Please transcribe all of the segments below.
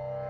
you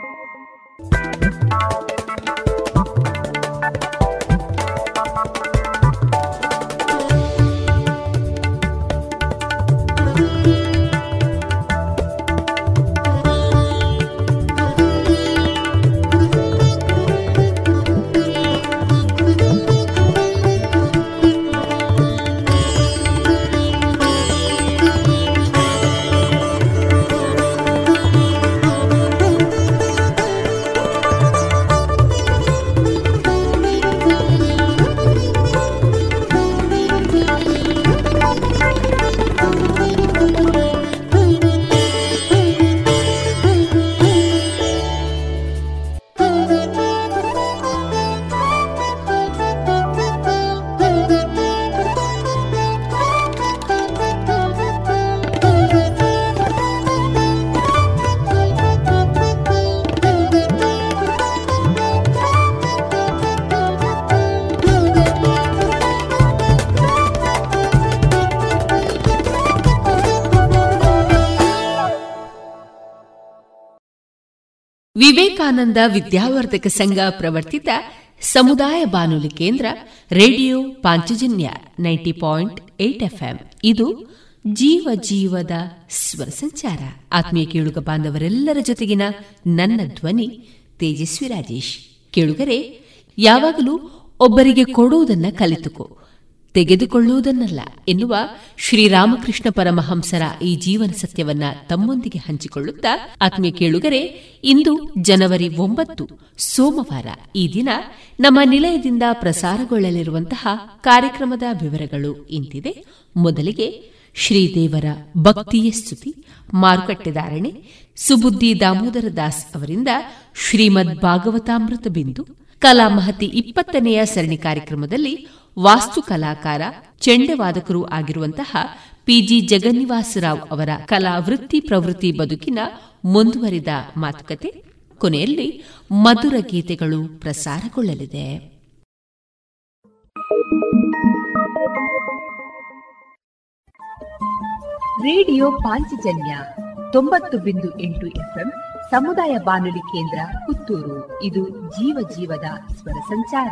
Vivekananda ವಿದ್ಯಾವರ್ಧಕ ಸಂಘ ಪ್ರವರ್ತಿತ ಸಮುದಾಯ ಬಾನುಲಿ ಕೇಂದ್ರ radio Panchajanya ninety point eight FM. ಇದು ಜೀವ ಜೀವದ ಸ್ವರ ಸಂಚಾರ. ಆತ್ಮೀಯ ಕೇಳುಗ ಬಾಂಧವರೆಲ್ಲರ ಜೊತೆಗಿನ ನನ್ನ ಧ್ವನಿ ತೇಜಸ್ವಿ ರಾಜೇಶ್. ಕೇಳುಗರೆ, ಯಾವಾಗಲೂ ಒಬ್ಬರಿಗೆ ಕೊಡುವುದನ್ನು ಕಲಿತುಕೋ. ತೆಗೆದುಕೊಳ್ಳುವುದನ್ನಲ್ಲ ಎನ್ನುವ ಶ್ರೀರಾಮಕೃಷ್ಣ ಪರಮಹಂಸರ ಈ ಜೀವನ ಸತ್ಯವನ್ನ ತಮ್ಮೊಂದಿಗೆ ಹಂಚಿಕೊಳ್ಳುತ್ತಾ ಆತ್ಮೀಯ ಕೇಳುಗರೆ, ಇಂದು ಜನವರಿ ಒಂಬತ್ತು, ಸೋಮವಾರ ಈ ದಿನ ನಮ್ಮ ನಿಲಯದಿಂದ ಪ್ರಸಾರಗೊಳ್ಳಲಿರುವಂತಹ ಕಾರ್ಯಕ್ರಮದ ವಿವರಗಳು ಇಂತಿದೆ. ಮೊದಲಿಗೆ ಶ್ರೀದೇವರ ಭಕ್ತಿಯ ಸ್ತುತಿ ಮಾರುಕಟ್ಟೆದಾರಣೆ ಸುಬುದ್ದಿ ದಾಮೋದರ ದಾಸ್ ಅವರಿಂದ ಶ್ರೀಮದ್ ಭಾಗವತಾಮೃತ ಬಿಂದು, ಕಲಾಮಹತಿ ಇಪ್ಪತ್ತನೆಯ ಸರಣಿ ಕಾರ್ಯಕ್ರಮದಲ್ಲಿ ವಾಸ್ತು ಕಲಾಕಾರ ಚೆಂಡೆವಾದಕರು ಆಗಿರುವಂತಹ ಪಿಜಿ ಜಗನ್ನಿವಾಸರಾವ್ ಅವರ ಕಲಾ ವೃತ್ತಿ ಪ್ರವೃತ್ತಿ ಬದುಕಿನ ಮುಂದುವರಿದ ಮಾತುಕತೆ ಕೊನೆಯಲ್ಲಿ ಮಧುರ ಗೀತೆಗಳು ಪ್ರಸಾರಗೊಳ್ಳಲಿದೆ. ರೇಡಿಯೋ ಪಾಂಚಜನ್ಯ ತೊಂಬತ್ತು ಬಿಂದು ಎಂಟು ಎಫ್ಎಂ ಸಮುದಾಯ ಬಾನುಲಿ ಕೇಂದ್ರ ಪುತ್ತೂರು. ಇದು ಜೀವ ಜೀವದ ಸ್ವರ ಸಂಚಾರ.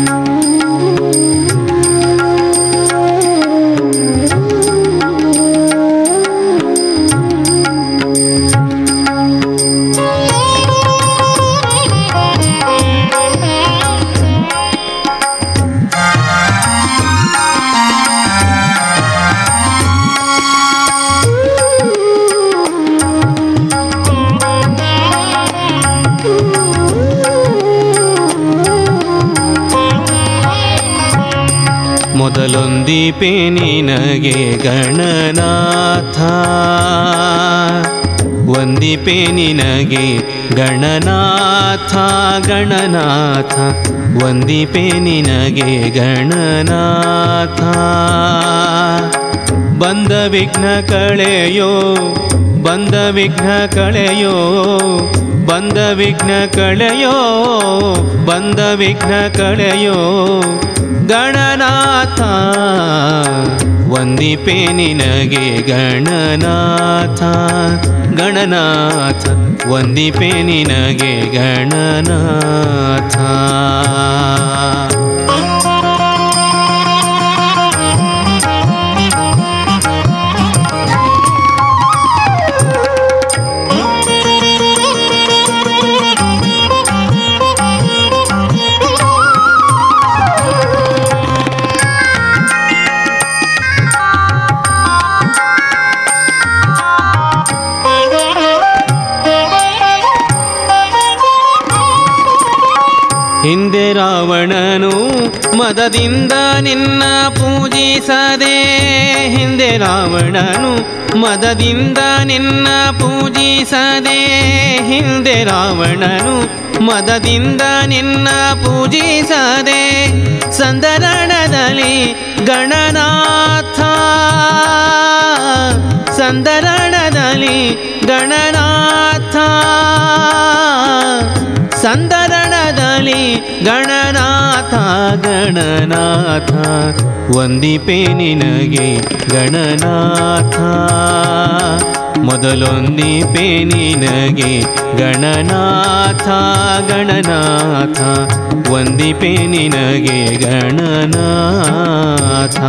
ಮೊದಲೊಂದೀಪೆ ನಿನಗೆ ಗಣನಾಥ. ಒಂದಿಪೆ ನಿನಗೆ ಗಣನಾಥ ಗಣನಾಥ. ಒಂದಿಪೆ ನಿನಗೆ ಗಣನಾಥ. ಬಂದ ವಿಘ್ನ ಕಳೆಯೋ, ಬಂದ ವಿಘ್ನ ಕಳೆಯೋ, ಬಂದ ವಿಘ್ನ ಕಳೆಯೋ, ಬಂದ ವಿಘ್ನ ಕಳೆಯೋ, ಗಣನಾಥ, ವಂದಿಪೆ ನಿನಗೆ ಗಣನಾಥ ಗಣನಾಥ, ವಂದಿಪೆ ನಿನಗೆ ಗಣನಾಥ. ಹಿಂದೆ ರಾವಣನು, ಮದದಿಂದ ನಿನ್ನ ಪೂಜಿಸದೆ. ಹಿಂದೆ ರಾವಣನು, ಮದದಿಂದ ನಿನ್ನ ಪೂಜಿಸದೆ. ಹಿಂದೆ ರಾವಣನು, ಮದದಿಂದ ನಿನ್ನ ಪೂಜಿಸದೆ. ಸಂದರಣದಲ್ಲಿ ಗಣನಾಥ ಸಂದರಣದಲ್ಲಿ ಗಣನಾಥ. ಸಂದರಣದಲ್ಲಿ ಗಣನಾಥ ಗಣನಾಥ. ವಂದಿಪೆ ನಿನಗೆ ಗಣನಾಥ. ಮೊದಲೊಂದಿಪೆ ನಿನಗೆ ಗಣನಾಥ ಗಣನಾಥ. ವಂದಿಪೆ ನಿನಗೆ ಗಣನಾಥ.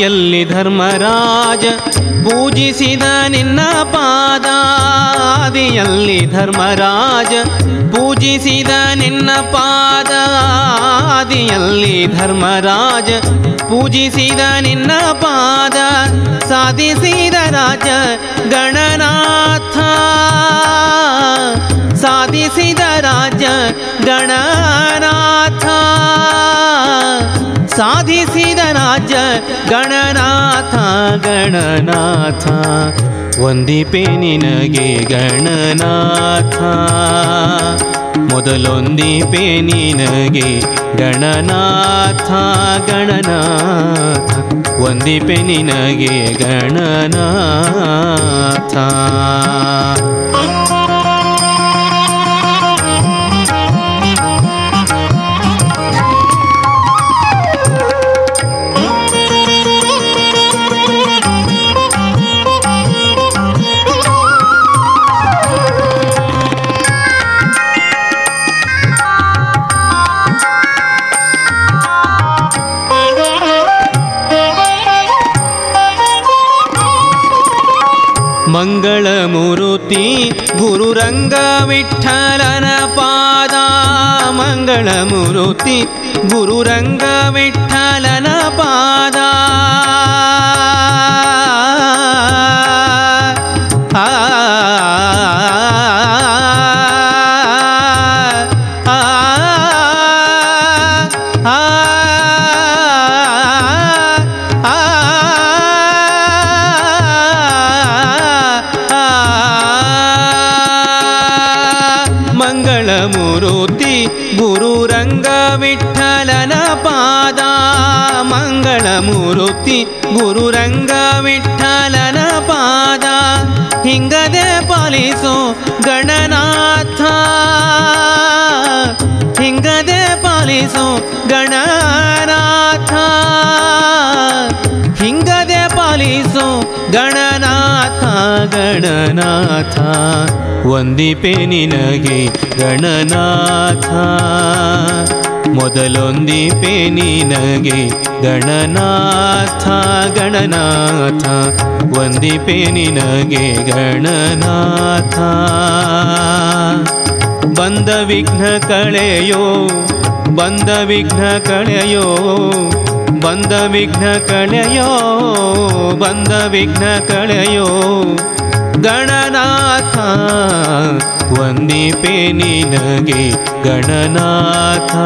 ಆದಿಯಲ್ಲಿ ಧರ್ಮರಾಜ ಪೂಜಿಸಿದ ನಿನ್ನ ಪಾದ ಆದಿಯಲ್ಲಿ ಧರ್ಮರಾಜ ಪೂಜಿಸಿದ ನಿನ್ನ ಪಾದ ಆದಿಯಲ್ಲಿ ಧರ್ಮರಾಜ ಪೂಜಿಸಿದ ನಿನ್ನ ಪಾದ ಸಾಧಿಸಿದ ರಾಜ ಗಣನಾಥ. ಸಾಧಿಸಿದ ರಾಜ ಗಣನಾಥ. ಸಾಧಿಸಿದ ರಾಜ ಗಣನಾಥ ಗಣನಾಥ. ಒಂದಿಪೆ ನಿನಗೆ ಗಣನಾಥ. ಮೊದಲೊಂದಿಪೆ ನಿನಗೆ ಗಣನಾಥ ಗಣನಾಥ. ಒಂದಿಪೆ ನಿನಗೆ ಗಣನಾಥ. ಮಂಗಳಮೂರುತಿ ಗುರುರಂಗ ವಿಠಲನ ಪಾದ ಮಂಗಳಮೂರುತಿ ಮಂಗಳಮೂರುತಿ ಗುರುರಂಗ ವಿಠಲನ ಪಾದ ಹಿಂಗದೆ ಪಾಲಿಸು ಗಣನಾಥ. ಹಿಂಗದೆ ಪಾಲಿಸು ಗಣನಾಥ. ಗಣನಾಥ ಒಂದಿಪೆ ನಿನಗೆ ಗಣನಾಥ ಮೊದಲೊಂದಿಪೆ ನಿನಗೆ ಗಣನಾಥ ಗಣನಾಥ ಒಂದಿಪೆ ನಿನಗೆ ಗಣನಾಥ. ಬಂದ ವಿಘ್ನ ಕಳೆಯೋ, ಬಂದ ವಿಘ್ನ ಕಳೆಯೋ, ಬಂದ ವಿಘ್ನ ಕಳೆಯೋ, ಬಂದ ವಿಘ್ನ ಕಳೆಯೋ ಗಣನಾಥ, ವಂದಿಪೆ ನಿನಗೆ ಗಣನಾಥ.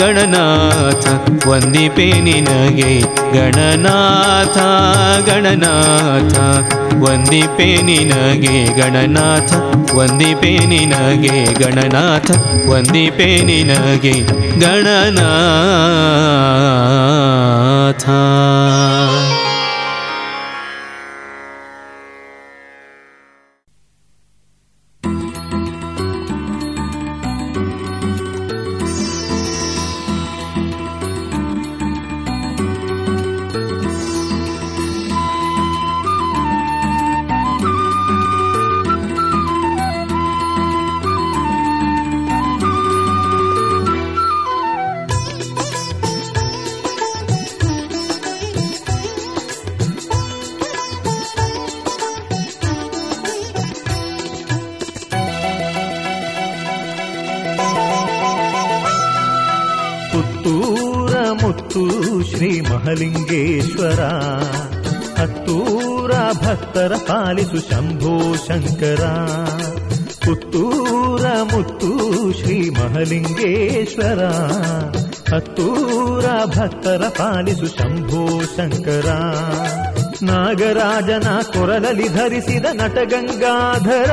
ಗಣನಾಥ, ವಂದಿಪೆ ನಿನಗೆ ಗಣನಾಥ. ಗಣನಾಥ, ವಂದಿಪೆ ನಿನಗೆ ಗಣನಾಥ. ವಂದಿಪೆ ನಿನಗೆ ಗಣನಾಥ, ವಂದಿಪೆ ನಿನಗೆ ಗಣನಾಥ. ಪಾಲಿಸು ಶಂಭೋ ಶಂಕರ. ನಾಗರಾಜನ ಕೊರಲಲ್ಲಿ ಧರಿಸಿದ ನಟಗಂಗಾಧರ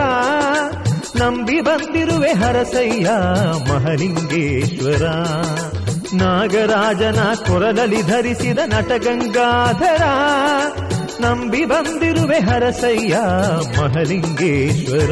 ನಂಬಿ ಬಂದಿರುವೆ ಹರಸಯ್ಯ ಮಹಲಿಂಗೇಶ್ವರ. ನಾಗರಾಜನ ಕೊರಲಲ್ಲಿ ಧರಿಸಿದ ನಟಗಂಗಾಧರ ನಂಬಿ ಬಂದಿರುವೆ ಹರಸಯ್ಯ ಮಹಲಿಂಗೇಶ್ವರ.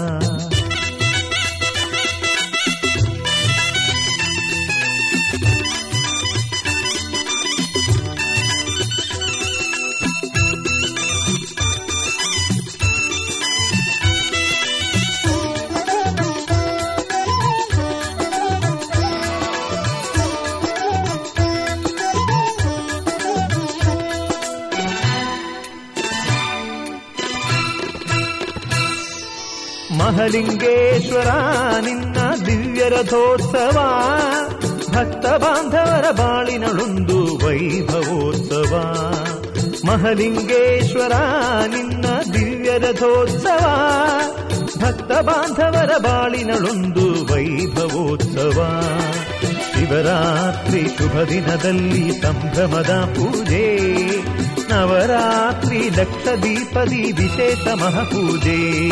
ಮಹಲಿಂಗೇಶ್ವರ, ನಿನ್ನ ದಿವ್ಯ ರಥೋತ್ಸವ, ಭಕ್ತ ಬಾಂಧವರ ಬಾಳಿನಳೊಂದು ವೈಭವೋತ್ಸವ. ಮಹಲಿಂಗೇಶ್ವರ, ನಿನ್ನ ದಿವ್ಯ ರಥೋತ್ಸವ, ಭಕ್ತ ಬಾಂಧವರ ಬಾಳಿನಳೊಂದು ವೈಭವೋತ್ಸವ. ಶಿವರಾತ್ರಿ ಶುಭ ದಿನದಲ್ಲಿ ಸಂಭ್ರಮದ ಪೂಜೆ, ನವರಾತ್ರಿ ದಕ್ಷ ದೀಪದಿ ವಿಶೇಷ ಮಹಾಪೂಜೆ.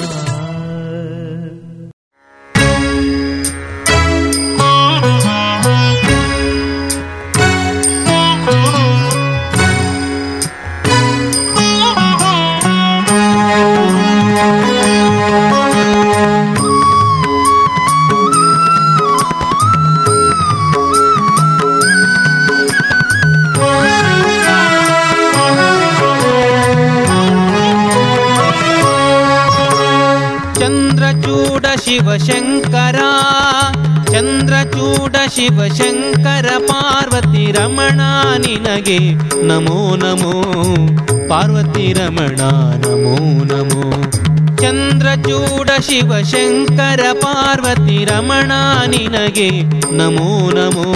ಶಿವಶಂಕರ ಪಾರ್ವತಿ ರಮಣ ನಿನಗೆ ನಮೋ ನಮೋ. ಪಾರ್ವತಿ ರಮಣ, ನಮೋ ನಮೋ. ಚಂದ್ರಚೂಡ ಶಿವಶಂಕರ ಪಾರ್ವತಿ ರಮಣ ನಿನಗೆ ನಮೋ ನಮೋ.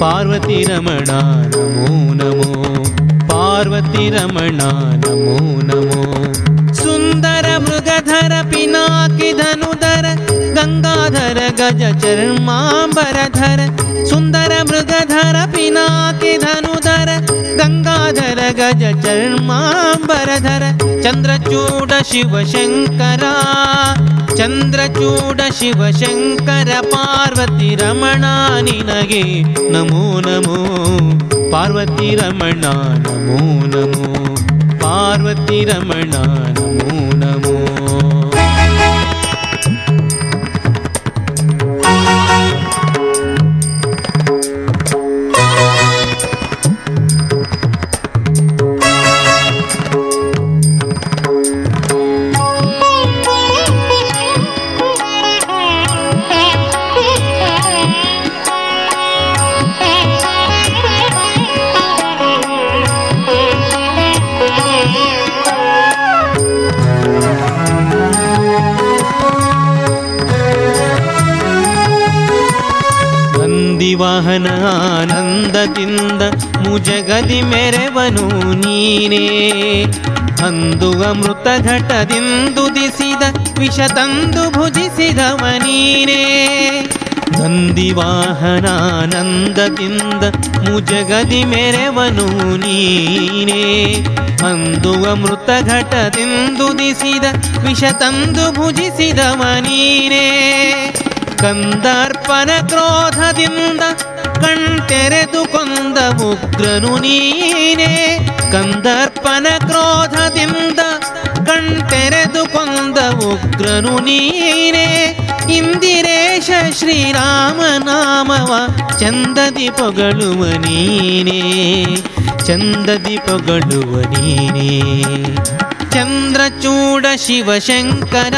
ಪಾರ್ವತಿ ರಮಣ, ನಮೋ ನಮೋ. ಪಾರ್ವತಿ ರಮಣ, ನಮೋ ನಮೋ. ಸುಂದರ ಮೃಗಧರ ಪಿನಾಕಿ ಧನುಧರ ಗಂಗಾಧರ, ಗಜ ಚರ್ಮಾಂಬರಧರ ಸುಂದರ ಮೃಗಧರ, ಪಿನಾಕಿ ಧನುಧರ, ಗಂಗಾಧರ, ಗಜ ಚರ್ಮಾಂಬರಧರ ಚಂದ್ರಚೂಡ ಶಿವಶಂಕರ ಚಂದ್ರಚೂಡ ಶಿವಶಂಕರ, ಪಾರ್ವತಿ ರಮಣ, ನಿನಗೆ ನಮೋ ನಮೋ, ಪಾರ್ವತಿ ರಮಣ, ನಮೋ ನಮೋ, ಪಾರ್ವತಿ ರಮಣ ನಮೋ ಆನಂದದಿಂದ ಮುಜಗದಿ ಮೆರೆವನು ನೀನೇ. ಅಂದು ಅಮೃತ ಘಟದಿಂದುದಿಸಿದ ವಿಷ ತಂದು ಭುಜಿಸಿದವ ನೀನೇ. ನಂದಿವಾಹನಾನಂದದಿಂದ ಮುಜಗದಿ ಮೆರೆವನು ನೀನೇ. ಅಂದು ಅಮೃತ ಘಟದಿಂದುದಿಸಿದ ವಿಷ ತಂದು ಭುಜಿಸಿದವ ನೀನೇ. ಕಂದರ್ಪನ ಕ್ರೋಧದಿಂದ ಕಣ್ತೆರೆದು ಕೊಂದ ಉಗ್ರನು ನೀನೇ. ಕಂದರ್ಪನ ಕ್ರೋಧದಿಂದ ಕಣ್ತೆರೆದು ಕೊಂದ ಉಗ್ರನು ನೀನೇ. ಇಂದಿರೇಶ ಶ್ರೀರಾಮ ನಾಮವ ಚಂದದಿ ಪೊಗಳುವ ನೀನೇ. ಚಂದದಿ ಪೊಗಳುವ ನೀನೇ. ಚಂದ್ರಚೂಡ ಶಿವಶಂಕರ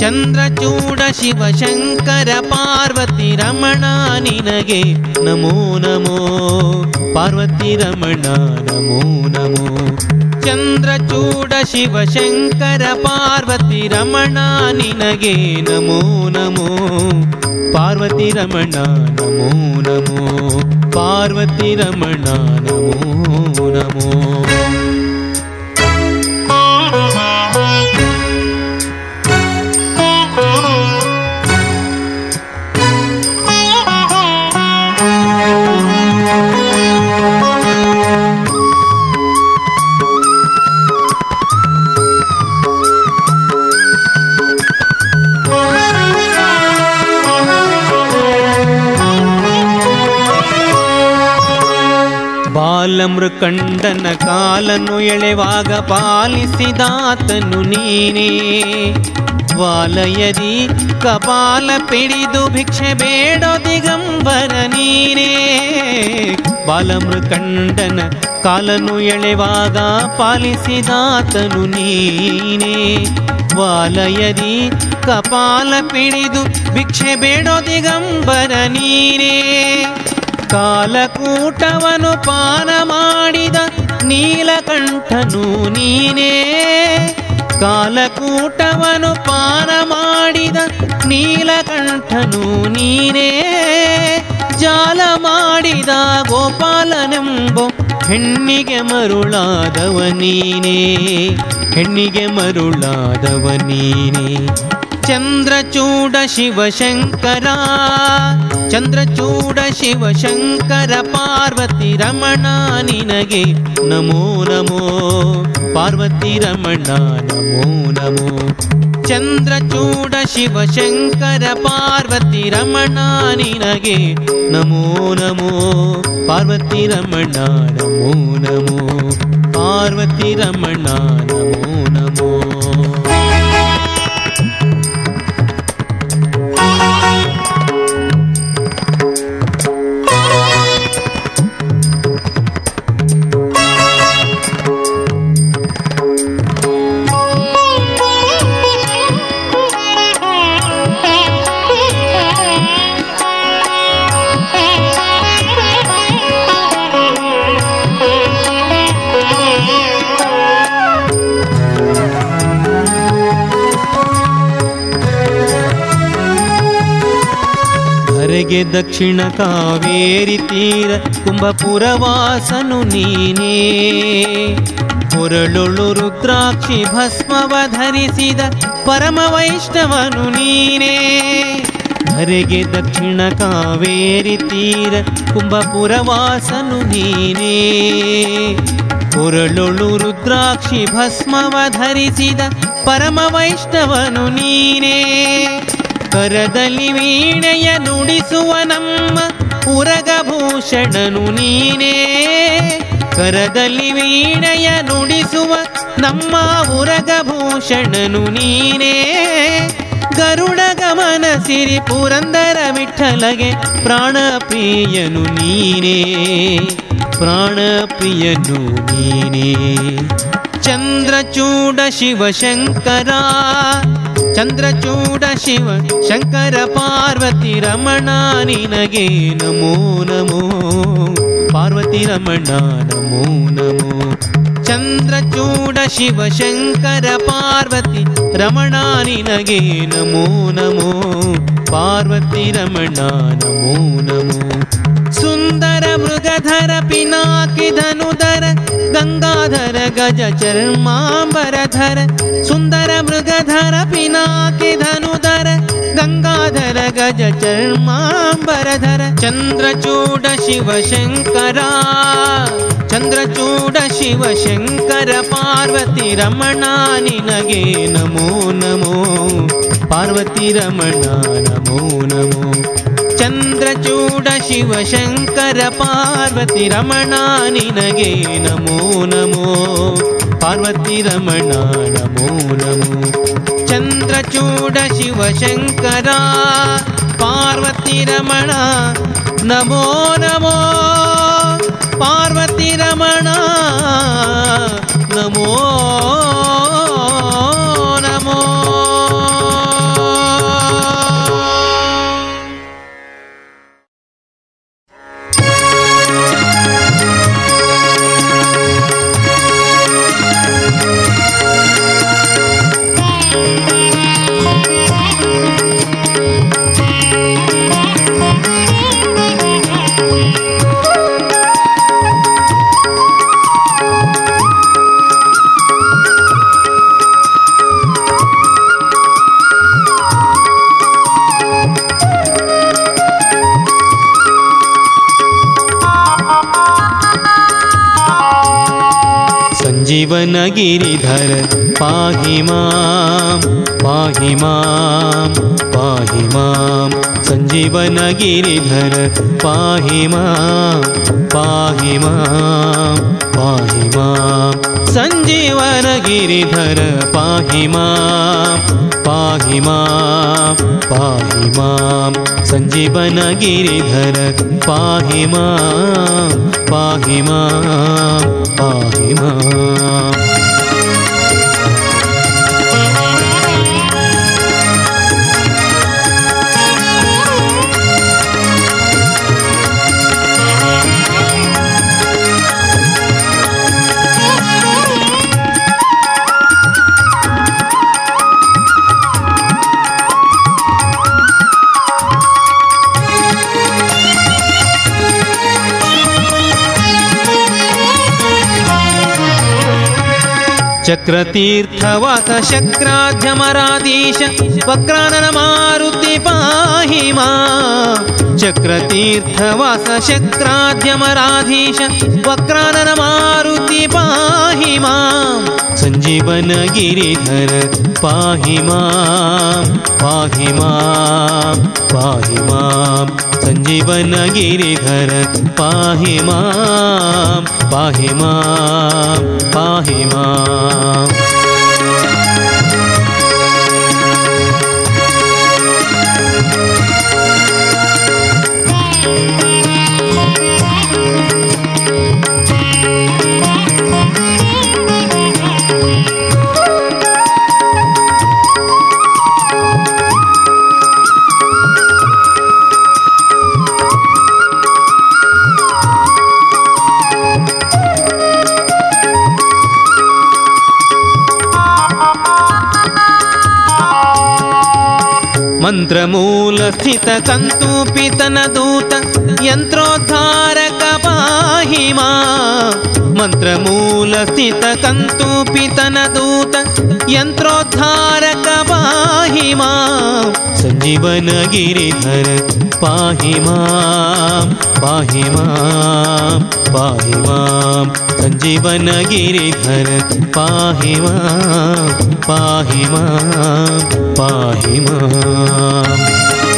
ಚಂದ್ರಚೂಡ ಶಿವಶಂಕರ ಪಾರ್ವತಿ ರಮಣ ನಿನಗೆ ನಮೋ ನಮೋ. ಪಾರ್ವತಿ ರಮಣ, ನಮೋ ನಮೋ. ಚಂದ್ರಚೂಡ ಶಿವಶಂಕರ ಪಾರ್ವತಿ ರಮಣ ನಿನಗೆ ನಮೋ ನಮೋ. ಪಾರ್ವತಿ ರಮಣ, ನಮೋ ನಮೋ. ಪಾರ್ವತಿ ರಮಣ, ನಮೋ ನಮೋ. ಬಾಲಮೃಕಂಡನ ಕಾಲನು ಎಳೆವಾಗ ಪಾಲಿಸಿದಾತನು ನೀನೇ. ವಾಲಯದಿ ಕಪಾಲ ಪಿಡಿದು ಭಿಕ್ಷೆ ಬೇಡೋ ದಿಗಂಬರ ನೀನೇ. ಬಾಲಮೃಕಂಡನ ಕಾಲನು ಎಳೆವಾಗ ಪಾಲಿಸಿದಾತನು ನೀನೇ. ವಾಲಯದಿ ಕಪಾಲ ಪಿಡಿದು ಭಿಕ್ಷೆ ಬೇಡೋ ದಿಗಂಬರ ನೀನೇ. ಕಾಲಕೂಟವನು ಪಾನ ಮಾಡಿದ ನೀಲಕಂಠನು ನೀನೇ. ಕಾಲಕೂಟವನು ಪಾನ ಮಾಡಿದ ನೀಲಕಂಠನು ನೀನೇ. ಜಾಲ ಮಾಡಿದ ಗೋಪಾಲನೆಂಬೋ ಹೆಣ್ಣಿಗೆ ಮರುಳಾದವ ನೀನೇ. ಹೆಣ್ಣಿಗೆ ಮರುಳಾದವ ನೀನೇ. ಚಂದ್ರಚೂಡ ಶಿವಶಂಕರ ಚಂದ್ರಚೂಡ ಶಿವಶಂಕರ ಪಾರ್ವತಿ ರಮಣ, ನಿನಗೆ ನಮೋ ನಮೋ, ಪಾರ್ವತಿ ರಮಣ, ನಮೋ ನಮೋ. ಚಂದ್ರಚೂಡ ಶಿವಶಂಕರ ಪಾರ್ವತಿ ರಮಣ, ನಿನಗೆ ನಮೋ ನಮೋ. ಪಾರ್ವತಿ ರಮಣ, ನಮೋ ನಮೋ. ಪಾರ್ವತಿ ರಮಣ, ನಮೋ ನಮೋ. ಧರೆಗೆ ದಕ್ಷಿಣ ಕಾವೇರಿ ತೀರ ಕುಂಭಪುರವಾಸನು ನೀನೇ. ಹೊರಳೊಳು ರುದ್ರಾಕ್ಷಿ ಭಸ್ಮವ ಧರಿಸಿದ ಪರಮ ವೈಷ್ಣವನು ನೀನೇ. ಧರೆಗೆ ದಕ್ಷಿಣ ಕಾವೇರಿ ತೀರ ಕುಂಭಪುರವಾಸನು ನೀನೇ. ಹೊರಳೊಳು ರುದ್ರಾಕ್ಷಿ ಭಸ್ಮವ ಧರಿಸಿದ ಪರಮ ವೈಷ್ಣವನು ನೀನೇ. ಕರದಲ್ಲಿ ವೀಣೆಯ ನುಡಿಸುವ ನಮ್ಮ ಉರಗಭೂಷಣನು ನೀನೇ. ಕರದಲ್ಲಿ ವೀಣೆಯ ನುಡಿಸುವ ನಮ್ಮ ಉರಗಭೂಷಣನು ನೀನೇ. ಗರುಡ ಗಮನ ಸಿರಿ ಪುರಂದರ ವಿಠಲಗೆ ಪ್ರಾಣ ಪ್ರಿಯನು ನೀನೇ. ಪ್ರಾಣ ಪ್ರಿಯನು ನೀನೇ. ಚಂದ್ರಚೂಡ ಶಿವಶಂಕರ ಚಂದ್ರಚೂಡ ಶಿವ ಶಂಕರ ಪಾರ್ವತಿ ರಮಣ, ನಿನಗೆ ನಮೋ ನಮೋ. ಪಾರ್ವತಿ ರಮಣ, ನಮೋ ನಮೋ. ಚಂದ್ರಚೂಡ ಶಿವಶಂಕರ ಪಾರ್ವತಿ ರಮಣ, ನಿನಗೆ ನಮೋ ನಮೋ. ಪಾರ್ವತಿ ರಮಣ, ನಮೋ ನಮೋ. ಸುಂದರ ಮೃಗಧರ, ಪಿನಾಕಿ ಗಂಗಾಧರ, ಗಜ ಚರ್ಮಾಂಬರಧರ ಸುಂದರ ಮೃಗಧರ, ಪಿನಾಕಿ ಧನುಧರ, ಗಂಗಾಧರ, ಗಜ ಚರ್ಮಾಂಬರಧರ ಚಂದ್ರಚೂಡ ಶಿವಶಂಕರ ಚಂದ್ರಚೂಡ ಶಿವಶಂಕರ, ಪಾರ್ವತಿ ರಮಣ, ನಿನಗೆ ನಮೋ ನಮೋ, ಪಾರ್ವತಿ ರಮಣ ನಮೋ. चन्द्रचूडशिवशङ्कर पार्वतीरमणानि नगे नमो। नमो पार्वतीरमणा नमो नमो। चन्द्रचूडशिवशङ्करा पार्वतीरमणा नमो नमो। पार्वतीरमणा नमो। नगिरिधर पाहि मां पाहि मां पाहि मां। संजीवन गिरिधर पाहि माँ पाहि माँ। संजीवन गिरिधर पाहि माँ पाहिमा संजीवन गिरिधर पाहि पाहिमा पाहि मा। चक्रतीर्थवास शक्राध्यमराधीश वक्रानन मारुति पाहि मा। चक्रतीर्थवास शक्राध्यमराधीश वक्रानन मारुति पाहि मां। सञ्जीवन गिरिधर पाहि मां पाहि मां पाहि मां सञ्जीवन गिरिधर पाहि मां पाहि मां पाहि माम् రుద్రమూలస్థిత సంతూపితన దూత యంత్రోద్ధారక పాహిమా మంత్రమూలస్థిత కంతూపితన దూత యంత్రోద్ధారక పాహిమా सञ्जीवनगिरिधर पाहि मां पाहि मां पाहि मां। सञ्जीवनगिरिधर पाहि मां पाहि मां पाहि माम्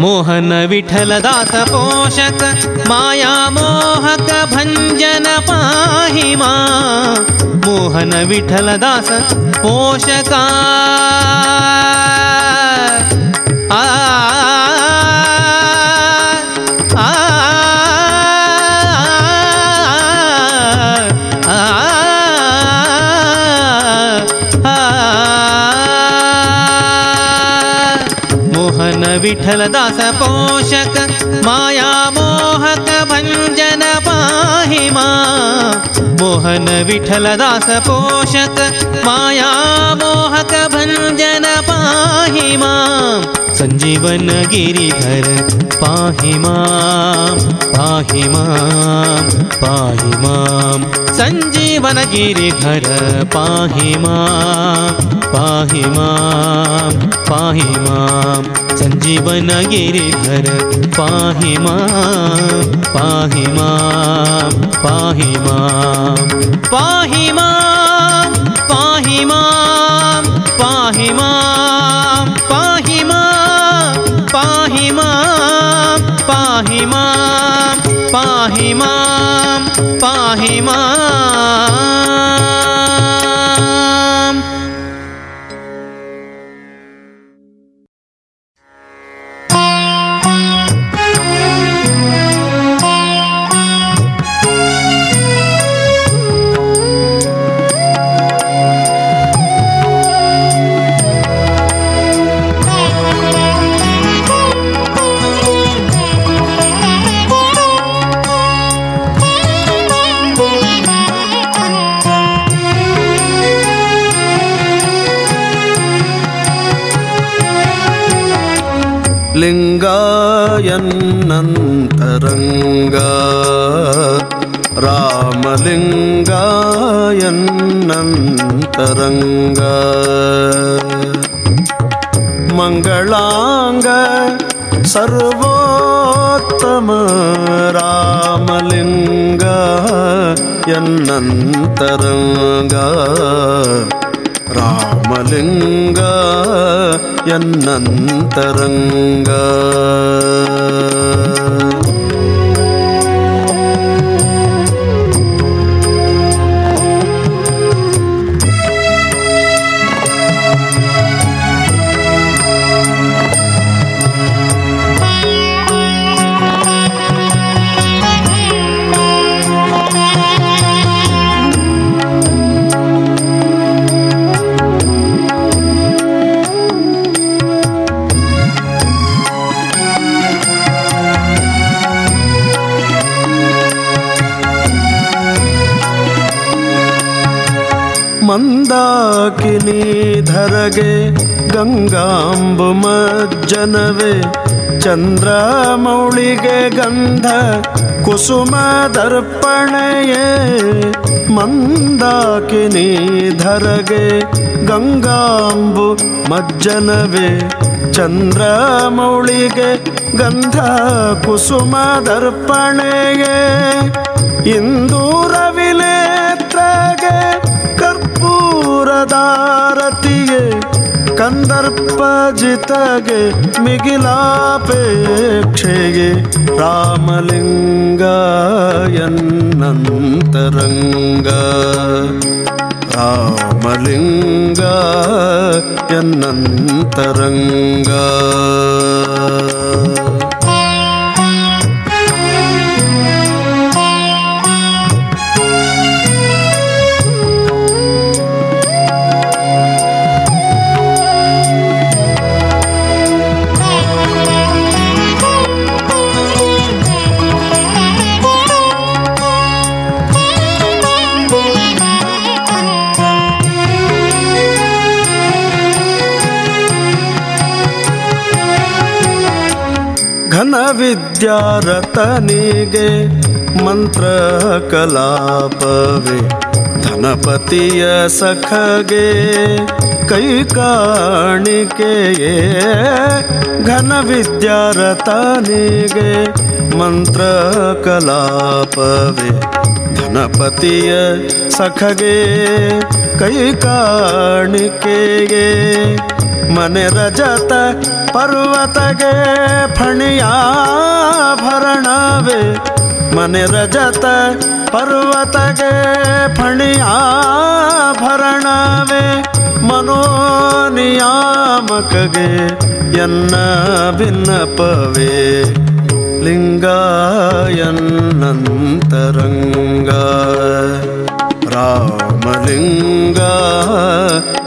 मोहन विठलदास पोषक माया मोहक भञ्जन पाहि मा मोहन विठलदास पोषका विठलदास पोषक माया मोहक भञ्जन पाहि मा मोहन विठलदास पोषक माया मोहक भञ्जन पाहि मा सञ्जीवन गिरिधर पाहि मां पाहि मां पाहि मां सञ्जीवन गिरिधर पाहि मां पाहि मां पाहि मां सञ्जीवन गिरिधर पाहि मां पाहि मां पाहि मां पाहि मां पाहि मां पाहि मां पाहि मां पाहि मां ரங்கா ராமலிங்காயன்னரங்க மங்களாங்க சர்வோத்தம ராமலிங்கா என்னந்தரங்கா ராமலிங்கா என்னந்தரங்கா ಮಂದಾಕಿನಿ ಧರಗೆ ಗಂಗಾಂಬು ಮಜ್ಜನವೆ ಚಂದ್ರ ಮೌಳಿಗೆ ಗಂಧ ಕುಸುಮ ದರ್ಪಣೆಯ ಮಂದಾಕಿನಿ ಧರಗೆ ಗಂಗಾಂಬು ಮಜ್ಜನವೆ ಚಂದ್ರ ಮೌಳಿಗೆ ಗಂಧ ಕುಸುಮ ದರ್ಪಣೆಯ ಇಂದೂರ ವಿಲೇತ್ರಗೆ ಇಂದೂರವಿಲೇತ್ರಗೆ ಕಂದರ್ಪ ಜಿತಗೆ ಮಿಗಿಲಾಪೇಕ್ಷೆಗೆ ರಾಮಲಿಂಗ ಎನ್ನಂತರಂಗ ರಾಮಲಿಂಗ ಎನ್ನಂತರಂಗ ಘನ ವಿದ್ಯಾರತನಿಗೆ ಮಂತ್ರ ಕಲಾಪವೇ. ಧನಪತಿಯ ಸಖಗೆ ಕೈ ಕಾಣಿಕೆಯೇ. ಘನ ವಿದ್ಯಾರತನಿಗೆ ಮಂತ್ರ ಕಲಾಪವೇ. ಧನಪತಿಯ ಸಖಗೆ ಕೈ ಕಾಣಿಕೆಯೇ. ಮನೆ ರಜತ ಪರ್ವತಗೆ ಫಣಿಯಾಭರಣವೇ ಮನೆ ರಜತ ಪರ್ವತಗೆ ಫಣಿಯಾಭರಣವೇ ಮನೋನಿಯಾಮಕಗೆ ಎನ್ನ ಭಿನ್ನಪವೇ ಲಿಂಗಾಯನ್ನಂತರಂಗ. ರಾಮಲಿಂಗ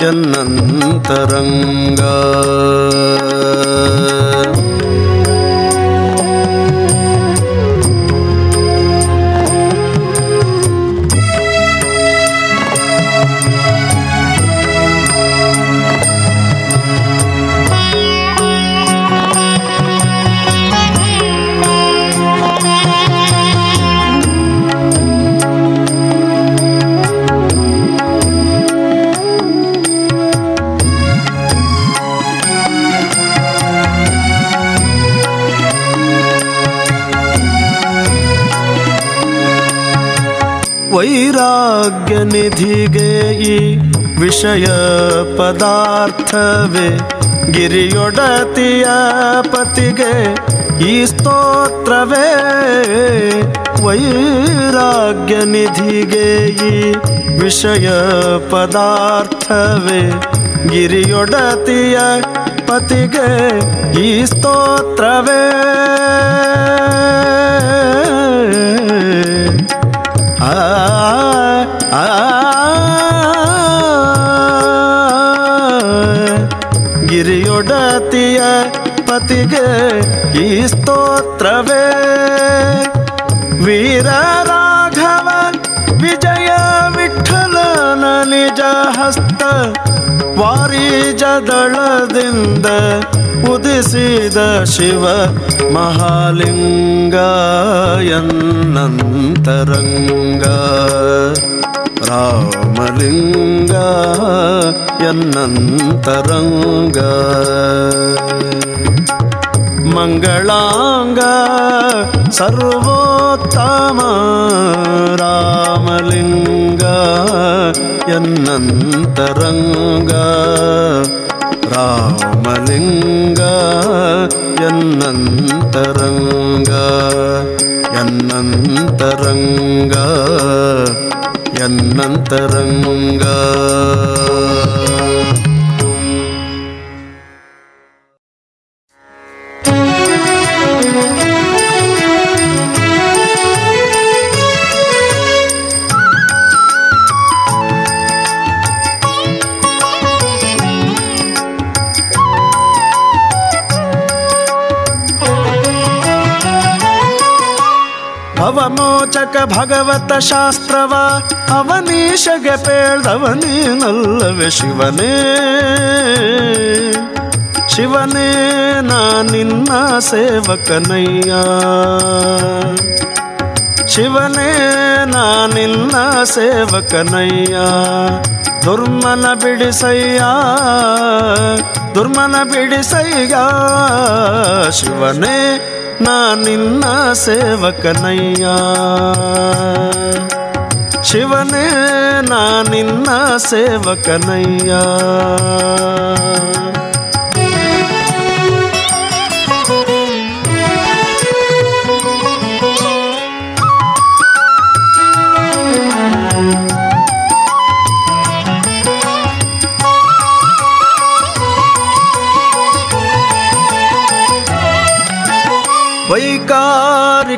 ಎನ್ನಂತರಂಗ. ವೈರಾಗ್ಯ ನಿಧಿಗೆ ಈ ವಿಷಯ ಪದಾರ್ಥವೇ. ಗಿರಿಯೊಡತಿಯ ಪತಿಗೆ ಈ ಸ್ತೋತ್ರವೇ. ವೈರಾಗ್ಯ ನಿಧಿಗೆ ಈ ವಿಷಯ ಪದಾರ್ಥವೇ. ಗಿರಿಯೊಡತಿಯ ಪತಿಗೆ ಈ ಸ್ತೋತ್ರವೇ. ಗಿರಿಯೊಡತಿಯ ಪತಿಗೆ ಈ ಸ್ತೋತ್ರವೇ ವೀರ ರಾಘವ ವಿಜಯ ವಿಠಲನ ನಿಜ ಹಸ್ತ ವಾರಿಜದಳದಿಂದ ಉದಿಸಿದ ಶಿವ ಮಹಾಲಿಂಗ ಎನ್ನಂತರಂಗ ರಾಮಲಿಂಗ ಎನ್ನಂತರಂಗ ಮಂಗಳಾಂಗ ಸರ್ವೋತ್ತಮ ರಾಮಲಿಂಗ ಎನ್ನಂತರಂಗ ರಾಮಲಿಂಗ ಎನ್ನಂತರಂಗ ಎನ್ನಂತರಂಗ ಎನ್ನಂತರಂಗ ಅವಮೋಚಕ ಭಗವತ ಶಾಸ್ತ್ರವ, ಅವನೀಶಗೆ ಪೇಳ್ದವನೇನಲ್ಲವೆ ಶಿವನೇ. ಶಿವನೇ, ನಾ ನಿನ್ನ ಸೇವಕನಯ್ಯ. ಶಿವನೇ, ನಾ ನಿನ್ನ ಸೇವಕನಯ್ಯ. ದುರ್ಮನ ಬಿಡಿಸಯ್ಯ ದುರ್ಮನ ಬಿಡಿಸಯ್ಯ. ಶಿವನೇ ನಾ ನಿನ್ನ ಸೇವಕನಯ್ಯ. ಶಿವನೇ ನಾ ನಿನ್ನ ಸೇವಕನಯ್ಯ.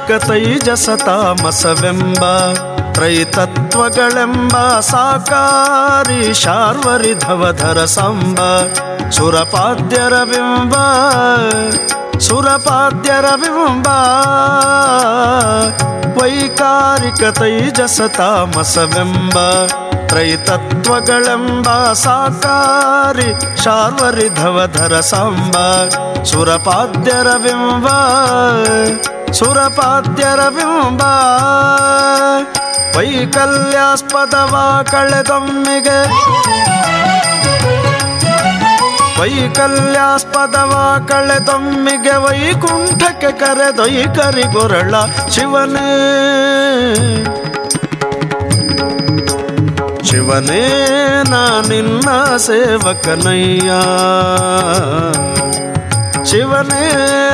ತೈಜಸ ತಾಮಸವೆಂಬ ತ್ರೈತತ್ವಗಳೆಂಬ ಸಾಕಾರಿ ಶಾರ್ವರಿಧವಧರ ಸಂಬ ಸುರಪಾದ್ಯರ ಬಿಂಬ ಸುರಪಾದ್ಯರ ಬಿಂಬ ವೈಕಾರಿಕ ತೈಜಸ ತಾಮಸವೆಂಬ ತ್ರೈತತ್ವಗಳೆಂಬ ಸಾಕಾರಿ ಶಾರ್ವರಿಧವಧರ ಸಾಂಬ ಸುರಪಾದ್ಯರ ಬಿಂಬ ಸುರಪಾದ್ಯರ ಬಿಂಬ ವೈಕಲ್ಯಾಸ್ಪದವ ಕಳೆದೊಮ್ಮಿಗೆ. ವೈಕಲ್ಯಾಸ್ಪದವ ಕಳೆದೊಮ್ಮಿಗೆ ವೈಕುಂಠಕ್ಕೆ ಕರೆದೊಯ್ಕರಿಗೊರಳ ಶಿವನೇ ಶಿವನೇ. ನಾ ನಿನ್ನ ಸೇವಕನಯ್ಯ. ಶಿವನೇ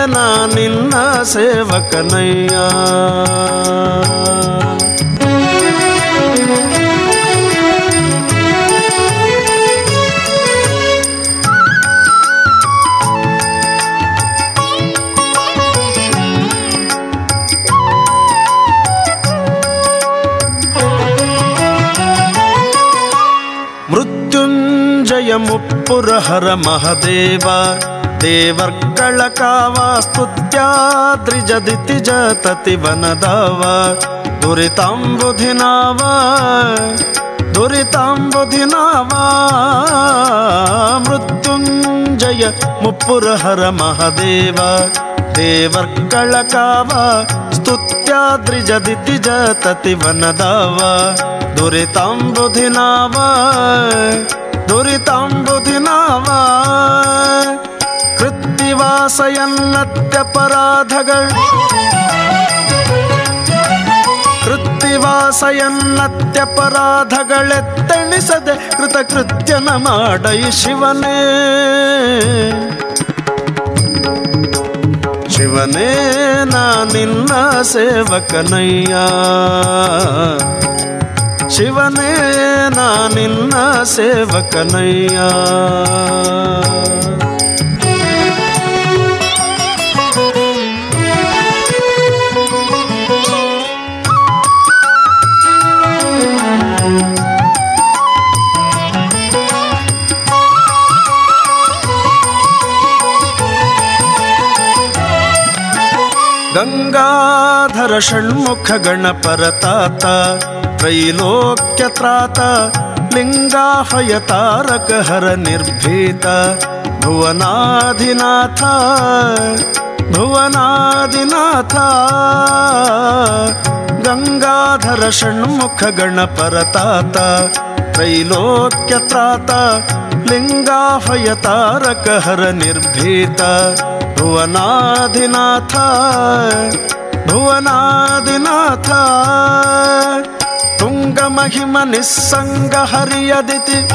ನಾ ನಿನ್ನ ಸೇವಕನಯ್ಯ ಮೃತ್ಯುಂಜಯ ಮುಪ್ಪುರಹರ ಮಹದೇವ देवर्कळका वा स्तुत्या द्रिजदिति जतति वनदा वनदव दुरिताम्बुधिना वा दुरिताम्बुधिना वा मृत्युञ्जय मुपुरहर महदेव। देवर्कळका वा स्तुत्या दृजदिति जतति वनदा वनदव दुरिताम्बुधिना वा दुरिताम्बुधिना वा ಕೃತ್ತಿವಾಸಯನ್ನತ್ಯಪರಾಧಗಳ ಕೃತ್ತಿವಾಸಯನ್ನತ್ಯಪರಾಧಗಳೆತ್ತೆಣಿಸದೆ ಕೃತಕೃತ್ಯನ ಮಾಡೈ ಶಿವನೇ. ಶಿವನೇ ನಿನ್ನ ಸೇವಕನಯ್ಯ. ಶಿವನೇ ನಿನ್ನ ಸೇವಕನಯ್ಯ. ಗಂಗಾಧರ ಷಣ್ಮುಖ ಗಣಪರತಾತ ತ್ರೈಲೋಕ್ಯ ತ್ರಾತ ಲಿಂಗಾಹಯ ತಾರಕ ಹರ ನಿರ್ಭೀತ ಭುವನಾಧಿನಾಥ ಭುವನಾದಿನಾಥ ಗಂಗಾಧರ ಷಣ್ಮುಖ ಗಣಪರತಾತ ಹರ ನಿರ್ಭೀತ, ಭುವನಾಧಿನಾಥ ಭುವನಾದಿನಾಥ ತುಂಗ ಮಹಿಮ ನಿಸ್ಸಂಗ ಹರಿಯದಿತಿ.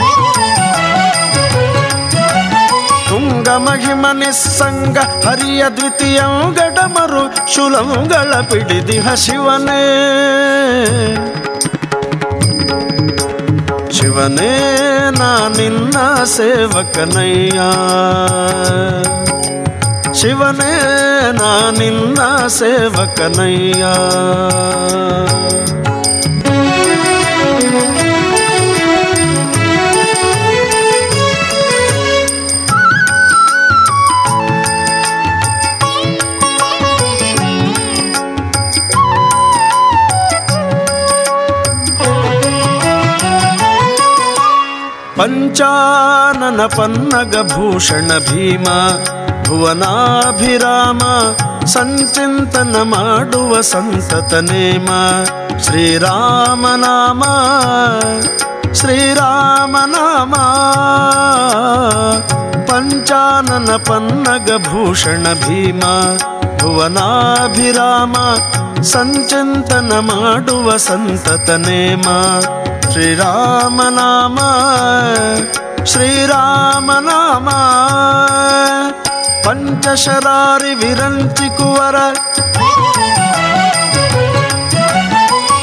ತುಂಗ ಮಹಿಮ ನಿಸ್ಸಂಗ ಹರಿಯ ದ್ವಿತೀಯಂಗಡಮರು ಶುಲಂಗಳ ಪಿಡಿದಿಹ ಶಿವನೇ. ಶಿವನೇ ನಾ ನಿನ್ನ ಸೇವಕನಯ್ಯ. ಶಿವನೇ ನಿನ್ನ ಸೇವಕನಯ್ಯ. पञ्चानन पन्नगभूषण भीम भुवनाभिराम सञ्चिन्तन माडुव सन्ततनेम श्रीराम नाम पञ्चानन पन्नग भूषण भीम भुवनाभिराम सञ्चिन्तन माडुव सन्ततनेम ಸಂಚಿಂತನ ಮಾಡುವ ಸಂತತ ನೇಮ ಶ್ರೀರಾಮನಾಮ ಶ್ರೀರಾಮನಾಮ ಪಂಚಶರಾರಿ ವಿರಂಚಿ ಕುವರ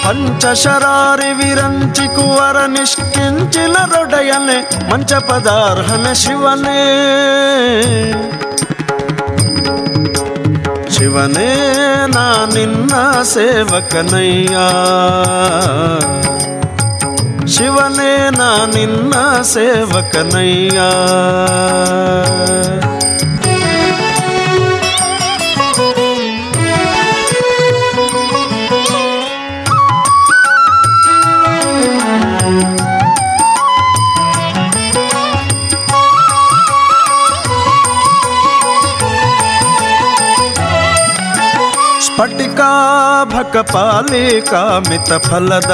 ಪಂಚಶರಾರಿ ವಿರಂಚಿ ಕುವರ ನಿಷ್ಕಿಂಚಿಲರೊಡೆಯನೆ ಮಂಚ ಪದಾರ್ಹನ ಶಿವನೇ ಶಿವನೇ ನಾ ನಿನ್ನ ಸೇವಕನಯ್ಯ ಶಿವನೇ ನಾ ನಿನ್ನ ಸೇವಕನಯ್ಯ. ಸ್ಫಟಿಕಾಭಕ ಪಾಲಿಕಾಮಿತ ಫಲದ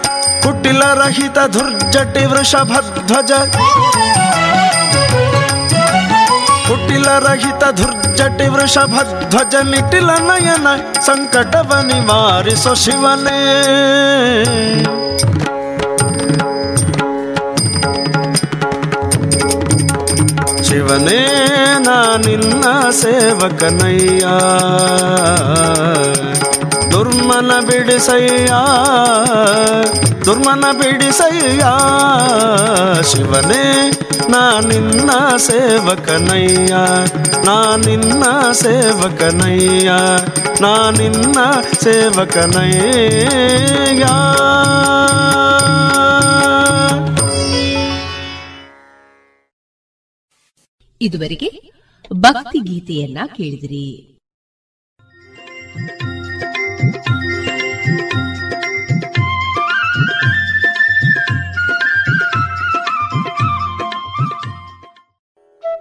कुटिलरहित धुर्जटि वृषभध्वज। कुटिलरहित धुर्जटि वृषभध्वज मिटिल नयन संकटव निवारिसो शिवने। शिवने ना निन्ना सेवकनैया ದುರ್ಮನ ಬಿಡಿಸಯ್ಯ ದುರ್ಮನ ಬಿಡಿಸಯ್ಯ. ಶಿವನೇ, ನಾ ನಿನ್ನ ಸೇವಕನಯ್ಯ, ನಾ ನಿನ್ನ ಸೇವಕನಯ್ಯ, ನಾ ನಿನ್ನ ಸೇವಕನಯ್ಯ. ಇದುವರೆಗೆ ಭಕ್ತಿ ಗೀತೆಯನ್ನ ಕೇಳಿದಿರಿ.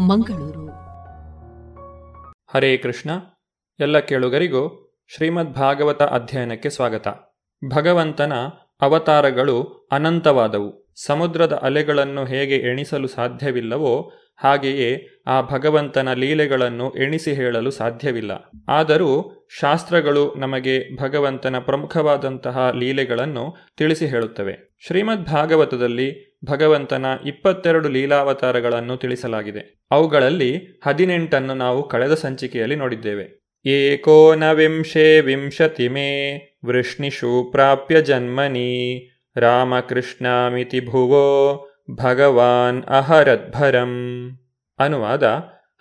ಮಂಗಳೂರು. ಹರೇ ಕೃಷ್ಣ. ಎಲ್ಲ ಕೇಳುಗರಿಗೂ ಶ್ರೀಮದ್ ಭಾಗವತ ಅಧ್ಯಯನಕ್ಕೆ ಸ್ವಾಗತ. ಭಗವಂತನ ಅವತಾರಗಳು ಅನಂತವಾದವು. ಸಮುದ್ರದ ಅಲೆಗಳನ್ನು ಹೇಗೆ ಎಣಿಸಲು ಸಾಧ್ಯವಿಲ್ಲವೋ ಹಾಗೆಯೇ ಆ ಭಗವಂತನ ಲೀಲೆಗಳನ್ನು ಎಣಿಸಿ ಹೇಳಲು ಸಾಧ್ಯವಿಲ್ಲ. ಆದರೂ ಶಾಸ್ತ್ರಗಳು ನಮಗೆ ಭಗವಂತನ ಪ್ರಮುಖವಾದಂತಹ ಲೀಲೆಗಳನ್ನು ತಿಳಿಸಿ ಹೇಳುತ್ತವೆ. ಶ್ರೀಮದ್ ಭಾಗವತದಲ್ಲಿ ಭಗವಂತನ ಇಪ್ಪತ್ತೆರಡು ಲೀಲಾವತಾರಗಳನ್ನು ತಿಳಿಸಲಾಗಿದೆ. ಅವುಗಳಲ್ಲಿ ಹದಿನೆಂಟನ್ನು ನಾವು ಕಳೆದ ಸಂಚಿಕೆಯಲ್ಲಿ ನೋಡಿದ್ದೇವೆ. ಏಕೋನವಿಂಶೇ ವಿಂಶತಿ ಮೇ, ವೃಷ್ಣಿಷು ಪ್ರಾಪ್ಯ ಜನ್ಮನಿ, ರಾಮಕೃಷ್ಣಮಿತಿ ಭುವೋ ಭಗವಾನ್ ಅಹರದ್ಭರಂ. ಅನುವಾದ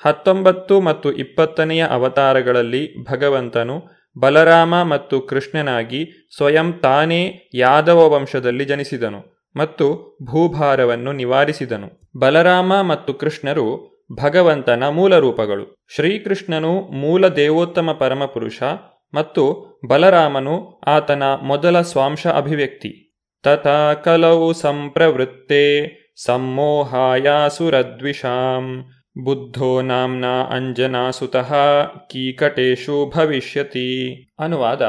ಹತ್ತೊಂಬತ್ತು ಮತ್ತು ಇಪ್ಪತ್ತನೆಯ ಅವತಾರಗಳಲ್ಲಿ ಭಗವಂತನು ಬಲರಾಮ ಮತ್ತು ಕೃಷ್ಣನಾಗಿ ಸ್ವಯಂ ತಾನೇ ಯಾದವ ವಂಶದಲ್ಲಿ ಜನಿಸಿದನು ಮತ್ತು ಭೂಭಾರವನ್ನು ನಿವಾರಿಸಿದನು. ಬಲರಾಮ ಮತ್ತು ಕೃಷ್ಣರು ಭಗವಂತನ ಮೂಲ ರೂಪಗಳು ಶ್ರೀಕೃಷ್ಣನು ಮೂಲ ದೇವೋತ್ತಮ ಪರಮಪುರುಷ ಮತ್ತು ಬಲರಾಮನು ಆತನ ಮೊದಲ ಸ್ವಾಂಶ ಅಭಿವ್ಯಕ್ತಿ. ತಥಾ ಕಲೌ ಸಂಪ್ರವೃತ್ತೆ सम्मोहायासुरद्विषां ಬುದ್ಧೋ ನಾಮ್ನ ಅಂಜನಾಸುತಃ ಕೀಕಟೇಶು ಭವಿಷ್ಯತಿ ಅನುವಾದ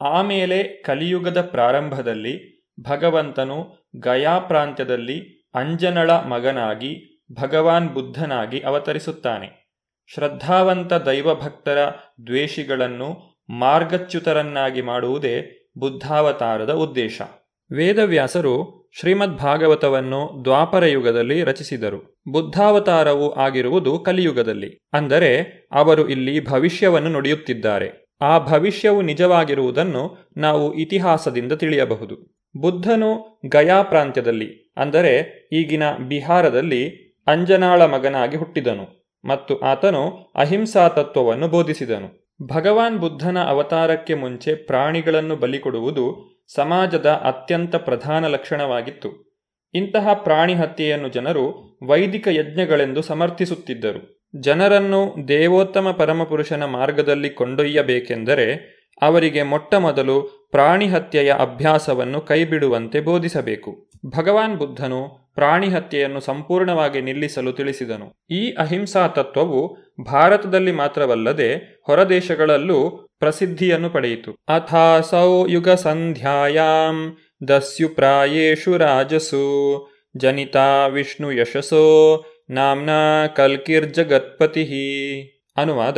ಆಮೇಲೆ ಕಲಿಯುಗದ ಪ್ರಾರಂಭದಲ್ಲಿ ಭಗವಂತನು ಗಯಾ ಪ್ರಾಂತ್ಯದಲ್ಲಿ ಅಂಜನಳ ಮಗನಾಗಿ ಭಗವಾನ್ ಬುದ್ಧನಾಗಿ ಅವತರಿಸುತ್ತಾನೆ ಶ್ರದ್ಧಾವಂತ ದೈವಭಕ್ತರ ದ್ವೇಷಿಗಳನ್ನು ಮಾರ್ಗಚ್ಯುತರನ್ನಾಗಿ ಮಾಡುವುದೇ ಬುದ್ಧಾವತಾರದ ಉದ್ದೇಶ ವೇದವ್ಯಾಸರು ಶ್ರೀಮದ್ ಭಾಗವತವನ್ನು ದ್ವಾಪರ ಯುಗದಲ್ಲಿ ರಚಿಸಿದರು. ಬುದ್ಧಾವತಾರವು ಆಗಿರುವುದು ಕಲಿಯುಗದಲ್ಲಿ. ಅಂದರೆ ಅವರು ಇಲ್ಲಿ ಭವಿಷ್ಯವನ್ನು ನುಡಿಯುತ್ತಿದ್ದಾರೆ. ಆ ಭವಿಷ್ಯವು ನಿಜವಾಗಿರುವುದನ್ನು ನಾವು ಇತಿಹಾಸದಿಂದ ತಿಳಿಯಬಹುದು. ಬುದ್ಧನು ಗಯಾ ಪ್ರಾಂತ್ಯದಲ್ಲಿ, ಅಂದರೆ ಈಗಿನ ಬಿಹಾರದಲ್ಲಿ, ಅಂಜನಾಳ ಮಗನಾಗಿ ಹುಟ್ಟಿದನು ಮತ್ತು ಆತನು ಅಹಿಂಸಾ ತತ್ವವನ್ನು ಬೋಧಿಸಿದನು. ಭಗವಾನ್ ಬುದ್ಧನ ಅವತಾರಕ್ಕೆ ಮುಂಚೆ ಪ್ರಾಣಿಗಳನ್ನು ಬಲಿಕೊಡುವುದು ಸಮಾಜದ ಅತ್ಯಂತ ಪ್ರಧಾನ ಲಕ್ಷಣವಾಗಿತ್ತು. ಇಂತಹ ಪ್ರಾಣಿ ಹತ್ಯೆಯನ್ನು ಜನರು ವೈದಿಕ ಯಜ್ಞಗಳೆಂದು ಸಮರ್ಥಿಸುತ್ತಿದ್ದರು. ಜನರನ್ನು ದೇವೋತ್ತಮ ಪರಮಪುರುಷನ ಮಾರ್ಗದಲ್ಲಿ ಕೊಂಡೊಯ್ಯಬೇಕೆಂದರೆ ಅವರಿಗೆ ಮೊಟ್ಟಮೊದಲು ಪ್ರಾಣಿ ಹತ್ಯೆಯ ಅಭ್ಯಾಸವನ್ನು ಕೈಬಿಡುವಂತೆ ಬೋಧಿಸಬೇಕು. ಭಗವಾನ್ ಬುದ್ಧನು ಪ್ರಾಣಿ ಹತ್ಯೆಯನ್ನು ಸಂಪೂರ್ಣವಾಗಿ ನಿಲ್ಲಿಸಲು ತಿಳಿಸಿದನು. ಈ ಅಹಿಂಸಾ ತತ್ವವು ಭಾರತದಲ್ಲಿ ಮಾತ್ರವಲ್ಲದೆ ಹೊರದೇಶಗಳಲ್ಲೂ ಪ್ರಸಿದ್ಧಿಯನ್ನು ಪಡೆಯಿತು. ಅಥಾಸೌ ಯುಗ ಸಂಧ್ಯಾಯಾಂ ದಸ್ಯು ಪ್ರಾಯೇಷು ರಾಜಸು ಜನಿತಾ ವಿಷ್ಣು ಯಶಸೋ ನಾಮ್ನಾ ಕಲ್ಕಿರ್ಜಗತ್ಪತಿ. ಅನುವಾದ,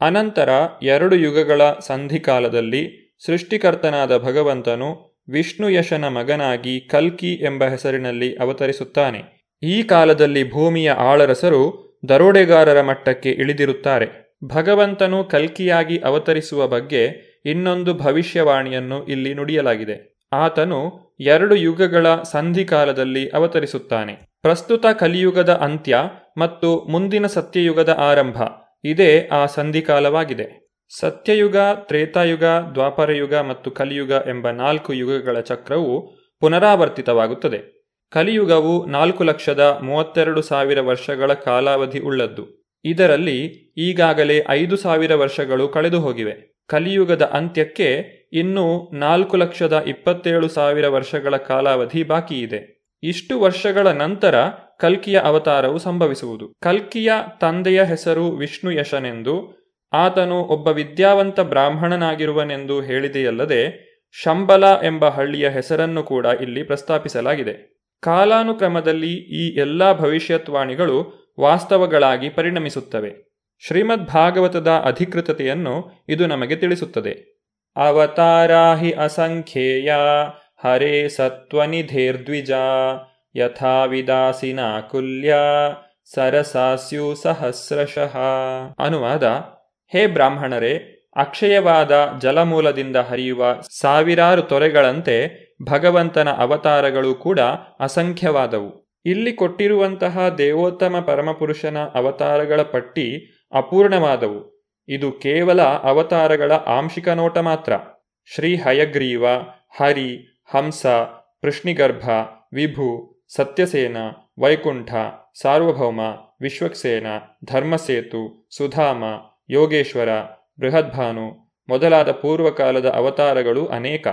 ಅನಂತರ ಎರಡು ಯುಗಗಳ ಸಂಧಿಕಾಲದಲ್ಲಿ ಸೃಷ್ಟಿಕರ್ತನಾದ ಭಗವಂತನು ವಿಷ್ಣು ಯಶನ ಮಗನಾಗಿ ಕಲ್ಕಿ ಎಂಬ ಹೆಸರಿನಲ್ಲಿ ಅವತರಿಸುತ್ತಾನೆ. ಈ ಕಾಲದಲ್ಲಿ ಭೂಮಿಯ ಆಳರಸರು ದರೋಡೆಗಾರರ ಮಟ್ಟಕ್ಕೆ ಇಳಿದಿರುತ್ತಾರೆ. ಭಗವಂತನು ಕಲ್ಕಿಯಾಗಿ ಅವತರಿಸುವ ಬಗ್ಗೆ ಇನ್ನೊಂದು ಭವಿಷ್ಯವಾಣಿಯನ್ನು ಇಲ್ಲಿ ನುಡಿಯಲಾಗಿದೆ. ಆತನು ಎರಡು ಯುಗಗಳ ಸಂಧಿಕಾಲದಲ್ಲಿ ಅವತರಿಸುತ್ತಾನೆ. ಪ್ರಸ್ತುತ ಕಲಿಯುಗದ ಅಂತ್ಯ ಮತ್ತು ಮುಂದಿನ ಸತ್ಯಯುಗದ ಆರಂಭ. ಇದೇ ಆ ಸಂಧಿಕಾಲವಾಗಿದೆ. ಸತ್ಯಯುಗ, ತ್ರೇತಾಯುಗ, ದ್ವಾಪರಯುಗ ಮತ್ತು ಕಲಿಯುಗ ಎಂಬ ನಾಲ್ಕು ಯುಗಗಳ ಚಕ್ರವು ಪುನರಾವರ್ತಿತವಾಗುತ್ತದೆ. ಕಲಿಯುಗವು ನಾಲ್ಕು ಲಕ್ಷದ ಮೂವತ್ತೆರಡು ಸಾವಿರ ವರ್ಷಗಳ ಕಾಲಾವಧಿ ಉಳ್ಳದ್ದು. ಇದರಲ್ಲಿ ಈಗಾಗಲೇ ಐದು ಸಾವಿರ ವರ್ಷಗಳು ಕಳೆದು ಹೋಗಿವೆ. ಕಲಿಯುಗದ ಅಂತ್ಯಕ್ಕೆ ಇನ್ನೂ ನಾಲ್ಕು ಲಕ್ಷದ ಇಪ್ಪತ್ತೇಳು ಸಾವಿರ ವರ್ಷಗಳ ಕಾಲಾವಧಿ ಬಾಕಿ ಇದೆ. ಇಷ್ಟು ವರ್ಷಗಳ ನಂತರ ಕಲ್ಕಿಯ ಅವತಾರವು ಸಂಭವಿಸುವುದು. ಕಲ್ಕಿಯ ತಂದೆಯ ಹೆಸರು ವಿಷ್ಣು ಯಶನೆಂದು ಆತನು ಒಬ್ಬ ವಿದ್ಯಾವಂತ ಬ್ರಾಹ್ಮಣನಾಗಿರುವನೆಂದು ಹೇಳಿದೆಯಲ್ಲದೆ, ಶಂಬಲ ಎಂಬ ಹಳ್ಳಿಯ ಹೆಸರನ್ನು ಕೂಡ ಇಲ್ಲಿ ಪ್ರಸ್ತಾಪಿಸಲಾಗಿದೆ. ಕಾಲಾನುಕ್ರಮದಲ್ಲಿ ಈ ಎಲ್ಲಾ ಭವಿಷ್ಯತ್ವಾಣಿಗಳು ವಾಸ್ತವಗಳಾಗಿ ಪರಿಣಮಿಸುತ್ತವೆ. ಶ್ರೀಮದ್ ಭಾಗವತದ ಅಧಿಕೃತತೆಯನ್ನು ಇದು ನಮಗೆ ತಿಳಿಸುತ್ತದೆ. ಅವತಾರಾಹಿ ಅಸಂಖ್ಯೇಯ ಹರೇ ಸತ್ವನಿಧೇರ್ದ್ವಿಜ ಯಥಾ ಕುಲ್ಯ ಸರಸಾಸ್ಯು ಸಹಸ್ರಶಃ. ಅನುವಾದ, ಹೇ ಬ್ರಾಹ್ಮಣರೇ, ಅಕ್ಷಯವಾದ ಜಲಮೂಲದಿಂದ ಹರಿಯುವ ಸಾವಿರಾರು ತೊರೆಗಳಂತೆ ಭಗವಂತನ ಅವತಾರಗಳು ಕೂಡ ಅಸಂಖ್ಯವಾದವು. ಇಲ್ಲಿ ಕೊಟ್ಟಿರುವಂತಹ ದೇವೋತ್ತಮ ಪರಮಪುರುಷನ ಅವತಾರಗಳ ಪಟ್ಟಿ ಅಪೂರ್ಣವಾದವು. ಇದು ಕೇವಲ ಅವತಾರಗಳ ಆಂಶಿಕ ನೋಟ ಮಾತ್ರ. ಶ್ರೀ ಹಯಗ್ರೀವ, ಹರಿ, ಹಂಸ ಪೃಷ್ಣಿಗರ್ಭ ವಿಭು, ಸತ್ಯಸೇನ, ವೈಕುಂಠ, ಸಾರ್ವಭೌಮ, ವಿಶ್ವಕ್ಸೇನ, ಧರ್ಮಸೇತು, ಸುಧಾಮ, ಯೋಗೇಶ್ವರ, ಬೃಹದ್ಭಾನು ಮೊದಲಾದ ಪೂರ್ವಕಾಲದ ಅವತಾರಗಳು ಅನೇಕ.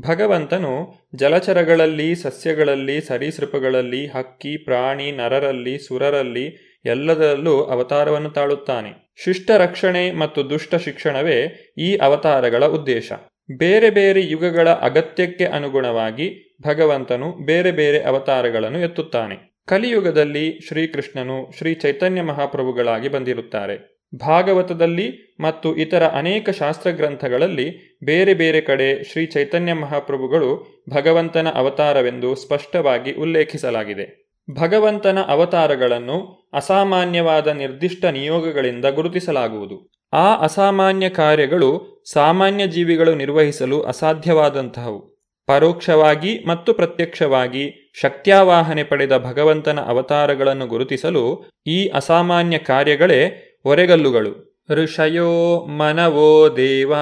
ಭಗವಂತನು ಜಲಚರಗಳಲ್ಲಿ, ಸಸ್ಯಗಳಲ್ಲಿ, ಸರೀಸೃಪಗಳಲ್ಲಿ, ಹಕ್ಕಿ, ಪ್ರಾಣಿ, ನರರಲ್ಲಿ, ಸುರರಲ್ಲಿ ಎಲ್ಲದರಲ್ಲೂ ಅವತಾರವನ್ನು ತಾಳುತ್ತಾನೆ. ಶಿಷ್ಟ ರಕ್ಷಣೆ ಮತ್ತು ದುಷ್ಟ ಶಿಕ್ಷಣವೇ ಈ ಅವತಾರಗಳ ಉದ್ದೇಶ. ಬೇರೆ ಬೇರೆ ಯುಗಗಳ ಅಗತ್ಯಕ್ಕೆ ಅನುಗುಣವಾಗಿ ಭಗವಂತನು ಬೇರೆ ಬೇರೆ ಅವತಾರಗಳನ್ನು ಎತ್ತುತ್ತಾನೆ. ಕಲಿಯುಗದಲ್ಲಿ ಶ್ರೀಕೃಷ್ಣನು ಶ್ರೀ ಚೈತನ್ಯ ಮಹಾಪ್ರಭುಗಳಾಗಿ ಬಂದಿರುತ್ತಾರೆ. ಭಾಗವತದಲ್ಲಿ ಮತ್ತು ಇತರ ಅನೇಕ ಶಾಸ್ತ್ರಗ್ರಂಥಗಳಲ್ಲಿ ಬೇರೆ ಬೇರೆ ಕಡೆ ಶ್ರೀ ಚೈತನ್ಯ ಮಹಾಪ್ರಭುಗಳು ಭಗವಂತನ ಅವತಾರವೆಂದು ಸ್ಪಷ್ಟವಾಗಿ ಉಲ್ಲೇಖಿಸಲಾಗಿದೆ. ಭಗವಂತನ ಅವತಾರಗಳನ್ನು ಅಸಾಮಾನ್ಯವಾದ ನಿರ್ದಿಷ್ಟ ನಿಯೋಗಗಳಿಂದ ಗುರುತಿಸಲಾಗುವುದು. ಆ ಅಸಾಮಾನ್ಯ ಕಾರ್ಯಗಳು ಸಾಮಾನ್ಯ ಜೀವಿಗಳು ನಿರ್ವಹಿಸಲು ಅಸಾಧ್ಯವಾದಂತಹವು. ಪರೋಕ್ಷವಾಗಿ ಮತ್ತು ಪ್ರತ್ಯಕ್ಷವಾಗಿ ಶಕ್ತ್ಯಾವಾಹನೆ ಪಡೆದ ಭಗವಂತನ ಅವತಾರಗಳನ್ನು ಗುರುತಿಸಲು ಈ ಅಸಾಮಾನ್ಯ ಕಾರ್ಯಗಳೇ ಒರೆಗಲ್ಲುಗಳು. ಋಷಯೋ ಮನವೋ ದೇವ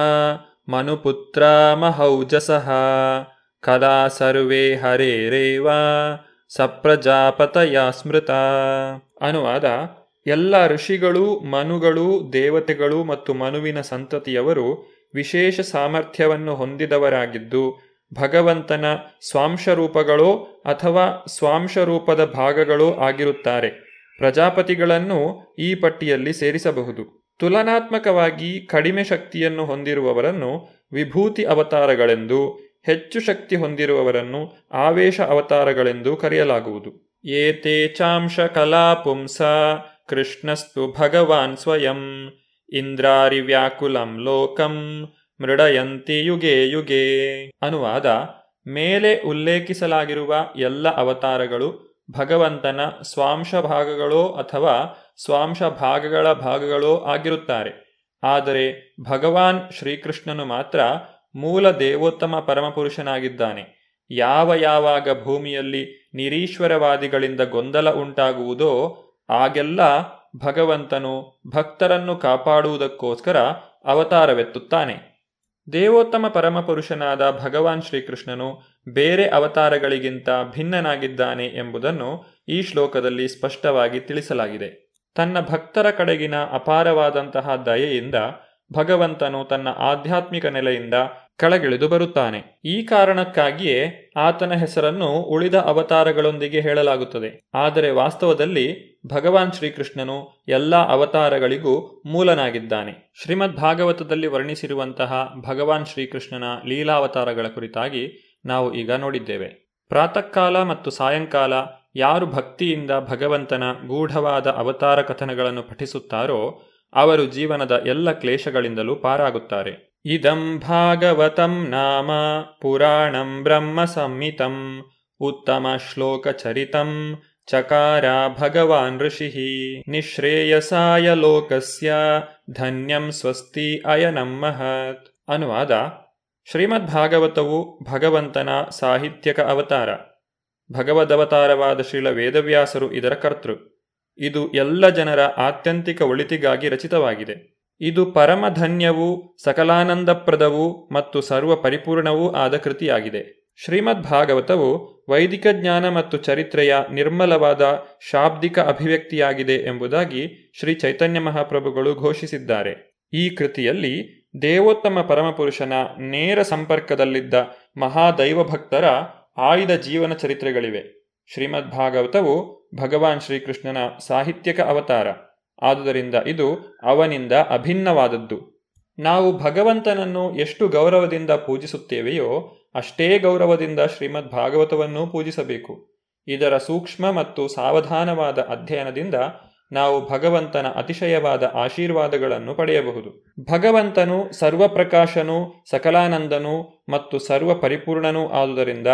ಮನುಪುತ್ರ ಮಹೌಜಸಃ. ಕದಾ ಸರ್ವೇ ಹರೇರೇವ ಸಪ್ರಜಾಪತಯ ಸ್ಮೃತ. ಅನುವಾದ, ಎಲ್ಲ ಋಷಿಗಳು, ಮನುಗಳು, ದೇವತೆಗಳು ಮತ್ತು ಮನುವಿನ ಸಂತತಿಯವರು ವಿಶೇಷ ಸಾಮರ್ಥ್ಯವನ್ನು ಹೊಂದಿದವರಾಗಿದ್ದು, ಭಗವಂತನ ಸ್ವಾಂಶರೂಪಗಳೋ ಅಥವಾ ಸ್ವಾಂಶರೂಪದ ಭಾಗಗಳೋ ಆಗಿರುತ್ತಾರೆ. ಪ್ರಜಾಪತಿಗಳನ್ನು ಈ ಪಟ್ಟಿಯಲ್ಲಿ ಸೇರಿಸಬಹುದು. ತುಲನಾತ್ಮಕವಾಗಿ ಕಡಿಮೆ ಶಕ್ತಿಯನ್ನು ಹೊಂದಿರುವವರನ್ನು ವಿಭೂತಿ ಅವತಾರಗಳೆಂದು, ಹೆಚ್ಚು ಶಕ್ತಿ ಹೊಂದಿರುವವರನ್ನು ಆವೇಶ ಅವತಾರಗಳೆಂದು ಕರೆಯಲಾಗುವುದು. ಏತೇ ಚಾಂಶ ಕಲಾ ಪುಂಸ, ಕೃಷ್ಣಸ್ತು ಭಗವಾನ್ ಸ್ವಯಂ, ಇಂದ್ರಾರಿ ವ್ಯಾಕುಲಂ ಲೋಕಂ, ಮೃಡಯಂತಿ ಯುಗೆ ಯುಗೆ. ಅನುವಾದ, ಮೇಲೆ ಉಲ್ಲೇಖಿಸಲಾಗಿರುವ ಎಲ್ಲ ಅವತಾರಗಳು ಭಗವಂತನ ಸ್ವಾಂಶ ಭಾಗಗಳೋ ಅಥವಾ ಸ್ವಾಂಶ ಭಾಗಗಳ ಭಾಗಗಳೋ ಆಗಿರುತ್ತಾರೆ. ಆದರೆ ಭಗವಾನ್ ಶ್ರೀಕೃಷ್ಣನು ಮಾತ್ರ ಮೂಲ ದೇವೋತ್ತಮ ಪರಮಪುರುಷನಾಗಿದ್ದಾನೆ. ಯಾವ ಯಾವಾಗ ಭೂಮಿಯಲ್ಲಿ ನಿರೀಶ್ವರವಾದಿಗಳಿಂದ ಗೊಂದಲ ಉಂಟಾಗುವುದೋ ಆಗೆಲ್ಲ ಭಗವಂತನು ಭಕ್ತರನ್ನು ಕಾಪಾಡುವುದಕ್ಕೋಸ್ಕರ ಅವತಾರವೆತ್ತುತ್ತಾನೆ. ದೇವೋತ್ತಮ ಪರಮಪುರುಷನಾದ ಭಗವಾನ್ ಶ್ರೀಕೃಷ್ಣನು ಬೇರೆ ಅವತಾರಗಳಿಗಿಂತ ಭಿನ್ನನಾಗಿದ್ದಾನೆ ಎಂಬುದನ್ನು ಈ ಶ್ಲೋಕದಲ್ಲಿ ಸ್ಪಷ್ಟವಾಗಿ ತಿಳಿಸಲಾಗಿದೆ. ತನ್ನ ಭಕ್ತರ ಕಡೆಗಿನ ಅಪಾರವಾದಂತಹ ದಯೆಯಿಂದ ಭಗವಂತನು ತನ್ನ ಆಧ್ಯಾತ್ಮಿಕ ನೆಲೆಯಿಂದ ಕೆಳಗಿಳಿದು ಬರುತ್ತಾನೆ. ಈ ಕಾರಣಕ್ಕಾಗಿಯೇ ಆತನ ಹೆಸರನ್ನು ಉಳಿದ ಅವತಾರಗಳೊಂದಿಗೆ ಹೇಳಲಾಗುತ್ತದೆ. ಆದರೆ ವಾಸ್ತವದಲ್ಲಿ ಭಗವಾನ್ ಶ್ರೀಕೃಷ್ಣನು ಎಲ್ಲ ಅವತಾರಗಳಿಗೂ ಮೂಲನಾಗಿದ್ದಾನೆ. ಶ್ರೀಮದ್ ಭಾಗವತದಲ್ಲಿ ವರ್ಣಿಸಿರುವಂತಹ ಭಗವಾನ್ ಶ್ರೀಕೃಷ್ಣನ ಲೀಲಾವತಾರಗಳ ಕುರಿತಾಗಿ ನಾವು ಈಗ ನೋಡಿದ್ದೇವೆ. ಪ್ರಾತಃಕಾಲ ಮತ್ತು ಸಾಯಂಕಾಲ ಯಾರು ಭಕ್ತಿಯಿಂದ ಭಗವಂತನ ಗೂಢವಾದ ಅವತಾರ ಕಥನಗಳನ್ನು ಪಠಿಸುತ್ತಾರೋ ಅವರು ಜೀವನದ ಎಲ್ಲ ಕ್ಲೇಶಗಳಿಂದಲೂ ಪಾರಾಗುತ್ತಾರೆ. ಇದಂ ಭಾಗವತಂ ನಾಮ ಪುರಾಣಂ ಬ್ರಹ್ಮ ಸಂಹಿತಂ ಉತ್ತಮ ಶ್ಲೋಕ ಚರಿತಂ ಚಕಾರ ಭಗವಾನ್ ಋಷಿ ನಿಶ್ರೇಯಸಾಯ ಲೋಕಸ್ಯ ಧನ್ಯಂ ಸ್ವಸ್ತಿ ಅಯನಂ ಮಹತ್ ಅನುವಾದ ಶ್ರೀಮದ್ ಭಾಗವತವು ಭಗವಂತನ ಸಾಹಿತ್ಯಕ ಅವತಾರ. ಭಗವದವತಾರವಾದ ಶ್ರೀಲ ವೇದವ್ಯಾಸರು ಇದರ ಕರ್ತೃ. ಇದು ಎಲ್ಲ ಜನರ ಆತ್ಯಂತಿಕ ಒಳಿತಿಗಾಗಿ ರಚಿತವಾಗಿದೆ. ಇದು ಪರಮಧನ್ಯವೂ, ಸಕಲಾನಂದಪ್ರದವೂ ಮತ್ತು ಸರ್ವ ಪರಿಪೂರ್ಣವೂ ಆದ ಕೃತಿಯಾಗಿದೆ. ಶ್ರೀಮದ್ ಭಾಗವತವು ವೈದಿಕ ಜ್ಞಾನ ಮತ್ತು ಚರಿತ್ರೆಯ ನಿರ್ಮಲವಾದ ಶಾಬ್ದಿಕ ಅಭಿವ್ಯಕ್ತಿಯಾಗಿದೆ ಎಂಬುದಾಗಿ ಶ್ರೀ ಚೈತನ್ಯ ಮಹಾಪ್ರಭುಗಳು ಘೋಷಿಸಿದ್ದಾರೆ. ಈ ಕೃತಿಯಲ್ಲಿ ದೇವೋತ್ತಮ ಪರಮಪುರುಷನ ನೇರ ಸಂಪರ್ಕದಲ್ಲಿದ್ದ ಮಹಾದೈವ ಭಕ್ತರ ಆಯ್ದ ಜೀವನ ಚರಿತ್ರೆಗಳಿವೆ. ಶ್ರೀಮದ್ ಭಾಗವತವು ಭಗವಾನ್ ಶ್ರೀಕೃಷ್ಣನ ಸಾಹಿತ್ಯಕ ಅವತಾರ. ಆದುದರಿಂದ ಇದು ಅವನಿಂದ ಅಭಿನ್ನವಾದದ್ದು. ನಾವು ಭಗವಂತನನ್ನು ಎಷ್ಟು ಗೌರವದಿಂದ ಪೂಜಿಸುತ್ತೇವೆಯೋ ಅಷ್ಟೇ ಗೌರವದಿಂದ ಶ್ರೀಮದ್ ಭಾಗವತವನ್ನು ಪೂಜಿಸಬೇಕು. ಇದರ ಸೂಕ್ಷ್ಮ ಮತ್ತು ಸಾವಧಾನವಾದ ಅಧ್ಯಯನದಿಂದ ನಾವು ಭಗವಂತನ ಅತಿಶಯವಾದ ಆಶೀರ್ವಾದಗಳನ್ನು ಪಡೆಯಬಹುದು. ಭಗವಂತನು ಸರ್ವಪ್ರಕಾಶನೂ, ಸಕಲಾನಂದನೂ ಮತ್ತು ಸರ್ವ ಪರಿಪೂರ್ಣನೂ ಆದುದರಿಂದ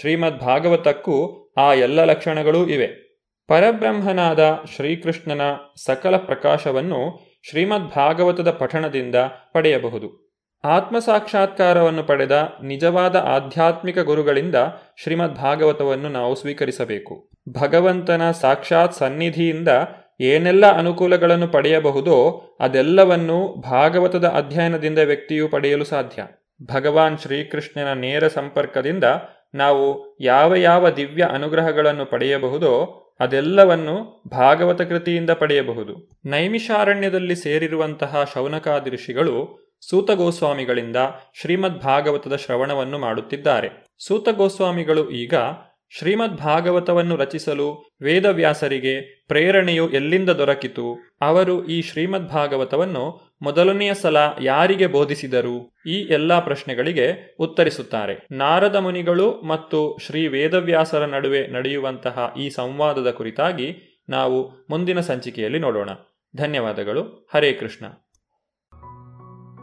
ಶ್ರೀಮದ್ ಭಾಗವತಕ್ಕೂ ಆ ಎಲ್ಲ ಲಕ್ಷಣಗಳೂ ಇವೆ. ಪರಬ್ರಹ್ಮನಾದ ಶ್ರೀಕೃಷ್ಣನ ಸಕಲ ಪ್ರಕಾಶವನ್ನು ಶ್ರೀಮದ್ ಭಾಗವತದ ಪಠಣದಿಂದ ಪಡೆಯಬಹುದು. ಆತ್ಮ ಸಾಕ್ಷಾತ್ಕಾರವನ್ನು ಪಡೆದ ನಿಜವಾದ ಆಧ್ಯಾತ್ಮಿಕ ಗುರುಗಳಿಂದ ಶ್ರೀಮದ್ ಭಾಗವತವನ್ನು ನಾವು ಸ್ವೀಕರಿಸಬೇಕು. ಭಗವಂತನ ಸಾಕ್ಷಾತ್ ಸನ್ನಿಧಿಯಿಂದ ಏನೆಲ್ಲ ಅನುಕೂಲಗಳನ್ನು ಪಡೆಯಬಹುದೋ ಅದೆಲ್ಲವನ್ನೂ ಭಾಗವತದ ಅಧ್ಯಯನದಿಂದ ವ್ಯಕ್ತಿಯು ಪಡೆಯಲು ಸಾಧ್ಯ. ಭಗವಾನ್ ಶ್ರೀಕೃಷ್ಣನ ನೇರ ಸಂಪರ್ಕದಿಂದ ನಾವು ಯಾವ ಯಾವ ದಿವ್ಯ ಅನುಗ್ರಹಗಳನ್ನು ಪಡೆಯಬಹುದೋ ಅದೆಲ್ಲವನ್ನು ಭಾಗವತ ಕೃತಿಯಿಂದ ಪಡೆಯಬಹುದು. ನೈಮಿಷಾರಣ್ಯದಲ್ಲಿ ಸೇರಿರುವಂತಹ ಶೌನಕಾದಿ ಋಷಿಗಳು ಸೂತ ಗೋಸ್ವಾಮಿಗಳಿಂದ ಶ್ರೀಮದ್ ಭಾಗವತದ ಶ್ರವಣವನ್ನು ಮಾಡುತ್ತಿದ್ದಾರೆ. ಸೂತ ಗೋಸ್ವಾಮಿಗಳು ಈಗ ಶ್ರೀಮದ್ ಭಾಗವತವನ್ನು ರಚಿಸಲು ವೇದವ್ಯಾಸರಿಗೆ ಪ್ರೇರಣೆಯು ಎಲ್ಲಿಂದ ದೊರಕಿತು? ಅವರು ಈ ಶ್ರೀಮದ್ ಭಾಗವತವನ್ನು ಮೊದಲನೆಯ ಸಲ ಯಾರಿಗೆ ಬೋಧಿಸಿದರು? ಈ ಎಲ್ಲಾ ಪ್ರಶ್ನೆಗಳಿಗೆ ಉತ್ತರಿಸುತ್ತಾರೆ. ನಾರದ ಮುನಿಗಳು ಮತ್ತು ಶ್ರೀ ವೇದವ್ಯಾಸರ ನಡುವೆ ನಡೆಯುವಂತಹ ಈ ಸಂವಾದದ ಕುರಿತಾಗಿ ನಾವು ಮುಂದಿನ ಸಂಚಿಕೆಯಲ್ಲಿ ನೋಡೋಣ. ಧನ್ಯವಾದಗಳು. ಹರೇ ಕೃಷ್ಣ.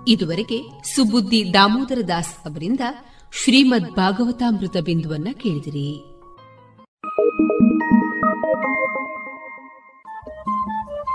ಇದುವರೆಗೆ ಸುಬುದ್ದಿ ದಾಮೋದರ ದಾಸ್ ಅವರಿಂದ ಶ್ರೀಮದ್ ಭಾಗವತಾಮೃತ ಬಿಂದುವನ್ನ ಕೇಳಿದಿರಿ.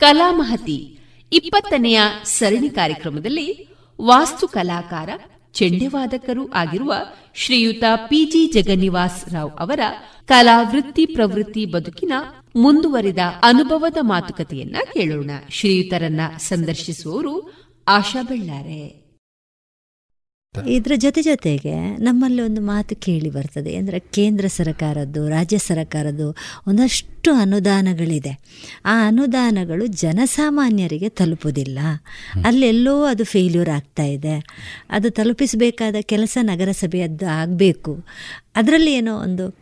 ಕಲಾಮಹತಿ ಇಪ್ಪತ್ತನೆಯ ಸರಣಿ ಕಾರ್ಯಕ್ರಮದಲ್ಲಿ ವಾಸ್ತು ಕಲಾಕಾರ ಚೆಂಡೆವಾದಕರೂ ಆಗಿರುವ ಶ್ರೀಯುತ ಪಿಜಿ ಜಗನ್ನಿವಾಸ್ ರಾವ್ ಅವರ ಕಲಾ ವೃತ್ತಿ ಪ್ರವೃತ್ತಿ ಬದುಕಿನ ಮುಂದುವರಿದ ಅನುಭವದ ಮಾತುಕತೆಯನ್ನ ಕೇಳೋಣ. ಶ್ರೀಯುತರನ್ನ ಸಂದರ್ಶಿಸುವವರು ಆಶಾ ಬೆಳ್ಳಾರೆ. ಇದರ ಜೊತೆ ಜೊತೆಗೆ ನಮ್ಮಲ್ಲಿ ಒಂದು ಮಾತು ಕೇಳಿ ಬರ್ತದೆ. ಅಂದರೆ ಕೇಂದ್ರ ಸರ್ಕಾರದ್ದು ರಾಜ್ಯ ಸರ್ಕಾರದ್ದು ಒಂದಷ್ಟು ಅನುದಾನಗಳಿದೆ. ಆ ಅನುದಾನಗಳು ಜನಸಾಮಾನ್ಯರಿಗೆ ತಲುಪುವುದಿಲ್ಲ. ಅಲ್ಲೆಲ್ಲೋ ಅದು ಫೇಲ್ಯೂರ್ ಆಗ್ತಾ ಇದೆ. ಅದು ತಲುಪಿಸಬೇಕಾದ ಕೆಲಸ ನಗರಸಭೆಯದ್ದು ಆಗಬೇಕು. ಅದರಲ್ಲಿ ಏನೋ ಒಂದು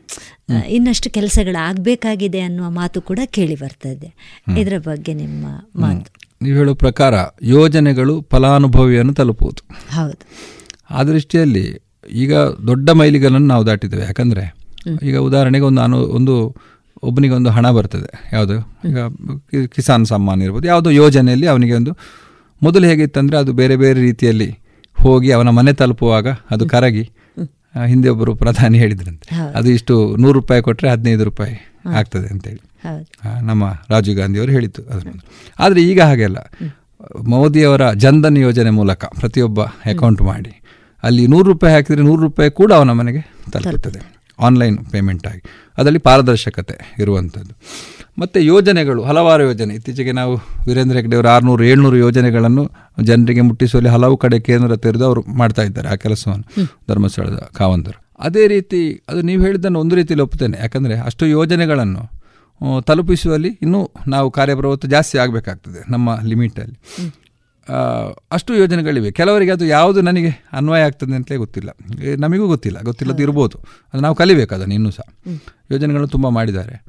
ಇನ್ನಷ್ಟು ಕೆಲಸಗಳು ಆಗಬೇಕಾಗಿದೆ ಅನ್ನುವ ಮಾತು ಕೂಡ ಕೇಳಿ ಬರ್ತದೆ. ಇದರ ಬಗ್ಗೆ ನಿಮ್ಮ ಮಾತು. ನೀವು ಹೇಳೋ ಪ್ರಕಾರ ಯೋಜನೆಗಳು ಫಲಾನುಭವಿಯನ್ನು ತಲುಪುವುದು. ಹೌದು. ಆ ದೃಷ್ಟಿಯಲ್ಲಿ ಈಗ ದೊಡ್ಡ ಮೈಲಿಗಲನ್ನು ನಾವು ದಾಟಿದ್ದೇವೆ. ಯಾಕಂದರೆ ಈಗ ಉದಾಹರಣೆಗೆ ಒಂದು ಅನು ಒಂದು ಒಬ್ಬನಿಗೆ ಒಂದು ಹಣ ಬರ್ತದೆ. ಯಾವುದು? ಈಗ ಕಿಸಾನ್ ಸಮ್ಮಾನ್ ಇರ್ಬೋದು. ಯಾವುದೋ ಯೋಜನೆಯಲ್ಲಿ ಅವನಿಗೆ ಒಂದು ಮೊದಲು ಹೇಗಿತ್ತಂದರೆ ಅದು ಬೇರೆ ಬೇರೆ ರೀತಿಯಲ್ಲಿ ಹೋಗಿ ಅವನ ಮನೆ ತಲುಪುವಾಗ ಅದು ಕರಗಿ ಹಿಂದೆ ಒಬ್ಬರು ಪ್ರಧಾನಿ ಹೇಳಿದ್ರಂತೆ. ಅದು ಇಷ್ಟು ನೂರು ರೂಪಾಯಿ ಕೊಟ್ಟರೆ ಹದಿನೈದು ರೂಪಾಯಿ ಆಗ್ತದೆ ಅಂತೇಳಿ. ನಮ್ಮ ರಾಜೀವ್ ಗಾಂಧಿಯವರು ಹೇಳಿತ್ತು ಅದನ್ನು. ಆದರೆ ಈಗ ಹಾಗೆಲ್ಲ ಮೋದಿಯವರ ಜನ್ಧನ್ ಯೋಜನೆ ಮೂಲಕ ಪ್ರತಿಯೊಬ್ಬ ಅಕೌಂಟ್ ಮಾಡಿ ಅಲ್ಲಿ ನೂರು ರೂಪಾಯಿ ಹಾಕಿದರೆ ನೂರು ರೂಪಾಯಿ ಕೂಡ ಅವನ ಮನೆಗೆ ತಲುಪುತ್ತದೆ. ಆನ್ಲೈನ್ ಪೇಮೆಂಟ್ ಆಗಿ. ಅದರಲ್ಲಿ ಪಾರದರ್ಶಕತೆ ಇರುವಂಥದ್ದು. ಮತ್ತು ಯೋಜನೆಗಳು ಹಲವಾರು ಯೋಜನೆ. ಇತ್ತೀಚೆಗೆ ನಾವು ವೀರೇಂದ್ರ ಹೆಗ್ಡೆ ಅವರು ಆರುನೂರು ಏಳ್ನೂರು ಯೋಜನೆಗಳನ್ನು ಜನರಿಗೆ ಮುಟ್ಟಿಸುವಲ್ಲಿ ಹಲವು ಕಡೆ ಕೇಂದ್ರ ತೆರೆದು ಅವರು ಮಾಡ್ತಾ ಇದ್ದಾರೆ ಆ ಕೆಲಸವನ್ನು ಧರ್ಮಸ್ಥಳದ ಕಾವಂದರು. ಅದೇ ರೀತಿ ಅದು ನೀವು ಹೇಳಿದ್ದನ್ನು ಒಂದು ರೀತಿಯಲ್ಲಿ ಒಪ್ಪುತ್ತೇನೆ. ಯಾಕಂದರೆ ಅಷ್ಟು ಯೋಜನೆಗಳನ್ನು ತಲುಪಿಸುವಲ್ಲಿ ಇನ್ನೂ ನಾವು ಕಾರ್ಯಪ್ರವೃತ್ತ ಜಾಸ್ತಿ ಆಗಬೇಕಾಗ್ತದೆ ನಮ್ಮ ಲಿಮಿಟಲ್ಲಿ ಅಷ್ಟು ಯೋಜನೆಗಳಿವೆ. ಕೆಲವರಿಗೆ ಅದು ಯಾವುದು ನನಗೆ ಅನ್ವಯ ಆಗ್ತದೆ ಅಂತಲೇ ಗೊತ್ತಿಲ್ಲ. ನಮಗೂ ಗೊತ್ತಿಲ್ಲ. ಗೊತ್ತಿಲ್ಲದ್ದು ಇರ್ಬೋದು. ಅದು ನಾವು ಕಲಿಬೇಕು ಅದನ್ನು ಇನ್ನೂ ಸಹ. ಯೋಜನೆಗಳನ್ನು ತುಂಬ ಮಾಡಿದ್ದಾರೆ.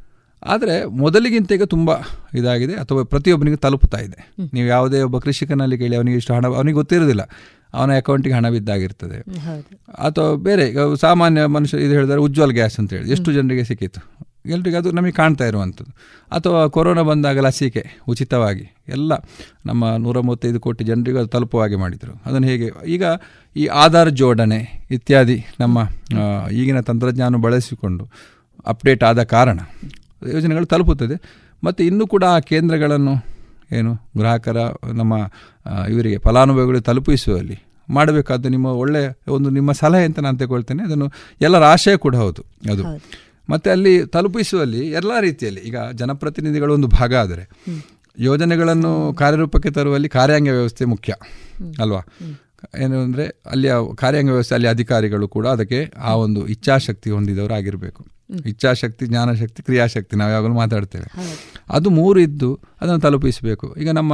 ಆದರೆ ಮೊದಲಿಗಿಂತ ಈಗ ತುಂಬ ಇದಾಗಿದೆ ಅಥವಾ ಪ್ರತಿಯೊಬ್ಬನಿಗೆ ತಲುಪುತ್ತಾ ಇದೆ. ನೀವು ಯಾವುದೇ ಒಬ್ಬ ಕೃಷಿಕನಲ್ಲಿ ಕೇಳಿ ಅವನಿಗೆ ಇಷ್ಟು ಹಣ ಅವನಿಗೆ ಗೊತ್ತಿರೋದಿಲ್ಲ ಅವನ ಅಕೌಂಟಿಗೆ ಹಣ ಬಿದ್ದಾಗಿರ್ತದೆ ಅಥವಾ ಬೇರೆ ಸಾಮಾನ್ಯ ಮನುಷ್ಯ ಇದು ಹೇಳಿದರೆ ಉಜ್ವಲ್ ಗ್ಯಾಸ್ ಅಂತ ಹೇಳಿ. ಎಷ್ಟು ಜನರಿಗೆ ಸಿಕ್ಕಿತ್ತು? ಎಲ್ರಿಗೂ ಅದು ನಮಗೆ ಕಾಣ್ತಾ ಇರುವಂಥದ್ದು. ಅಥವಾ ಕೊರೋನಾ ಬಂದಾಗ ಲಸಿಕೆ, ಉಚಿತವಾಗಿ. ಎಲ್ಲ ನಮ್ಮ ನೂರ ಮೂವತ್ತೈದು ಕೋಟಿ ಜನರಿಗೂ ಅದು ತಲುಪುವ ಹಾಗೆ ಮಾಡಿದರು. ಅದನ್ನು ಹೇಗೆ, ಈಗ ಈ ಆಧಾರ್ ಜೋಡಣೆ ಇತ್ಯಾದಿ ನಮ್ಮ ಈಗಿನ ತಂತ್ರಜ್ಞಾನ ಬಳಸಿಕೊಂಡು ಅಪ್ಡೇಟ್ ಆದ ಕಾರಣ ಯೋಜನೆಗಳು ತಲುಪುತ್ತದೆ. ಮತ್ತು ಇನ್ನೂ ಕೂಡ ಆ ಕೇಂದ್ರಗಳನ್ನು ಏನು, ಗ್ರಾಹಕರ, ನಮ್ಮ ಇವರಿಗೆ ಫಲಾನುಭವಿಗಳು ತಲುಪಿಸುವಲ್ಲಿ ಮಾಡಬೇಕಾದ ನಿಮ್ಮ ಒಳ್ಳೆಯ ಒಂದು ನಿಮ್ಮ ಸಲಹೆ ಅಂತ ನಾನು ತಗೊಳ್ತೇನೆ. ಅದನ್ನು ಎಲ್ಲರ ಆಶಯ ಕೂಡ ಹೌದು. ಅದು. ಮತ್ತು ಅಲ್ಲಿ ತಲುಪಿಸುವಲ್ಲಿ ಎಲ್ಲ ರೀತಿಯಲ್ಲಿ, ಈಗ ಜನಪ್ರತಿನಿಧಿಗಳು ಒಂದು ಭಾಗ ಆದರೆ, ಯೋಜನೆಗಳನ್ನು ಕಾರ್ಯರೂಪಕ್ಕೆ ತರುವಲ್ಲಿ ಕಾರ್ಯಾಂಗ ವ್ಯವಸ್ಥೆ ಮುಖ್ಯ, ಅಲ್ವಾ? ಏನು ಅಂದರೆ ಅಲ್ಲಿಯ ಕಾರ್ಯಾಂಗ ವ್ಯವಸ್ಥೆ, ಅಲ್ಲಿ ಅಧಿಕಾರಿಗಳು ಕೂಡ ಅದಕ್ಕೆ ಆ ಒಂದು ಇಚ್ಛಾಶಕ್ತಿ ಹೊಂದಿದವರು ಆಗಿರಬೇಕು ಇಚ್ಛಾಶಕ್ತಿ, ಜ್ಞಾನಶಕ್ತಿ, ಕ್ರಿಯಾಶಕ್ತಿ ನಾವು ಯಾವಾಗಲೂ ಮಾತಾಡ್ತೇವೆ. ಅದು ಮೂರು ಇದ್ದು ಅದನ್ನು ತಲುಪಿಸಬೇಕು. ಈಗ ನಮ್ಮ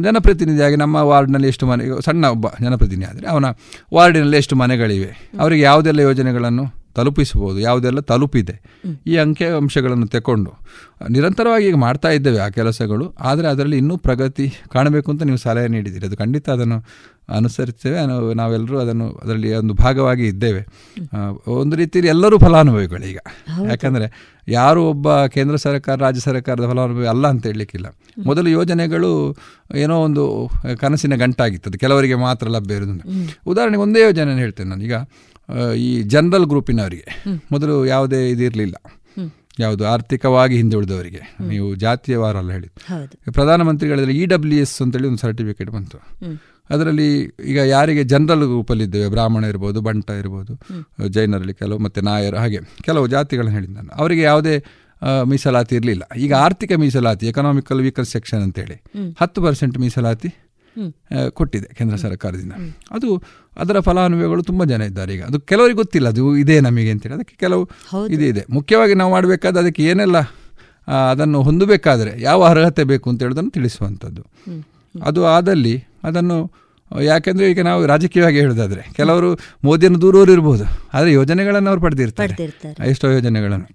ಜನಪ್ರತಿನಿಧಿಯಾಗಿ ನಮ್ಮ ವಾರ್ಡ್ನಲ್ಲಿ ಎಷ್ಟು ಮನೆ ಸಣ್ಣ ಒಬ್ಬ ಜನಪ್ರತಿನಿಧಿ ಆದರೆ ಅವನ ವಾರ್ಡಿನಲ್ಲಿ ಎಷ್ಟು ಮನೆಗಳಿವೆ, ಅವರಿಗೆ ಯಾವುದೆಲ್ಲ ಯೋಜನೆಗಳನ್ನು ತಲುಪಿಸಬಹುದು ಯಾವುದೆಲ್ಲ ತಲುಪಿದೆ ಈ ಅಂಕಿ ಅಂಶಗಳನ್ನು ತಗೊಂಡು ನಿರಂತರವಾಗಿ ಈಗ ಮಾಡ್ತಾ ಇದ್ದೇವೆ ಆ ಕೆಲಸಗಳು ಆದರೆ ಅದರಲ್ಲಿ ಇನ್ನೂ ಪ್ರಗತಿ ಕಾಣಬೇಕು ಅಂತ ನೀವು ಸಲಹೆ ನೀಡಿದ್ದೀರಿ. ಅದು ಖಂಡಿತ ಅದನ್ನು ಅನುಸರಿಸ್ತೇವೆ ನಾವು- ನಾವೆಲ್ಲರೂ ಅದನ್ನು ಅದರಲ್ಲಿ ಒಂದು ಭಾಗವಾಗಿ ಇದ್ದೇವೆ. ಒಂದು ರೀತಿಯಲ್ಲಿ ಎಲ್ಲರೂ ಫಲಾನುಭವಿಗಳು ಈಗ. ಯಾಕಂದರೆ ಯಾರು ಒಬ್ಬ ಕೇಂದ್ರ ಸರ್ಕಾರ ರಾಜ್ಯ ಸರ್ಕಾರದ ಫಲಾನುಭವಿ ಅಲ್ಲ ಅಂತ ಹೇಳಲಿಕ್ಕಿಲ್ಲ. ಮೊದಲು ಯೋಜನೆಗಳು ಏನೋ ಒಂದು ಕನಸಿನ ಗಂಟಾಗಿತ್ತು ಅದು ಕೆಲವರಿಗೆ ಮಾತ್ರ ಲಭ್ಯ ಇರೋದನ್ನು ಉದಾಹರಣೆಗೆ ಒಂದೇ ಯೋಜನೆ ಹೇಳ್ತೇನೆ ನಾನು. ಈಗ ಆ, ಈ ಜನರಲ್ ಗ್ರೂಪಿನವರಿಗೆ. ಮೊದಲು ಯಾವುದೇ ಇದಿರಲಿಲ್ಲ. ಯಾವುದು ಆರ್ಥಿಕವಾಗಿ ಹಿಂದುಳಿದವರಿಗೆ. ನೀವು ಜಾತಿಯವಾರ ಅಲ್ಲ ಹೇಳಿ ಪ್ರಧಾನಮಂತ್ರಿಗಳಲ್ಲಿ ಇ ಡಬ್ಲ್ಯೂ ಎಸ್ ಅಂತೇಳಿ ಒಂದು ಸರ್ಟಿಫಿಕೇಟ್ ಬಂತು. ಅದರಲ್ಲಿ ಈಗ ಯಾರಿಗೆ ಜನರಲ್ ಗ್ರೂಪಲ್ಲಿದ್ದೇವೆ ಬ್ರಾಹ್ಮಣ ಇರ್ಬೋದು ಬಂಟ ಇರ್ಬೋದು ಜೈನರಲ್ಲಿ ಕೆಲವು ಮತ್ತು ನಾಯರು ಹಾಗೆ ಕೆಲವು ಜಾತಿಗಳನ್ನು ಹೇಳಿದ್ದಾನೆ ನಾನು. ಅವರಿಗೆ ಯಾವುದೇ ಮೀಸಲಾತಿ ಇರಲಿಲ್ಲ. ಈಗ ಆರ್ಥಿಕ ಮೀಸಲಾತಿ ಎಕನಾಮಿಕಲ್ ವೀಕರ್ ಸೆಕ್ಷನ್ ಅಂತೇಳಿ. ಹತ್ತು ಪರ್ಸೆಂಟ್ ಮೀಸಲಾತಿ ಕೊಟ್ಟಿದೆ ಕೇಂದ್ರ ಸರ್ಕಾರದಿಂದ. ಅದು ಅದರ ಫಲಾನುಭವಿಗಳು ತುಂಬ ಜನ ಇದ್ದಾರೆ ಈಗ. ಅದು ಕೆಲವರಿಗೆ ಗೊತ್ತಿಲ್ಲ ಅದು ಇದೆ ನಮಗೆ ಅಂತೇಳಿ. ಅದಕ್ಕೆ ಕೆಲವು ಇದು ಇದೆ. ಮುಖ್ಯವಾಗಿ ನಾವು ಮಾಡಬೇಕಾದ ಅದಕ್ಕೆ ಏನೆಲ್ಲ ಅದನ್ನು ಹೊಂದಬೇಕಾದರೆ ಯಾವ ಅರ್ಹತೆ ಬೇಕು ಅಂತ ಹೇಳೋದನ್ನು ತಿಳಿಸುವಂಥದ್ದು. ಅದು ಆದಲ್ಲಿ ಅದನ್ನು ಯಾಕೆಂದ್ರೆ ಈಗ ನಾವು ರಾಜಕೀಯವಾಗಿ ಹೇಳೋದಾದ್ರೆ ಕೆಲವರು ಮೋದಿಯನ್ನು ದೂರವರು ಇರ್ಬೋದು ಆದರೆ ಯೋಜನೆಗಳನ್ನು ಅವರು ಪಡೆದಿರ್ತಾರೆ. ಎಷ್ಟೋ ಯೋಜನೆಗಳನ್ನು.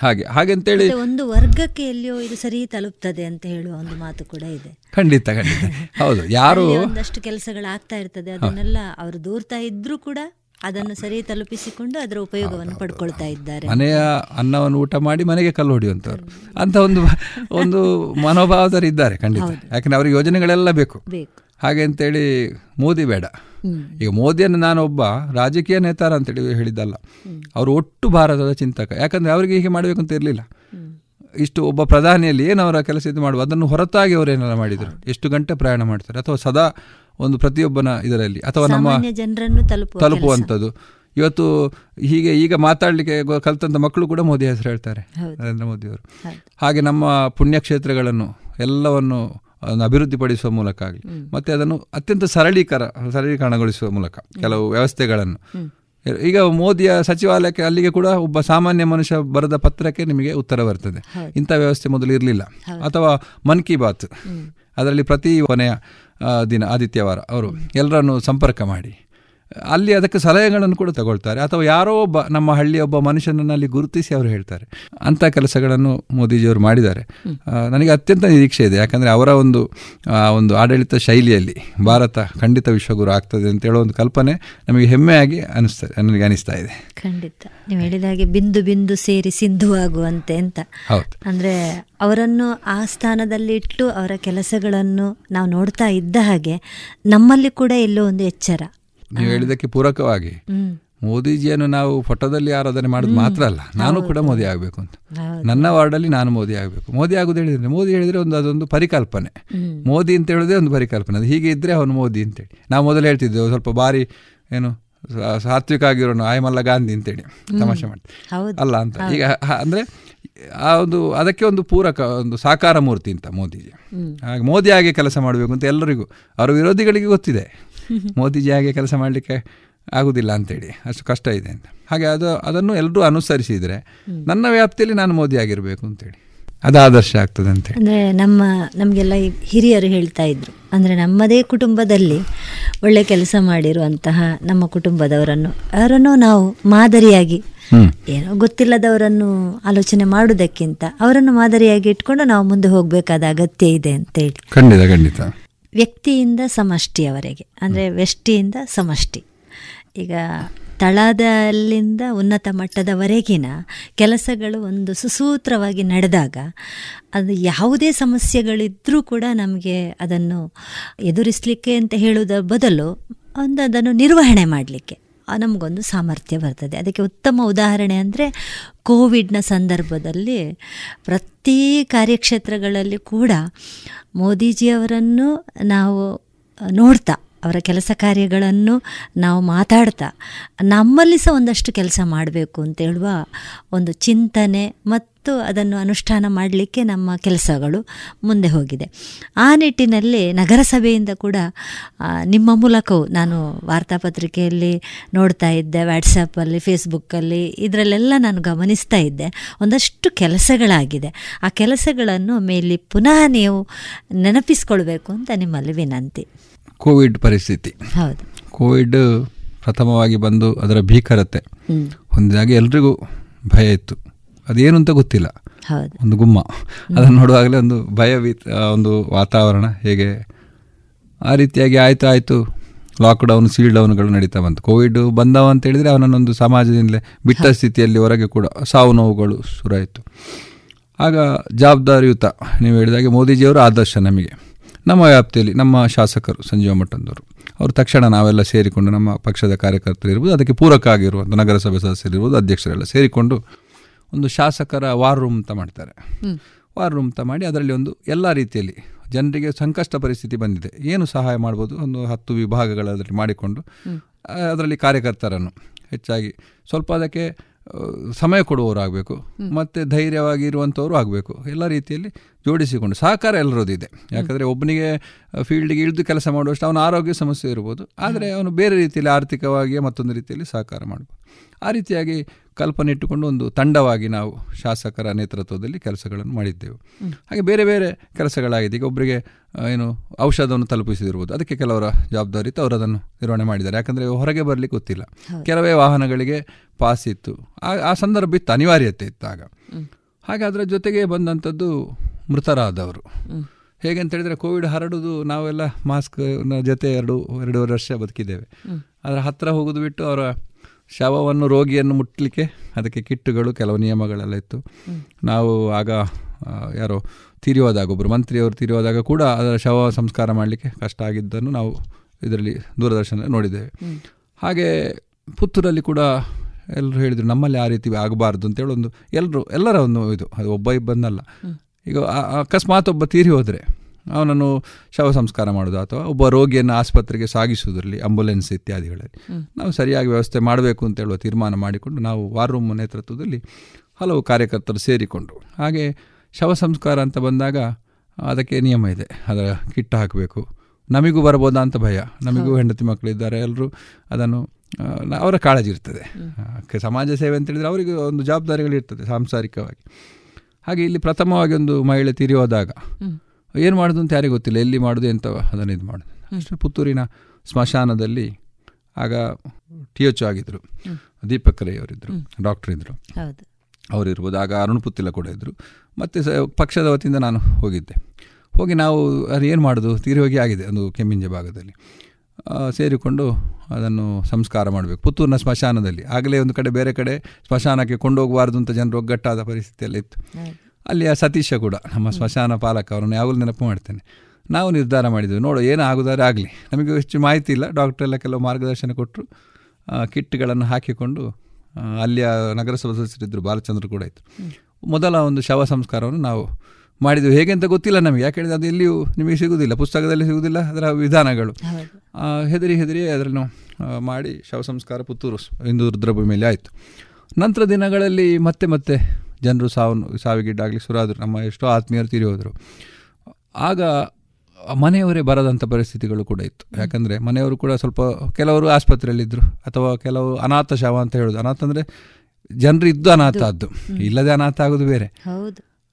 ಹಾಗೆ ಹಾಗೆ ಅಂತ ಹೇಳಿ ಒಂದು ವರ್ಗಕ್ಕೆ ಎಲ್ಲಿಯೋ ಇದು ಸರಿ ತಲುಪ್ತದೆ ಅಂತ ಹೇಳುವ ಒಂದು ಮಾತು ಕೂಡ ಇದೆ. ಖಂಡಿತ ಖಂಡಿತ. ಹೌದು ಯಾರು ಒಂದಷ್ಟು ಕೆಲಸಗಳು ಆಗ್ತಾ ಇರ್ತದೆ ಅದನ್ನೆಲ್ಲ ಅವರು ದೂರ್ತಾ ಇದ್ರೂ ಕೂಡ ಅದನ್ನು ಸರಿ ತಲುಪಿಸಿಕೊಂಡು ಅದರ ಉಪಯೋಗವನ್ನು ಪಡ್ಕೊಳ್ತಾ ಇದ್ದಾರೆ. ಮನೆಯ ಅನ್ನವನ್ನು ಊಟ ಮಾಡಿ ಮನೆಗೆ ಕಲ್ಲು ಹೊಡೆಯುವಂಥವ್ರು. ಅಂತ ಒಂದು ಒಂದು ಮನೋಭಾವದವರು ಇದ್ದಾರೆ ಖಂಡಿತ. ಯಾಕಂದ್ರೆ ಅವ್ರಿಗೆ ಯೋಜನೆಗಳೆಲ್ಲ ಬೇಕು. ಬೇಕು. ಹಾಗೆ ಅಂತೇಳಿ ಮೋದಿ ಬೇಡ. ಈಗ ಮೋದಿಯನ್ನು ಒಬ್ಬ ರಾಜಕೀಯ ನೇತಾರ ಅಂತೇಳಿ ಹೇಳಿದ್ದಲ್ಲ. ಅವರು ಒಟ್ಟು ಭಾರತದ ಚಿಂತಕ. ಯಾಕಂದ್ರೆ ಅವರಿಗೆ ಹೀಗೆ ಮಾಡಬೇಕು ಅಂತ ಇರಲಿಲ್ಲ. ಇಷ್ಟು ಒಬ್ಬ ಪ್ರಧಾನಿಯಲ್ಲಿ ಏನವರ ಅವರ ಕೆಲಸ ಇದು ಮಾಡುವ ಅದನ್ನು ಹೊರತಾಗಿ ಅವರು ಏನೆಲ್ಲ ಮಾಡಿದರು? ಎಷ್ಟು ಗಂಟೆ ಪ್ರಯಾಣ ಮಾಡ್ತಾರೆ? ಅಥವಾ ಸದಾ ಒಂದು ಪ್ರತಿಯೊಬ್ಬನ ಇದರಲ್ಲಿ ಅಥವಾ ನಮ್ಮ ಜನರನ್ನು ತಲುಪುವ ತಲುಪುವಂಥದ್ದು. ಇವತ್ತು ಹೀಗೆ ಈಗ ಮಾತಾಡಲಿಕ್ಕೆ ಕಲ್ತಂತ ಮಕ್ಕಳು ಕೂಡ ಮೋದಿ ಹೆಸರು ಹೇಳ್ತಾರೆ. ನರೇಂದ್ರ ಮೋದಿ ಅವರು ಹಾಗೆ ನಮ್ಮ ಪುಣ್ಯಕ್ಷೇತ್ರಗಳನ್ನು ಎಲ್ಲವನ್ನು ಅಭಿವೃದ್ಧಿಪಡಿಸುವ ಮೂಲಕ ಆಗಲಿ. ಮತ್ತೆ ಅದನ್ನು ಅತ್ಯಂತ ಸರಳೀಕರ ಸರಳೀಕರಣಗೊಳಿಸುವ ಮೂಲಕ ಕೆಲವು ವ್ಯವಸ್ಥೆಗಳನ್ನು. ಈಗ ಮೋದಿಯ ಸಚಿವಾಲಯಕ್ಕೆ ಅಲ್ಲಿಗೆ ಕೂಡ ಒಬ್ಬ ಸಾಮಾನ್ಯ ಮನುಷ್ಯ ಬರೆದ ಪತ್ರಕ್ಕೆ ನಿಮಗೆ ಉತ್ತರ ಬರ್ತದೆ. ಇಂಥ ವ್ಯವಸ್ಥೆ ಮೊದಲು ಇರಲಿಲ್ಲ. ಅಥವಾ ಮನ್ ಕಿ ಬಾತ್. ಅದರಲ್ಲಿ ಪ್ರತಿ ಕೊನೆಯ ದಿನ ಆದಿತ್ಯವಾರ ಅವರು ಎಲ್ಲರನ್ನು ಸಂಪರ್ಕ ಮಾಡಿ. ಅಲ್ಲಿ ಅದಕ್ಕೆ ಸಲಹೆಗಳನ್ನು ಕೂಡ ತಗೊಳ್ತಾರೆ. ಅಥವಾ ಯಾರೋ ಒಬ್ಬ ನಮ್ಮ ಹಳ್ಳಿಯ ಒಬ್ಬ ಮನುಷ್ಯನನ್ನು ಅಲ್ಲಿ ಗುರುತಿಸಿ ಅವರು ಹೇಳ್ತಾರೆ. ಅಂಥ ಕೆಲಸಗಳನ್ನು ಮೋದಿಜಿಯವರು ಮಾಡಿದ್ದಾರೆ. ನನಗೆ ಅತ್ಯಂತ ನಿರೀಕ್ಷೆ ಇದೆ. ಯಾಕಂದರೆ ಅವರ ಒಂದು ಆ, ಒಂದು ಆಡಳಿತ ಶೈಲಿಯಲ್ಲಿ ಭಾರತ ಖಂಡಿತ ವಿಶ್ವಗುರು ಆಗ್ತದೆ ಅಂತ ಹೇಳೋ ಒಂದು ಕಲ್ಪನೆ ನಮಗೆ ಹೆಮ್ಮೆಯಾಗಿ ಅನಿಸ್ತಾ ನನಗೆ ಅನಿಸ್ತಾ ಇದೆ. ಖಂಡಿತ. ನೀವು ಹೇಳಿದ ಹಾಗೆ ಬಿಂದು ಬಿಂದು ಸೇರಿ ಸಿಂಧು ಆಗುವಂತೆ ಅಂತ. ಹೌದು. ಅಂದ್ರೆ ಅವರನ್ನು ಆ ಸ್ಥಾನದಲ್ಲಿ ಇಟ್ಟು ಅವರ ಕೆಲಸಗಳನ್ನು ನಾವು ನೋಡ್ತಾ ಇದ್ದ ಹಾಗೆ ನಮ್ಮಲ್ಲಿ ಕೂಡ ಎಲ್ಲೋ ಒಂದು ಎಚ್ಚರ. ನೀವು ಹೇಳಿದ್ದಕ್ಕೆ ಪೂರಕವಾಗಿ. ಮೋದಿಜಿಯನ್ನು ನಾವು ಫೋಟೋದಲ್ಲಿ ಆರಾಧನೆ ಮಾಡೋದು ಮಾತ್ರ ಅಲ್ಲ ನಾನು ಕೂಡ ಮೋದಿ ಆಗಬೇಕು ಅಂತ. ನನ್ನ ವಾರ್ಡಲ್ಲಿ ನಾನು ಮೋದಿ ಆಗಬೇಕು. ಮೋದಿ ಆಗೋದು ಹೇಳಿದ್ರೆ ಮೋದಿ ಹೇಳಿದ್ರೆ ಒಂದು ಅದೊಂದು ಪರಿಕಲ್ಪನೆ. ಮೋದಿ ಅಂತ ಹೇಳೋದೇ ಒಂದು ಪರಿಕಲ್ಪನೆ. ಅದು ಹೀಗೆ ಇದ್ರೆ ಅವನು ಮೋದಿ ಅಂತೇಳಿ. ನಾವು ಮೊದಲು ಹೇಳ್ತಿದ್ದೆವು ಸ್ವಲ್ಪ ಬಾರಿ ಏನು ಸಾತ್ವಿಕ ಆಗಿರೋನು ಆಯಮಲ್ಲ ಗಾಂಧಿ ಅಂತೇಳಿ. ತಮಾಷೆ ಮಾಡ್ತೀವಿ. ಅಲ್ಲ ಅಂತ. ಈಗ ಅಂದ್ರೆ ಆ ಒಂದು ಅದಕ್ಕೆ ಒಂದು ಪೂರಕ ಒಂದು ಸಾಕಾರ ಮೂರ್ತಿ ಅಂತ ಮೋದಿಜಿ. ಹಾಗೆ ಮೋದಿ ಹಾಗೆ ಕೆಲಸ ಮಾಡಬೇಕು ಅಂತ ಎಲ್ಲರಿಗೂ ಅವರ ವಿರೋಧಿಗಳಿಗೆ ಗೊತ್ತಿದೆ. ಮೋದಿಜಿ ಹಾಗೆ ಕೆಲಸ ಮಾಡಲಿಕ್ಕೆ ಆಗುದಿಲ್ಲ ಅಂತೇಳಿ. ಅಷ್ಟು ಕಷ್ಟ ಇದೆ ಅಂತ. ಹಾಗೆ ಅದು ಅದನ್ನು ಎಲ್ಲರೂ ಅನುಸರಿಸಿದರೆ ನನ್ನ ವ್ಯಾಪ್ತಿಯಲ್ಲಿ ನಾನು ಮೋದಿ ಆಗಿರಬೇಕು ಅಂತೇಳಿ. ಅದು ಆದರ್ಶ ಆಗ್ತದೆ ಅಂತ ಅಂದ್ರೆ ನಮ್ಮ ನಮಗೆಲ್ಲ ಹಿರಿಯರು ಹೇಳ್ತಾ ಇದ್ರು. ಅಂದ್ರೆ ನಮ್ಮದೇ ಕುಟುಂಬದಲ್ಲಿ ಒಳ್ಳೆ ಕೆಲಸ ಮಾಡಿರುವಂತಹ ನಮ್ಮ ಕುಟುಂಬದವರನ್ನು ಅವರನ್ನು ನಾವು ಮಾದರಿಯಾಗಿ. ಏನೋ ಗೊತ್ತಿಲ್ಲದವರನ್ನು ಆಲೋಚನೆ ಮಾಡುವುದಕ್ಕಿಂತ ಅವರನ್ನು ಮಾದರಿಯಾಗಿ ಇಟ್ಕೊಂಡು ನಾವು ಮುಂದೆ ಹೋಗಬೇಕಾದ ಅಗತ್ಯ ಇದೆ ಅಂತೇಳಿ. ಖಂಡಿತ ಖಂಡಿತ. ವ್ಯಕ್ತಿಯಿಂದ ಸಮಷ್ಟಿಯವರೆಗೆ ಅಂದರೆ ವ್ಯಷ್ಟಿಯಿಂದ ಸಮಷ್ಟಿ. ಈಗ ತಳದಲ್ಲಿಂದ ಉನ್ನತ ಮಟ್ಟದವರೆಗಿನ ಕೆಲಸಗಳು ಒಂದು ಸುಸೂತ್ರವಾಗಿ ನಡೆದಾಗ ಅದು ಯಾವುದೇ ಸಮಸ್ಯೆಗಳಿದ್ದರೂ ಕೂಡ ನಮಗೆ ಅದನ್ನು ಎದುರಿಸಲಿಕ್ಕೆ ಅಂತ ಹೇಳುವುದರ ಬದಲು ಒಂದು ಅದನ್ನು ನಿರ್ವಹಣೆ ಮಾಡಲಿಕ್ಕೆ. ನಮಗೊಂದು ಸಾಮರ್ಥ್ಯ ಬರ್ತದೆ. ಅದಕ್ಕೆ ಉತ್ತಮ ಉದಾಹರಣೆ ಅಂದರೆ ಕೋವಿಡ್ನ ಸಂದರ್ಭದಲ್ಲಿ ಪ್ರತಿ ಕಾರ್ಯಕ್ಷೇತ್ರಗಳಲ್ಲಿ ಕೂಡ ಮೋದಿಜಿಯವರನ್ನು ನಾವು ನೋಡ್ತಾ, ಅವರ ಕೆಲಸ ಕಾರ್ಯಗಳನ್ನು ನಾವು ಮಾತಾಡ್ತಾ ನಮ್ಮಲ್ಲಿ ಸಹ ಒಂದಷ್ಟು ಕೆಲಸ ಮಾಡಬೇಕು ಅಂತ ಹೇಳುವ ಒಂದು ಚಿಂತನೆ ಮತ್ತು ಅದನ್ನು ಅನುಷ್ಠಾನ ಮಾಡಲಿಕ್ಕೆ ನಮ್ಮ ಕೆಲಸಗಳು ಮುಂದೆ ಹೋಗಿದೆ. ಆ ನಿಟ್ಟಿನಲ್ಲಿ ನಗರಸಭೆಯಿಂದ ಕೂಡ ನಿಮ್ಮ ಮೂಲಕವೂ ನಾನು ವಾರ್ತಾಪತ್ರಿಕೆಯಲ್ಲಿ ನೋಡ್ತಾ ಇದ್ದೆ ವ್ಯಾಟ್ಸಪ್ಪಲ್ಲಿ ಫೇಸ್ಬುಕ್ಕಲ್ಲಿ ಇದರಲ್ಲೆಲ್ಲ ನಾನು ಗಮನಿಸ್ತಾ ಇದ್ದೆ. ಒಂದಷ್ಟು ಕೆಲಸಗಳಾಗಿದೆ. ಆ ಕೆಲಸಗಳನ್ನು ಮೇಲೆ ಪುನಃ ನೀವು ನೆನಪಿಸ್ಕೊಳ್ಬೇಕು ಅಂತ ನಿಮ್ಮಲ್ಲಿ ವಿನಂತಿ. ಕೋವಿಡ್ ಪರಿಸ್ಥಿತಿ. ಹೌದು. ಕೋವಿಡ್ ಪ್ರಥಮವಾಗಿ ಬಂದು ಅದರ ಭೀಕರತೆ. ಹೊಂದಿದಾಗ ಎಲ್ರಿಗೂ ಭಯ ಇತ್ತು. ಅದೇನು ಅಂತ ಗೊತ್ತಿಲ್ಲ. ಒಂದು ಗುಮ್ಮ. ಅದನ್ನು ನೋಡುವಾಗಲೇ ಒಂದು ಭಯಭೀತ ಒಂದು ವಾತಾವರಣ ಹೇಗೆ ಆ ರೀತಿಯಾಗಿ ಆಯಿತು ಆಯಿತು. ಲಾಕ್ಡೌನ್ ಸೀಲ್ ಡೌನ್ಗಳು ನಡೀತಾ ಬಂತು. ಕೋವಿಡ್ ಬಂದವ ಅಂತ ಹೇಳಿದರೆ ಅವನನ್ನೊಂದು ಸಮಾಜದಿಂದಲೇ ಬಿಟ್ಟ ಸ್ಥಿತಿಯಲ್ಲಿ ಹೊರಗೆ ಕೂಡ ಸಾವು ನೋವುಗಳು ಶುರುವಾಯಿತು. ಆಗ ಜವಾಬ್ದಾರಿಯುತ ನೀವು ಹೇಳಿದಾಗೆ ಮೋದಿಜಿಯವರು ಆದರ್ಶ ನಮಗೆ. ನಮ್ಮ ವ್ಯಾಪ್ತಿಯಲ್ಲಿ ನಮ್ಮ ಶಾಸಕರು ಸಂಜೀವ ಮಠಂದವರು. ಅವರು ತಕ್ಷಣ ನಾವೆಲ್ಲ ಸೇರಿಕೊಂಡು ನಮ್ಮ ಪಕ್ಷದ ಕಾರ್ಯಕರ್ತರು ಇರ್ಬೋದು ಅದಕ್ಕೆ ಪೂರಕ ಆಗಿರುವಂಥ ನಗರಸಭೆ ಸದಸ್ಯರಿರ್ಬೋದು ಅಧ್ಯಕ್ಷರೆಲ್ಲ ಸೇರಿಕೊಂಡು ಒಂದು ಶಾಸಕರ ವಾರ್ ರೂಮ್ ಅಂತ ಮಾಡ್ತಾರೆ. ವಾರ್ ರೂಮ್ ಅಂತ ಮಾಡಿ ಅದರಲ್ಲಿ ಒಂದು ಎಲ್ಲ ರೀತಿಯಲ್ಲಿ ಜನರಿಗೆ ಸಂಕಷ್ಟ ಪರಿಸ್ಥಿತಿ ಬಂದಿದೆ. ಏನು ಸಹಾಯ ಮಾಡ್ಬೋದು? ಒಂದು ಹತ್ತು ವಿಭಾಗಗಳಲ್ಲಿ ಮಾಡಿಕೊಂಡು ಅದರಲ್ಲಿ ಕಾರ್ಯಕರ್ತರನ್ನು ಹೆಚ್ಚಾಗಿ ಸ್ವಲ್ಪ ಅದಕ್ಕೆ ಸಮಯ ಕೊಡುವವರು ಆಗಬೇಕು ಮತ್ತು ಧೈರ್ಯವಾಗಿ ಇರುವಂಥವರು ಆಗಬೇಕು. ಎಲ್ಲ ರೀತಿಯಲ್ಲಿ ಜೋಡಿಸಿಕೊಂಡು ಸಹಕಾರ ಎಲ್ಲರದ್ದು ಇದೆ. ಯಾಕಂದರೆ ಒಬ್ಬನಿಗೆ ಫೀಲ್ಡಿಗೆ ಇಳಿದು ಕೆಲಸ ಮಾಡುವಷ್ಟು ಅವನ ಆರೋಗ್ಯ ಸಮಸ್ಯೆ ಇರ್ಬೋದು. ಆದರೆ ಅವನು ಬೇರೆ ರೀತಿಯಲ್ಲಿ ಆರ್ಥಿಕವಾಗಿ ಮತ್ತೊಂದು ರೀತಿಯಲ್ಲಿ ಸಹಕಾರ ಮಾಡ್ಬೋದು. ಆ ರೀತಿಯಾಗಿ ಕಲ್ಪನೆ ಇಟ್ಟುಕೊಂಡು ಒಂದು ತಂಡವಾಗಿ ನಾವು ಶಾಸಕರ ನೇತೃತ್ವದಲ್ಲಿ ಕೆಲಸಗಳನ್ನು ಮಾಡಿದ್ದೆವು. ಹಾಗೆ ಬೇರೆ ಬೇರೆ ಕೆಲಸಗಳಾಗಿದೆ. ಈಗ ಒಬ್ಬರಿಗೆ ಏನು ಔಷಧವನ್ನು ತಲುಪಿಸಿದಿರ್ಬೋದು. ಅದಕ್ಕೆ ಕೆಲವರ ಜವಾಬ್ದಾರಿ ಇತ್ತು ಅವರು ಅದನ್ನು ನಿರ್ವಹಣೆ ಮಾಡಿದ್ದಾರೆ. ಯಾಕಂದರೆ ಹೊರಗೆ ಬರಲಿಕ್ಕೆ ಗೊತ್ತಿಲ್ಲ. ಕೆಲವೇ ವಾಹನಗಳಿಗೆ ಪಾಸ್ ಇತ್ತು ಆ- ಆ ಸಂದರ್ಭ ಇತ್ತು ಅನಿವಾರ್ಯತೆ ಇತ್ತಾಗ. ಹಾಗೆ ಅದರ ಜೊತೆಗೆ ಬಂದಂಥದ್ದು ಮೃತರಾದವರು. ಹೇಗೆ ಅಂತ ಹೇಳಿದರೆ ಕೋವಿಡ್ ಹರಡುವುದು ನಾವೆಲ್ಲ ಮಾಸ್ಕ್ ಜೊತೆ ಎರಡು ಎರಡೂವರೆ ವರ್ಷ ಬದುಕಿದ್ದೇವೆ. ಅದರ ಹತ್ತಿರ ಹೋಗೋದು ಬಿಟ್ಟು ಅವರ ಶವವನ್ನು ರೋಗಿಯನ್ನು ಮುಟ್ಟಲಿಕ್ಕೆ ಅದಕ್ಕೆ ಕಿಟ್ಟುಗಳು ಕೆಲವು ನಿಯಮಗಳೆಲ್ಲ ಇತ್ತು. ನಾವು ಆಗ ಯಾರೋ ತೀರಿಯೋದಾಗ ಒಬ್ಬರು ಮಂತ್ರಿಯವರು ತೀರಿಯೋದಾಗ ಕೂಡ ಅದರ ಶವ ಸಂಸ್ಕಾರ ಮಾಡಲಿಕ್ಕೆ ಕಷ್ಟ ಆಗಿದ್ದನ್ನು ನಾವು ಇದರಲ್ಲಿ ದೂರದರ್ಶನ ನೋಡಿದ್ದೇವೆ. ಹಾಗೆ ಪುತ್ತೂರಲ್ಲಿ ಕೂಡ ಎಲ್ಲರೂ ಹೇಳಿದರು ನಮ್ಮಲ್ಲಿ ಆ ರೀತಿ ಆಗಬಾರ್ದು ಅಂತೇಳಿ ಒಂದು ಎಲ್ಲರೂ ಎಲ್ಲರ ಒಂದು ಇದು ಅದು ಒಬ್ಬ ಇಬ್ಬಂದಲ್ಲ ಈಗ ಅಕಸ್ಮಾತ್ ಒಬ್ಬ ತೀರಿ ಹೋದರೆ ಅವನನ್ನು ಶವ ಸಂಸ್ಕಾರ ಮಾಡೋದು ಅಥವಾ ಒಬ್ಬ ರೋಗಿಯನ್ನು ಆಸ್ಪತ್ರೆಗೆ ಸಾಗಿಸುವುದರಲ್ಲಿ ಆಂಬುಲೆನ್ಸ್ ಇತ್ಯಾದಿಗಳಲ್ಲಿ ನಾವು ಸರಿಯಾಗಿ ವ್ಯವಸ್ಥೆ ಮಾಡಬೇಕು ಅಂತ ಹೇಳುವ ತೀರ್ಮಾನ ಮಾಡಿಕೊಂಡು ನಾವು ವಾರ್ ರೂಮ್ ನೇತೃತ್ವದಲ್ಲಿ ಹಲವು ಕಾರ್ಯಕರ್ತರು ಸೇರಿಕೊಂಡರು ಹಾಗೆ ಶವ ಸಂಸ್ಕಾರ ಅಂತ ಬಂದಾಗ ಅದಕ್ಕೆ ನಿಯಮ ಇದೆ ಅದರ ಕಿಟ್ ಹಾಕಬೇಕು. ನಮಗೂ ಬರ್ಬೋದಾ ಅಂತ ಭಯ ನಮಗೂ ಹೆಂಡತಿ ಮಕ್ಕಳಿದ್ದಾರೆ ಎಲ್ಲರೂ ಅದನ್ನು ಅವರ ಕಾಳಜಿ ಇರ್ತದೆ. ಸಮಾಜ ಸೇವೆ ಅಂತ ಹೇಳಿದರೆ ಅವರಿಗೆ ಒಂದು ಜವಾಬ್ದಾರಿಗಳಿರ್ತದೆ ಸಾಂಸಾರಿಕವಾಗಿ. ಹಾಗೆ ಇಲ್ಲಿ ಪ್ರಥಮವಾಗಿ ಒಂದು ಮಹಿಳೆ ತೀರಿ ಹೋದಾಗ ಏನು ಮಾಡೋದು ಅಂತ ಯಾರಿಗೂ ಗೊತ್ತಿಲ್ಲ. ಎಲ್ಲಿ ಮಾಡೋದು ಎಂತ ಅದನ್ನು ಇದು ಮಾಡೋದು. ಅಷ್ಟು ಪುತ್ತೂರಿನ ಸ್ಮಶಾನದಲ್ಲಿ ಆಗ ಟಿ ಎಚ್ ಆಗಿದ್ದರು ದೀಪಕ್ ರೈ ಅವರಿದ್ದರು ಡಾಕ್ಟರ್ ಇದ್ದರು ಅವರಿರ್ಬೋದು. ಆಗ ಅರುಣ್ ಪುತ್ತಿಲ ಕೂಡ ಇದ್ದರು ಮತ್ತು ಸ ಪಕ್ಷದ ವತಿಯಿಂದ ನಾನು ಹೋಗಿದ್ದೆ. ಹೋಗಿ ನಾವು ಅದು ಏನು ಮಾಡೋದು? ತೀರಿ ಹೋಗಿ ಆಗಿದೆ ಒಂದು ಕೆಮ್ಮಿಂಜ ಭಾಗದಲ್ಲಿ. ಸೇರಿಕೊಂಡು ಅದನ್ನು ಸಂಸ್ಕಾರ ಮಾಡಬೇಕು. ಪುತ್ತೂರಿನ ಸ್ಮಶಾನದಲ್ಲಿ. ಆಗಲೇ ಒಂದು ಕಡೆ ಬೇರೆ ಕಡೆ ಸ್ಮಶಾನಕ್ಕೆ ಕೊಂಡೋಗಬಾರ್ದು ಅಂತ ಜನರು ಒಗ್ಗಟ್ಟಾದ ಪರಿಸ್ಥಿತಿಯಲ್ಲಿ ಇತ್ತು. ಆ ಸತೀಶ ಕೂಡ ನಮ್ಮ ಸ್ಮಶಾನ ಪಾಲಕ ಅವರನ್ನು ಯಾವಾಗಲೂ ನೆನಪು ಮಾಡ್ತೇನೆ. ನಾವು ನಿರ್ಧಾರ ಮಾಡಿದ್ವಿ. ನೋಡು ಏನು ಆಗುದಾರೆ ಆಗಲಿ. ನಮಗೆ ಹೆಚ್ಚು ಮಾಹಿತಿ ಇಲ್ಲ. ಡಾಕ್ಟರ್ ಎಲ್ಲ ಕೆಲವು ಮಾರ್ಗದರ್ಶನ ಕೊಟ್ಟರು ಕಿಟ್ಗಳನ್ನು ಹಾಕಿಕೊಂಡು ಅಲ್ಲಿಯ ನಗರಸಭಾ ಸದಸ್ಯರಿದ್ದರು. ಬಾಲಚಂದ್ರ ಕೂಡ ಇತ್ತು ಮೊದಲ ಒಂದು ಶವ ಸಂಸ್ಕಾರವನ್ನು ನಾವು ಮಾಡಿದ್ವಿ ಹೇಗೆ ಅಂತ ಗೊತ್ತಿಲ್ಲ ನಮಗೆ. ಯಾಕೆ ಹೇಳಿದ್ರೆ ಅದು ಎಲ್ಲಿಯೂ ನಿಮಗೆ ಸಿಗುವುದಿಲ್ಲ ಪುಸ್ತಕದಲ್ಲಿ ಸಿಗುವುದಿಲ್ಲ ಅದರ ವಿಧಾನಗಳು. ಹೆದರಿ ಹೆದರಿ ಅದನ್ನು ಮಾಡಿ ಶವ ಸಂಸ್ಕಾರ ಪುತ್ತೂರು ಇಂದು ಹಿಂದೂ ರುದ್ರಭೂಮಿಯಲ್ಲಿ ಆಯಿತು. ನಂತರ ದಿನಗಳಲ್ಲಿ ಮತ್ತೆ ಮತ್ತೆ ಜನರು ಸಾವು ಸಾವಿಗೀಡಾಗಲಿ ಶುರುವಾದರು ನಮ್ಮ ಎಷ್ಟೋ ಆತ್ಮೀಯರು ತೀರಿ ಹೋದರು. ಆಗ ಮನೆಯವರೇ ಬರದಂಥ ಪರಿಸ್ಥಿತಿಗಳು ಕೂಡ ಇತ್ತು. ಯಾಕಂದರೆ ಮನೆಯವರು ಕೂಡ ಸ್ವಲ್ಪ ಕೆಲವರು ಆಸ್ಪತ್ರೆಯಲ್ಲಿದ್ದರು ಅಥವಾ ಕೆಲವರು ಅನಾಥ ಶವ ಅಂತ ಹೇಳೋದು. ಅನಾಥ ಅಂದರೆ ಜನರು ಇದ್ದು ಅನಾಥ ಆದ್ದು. ಇಲ್ಲದೆ ಅನಾಥ ಆಗೋದು ಬೇರೆ.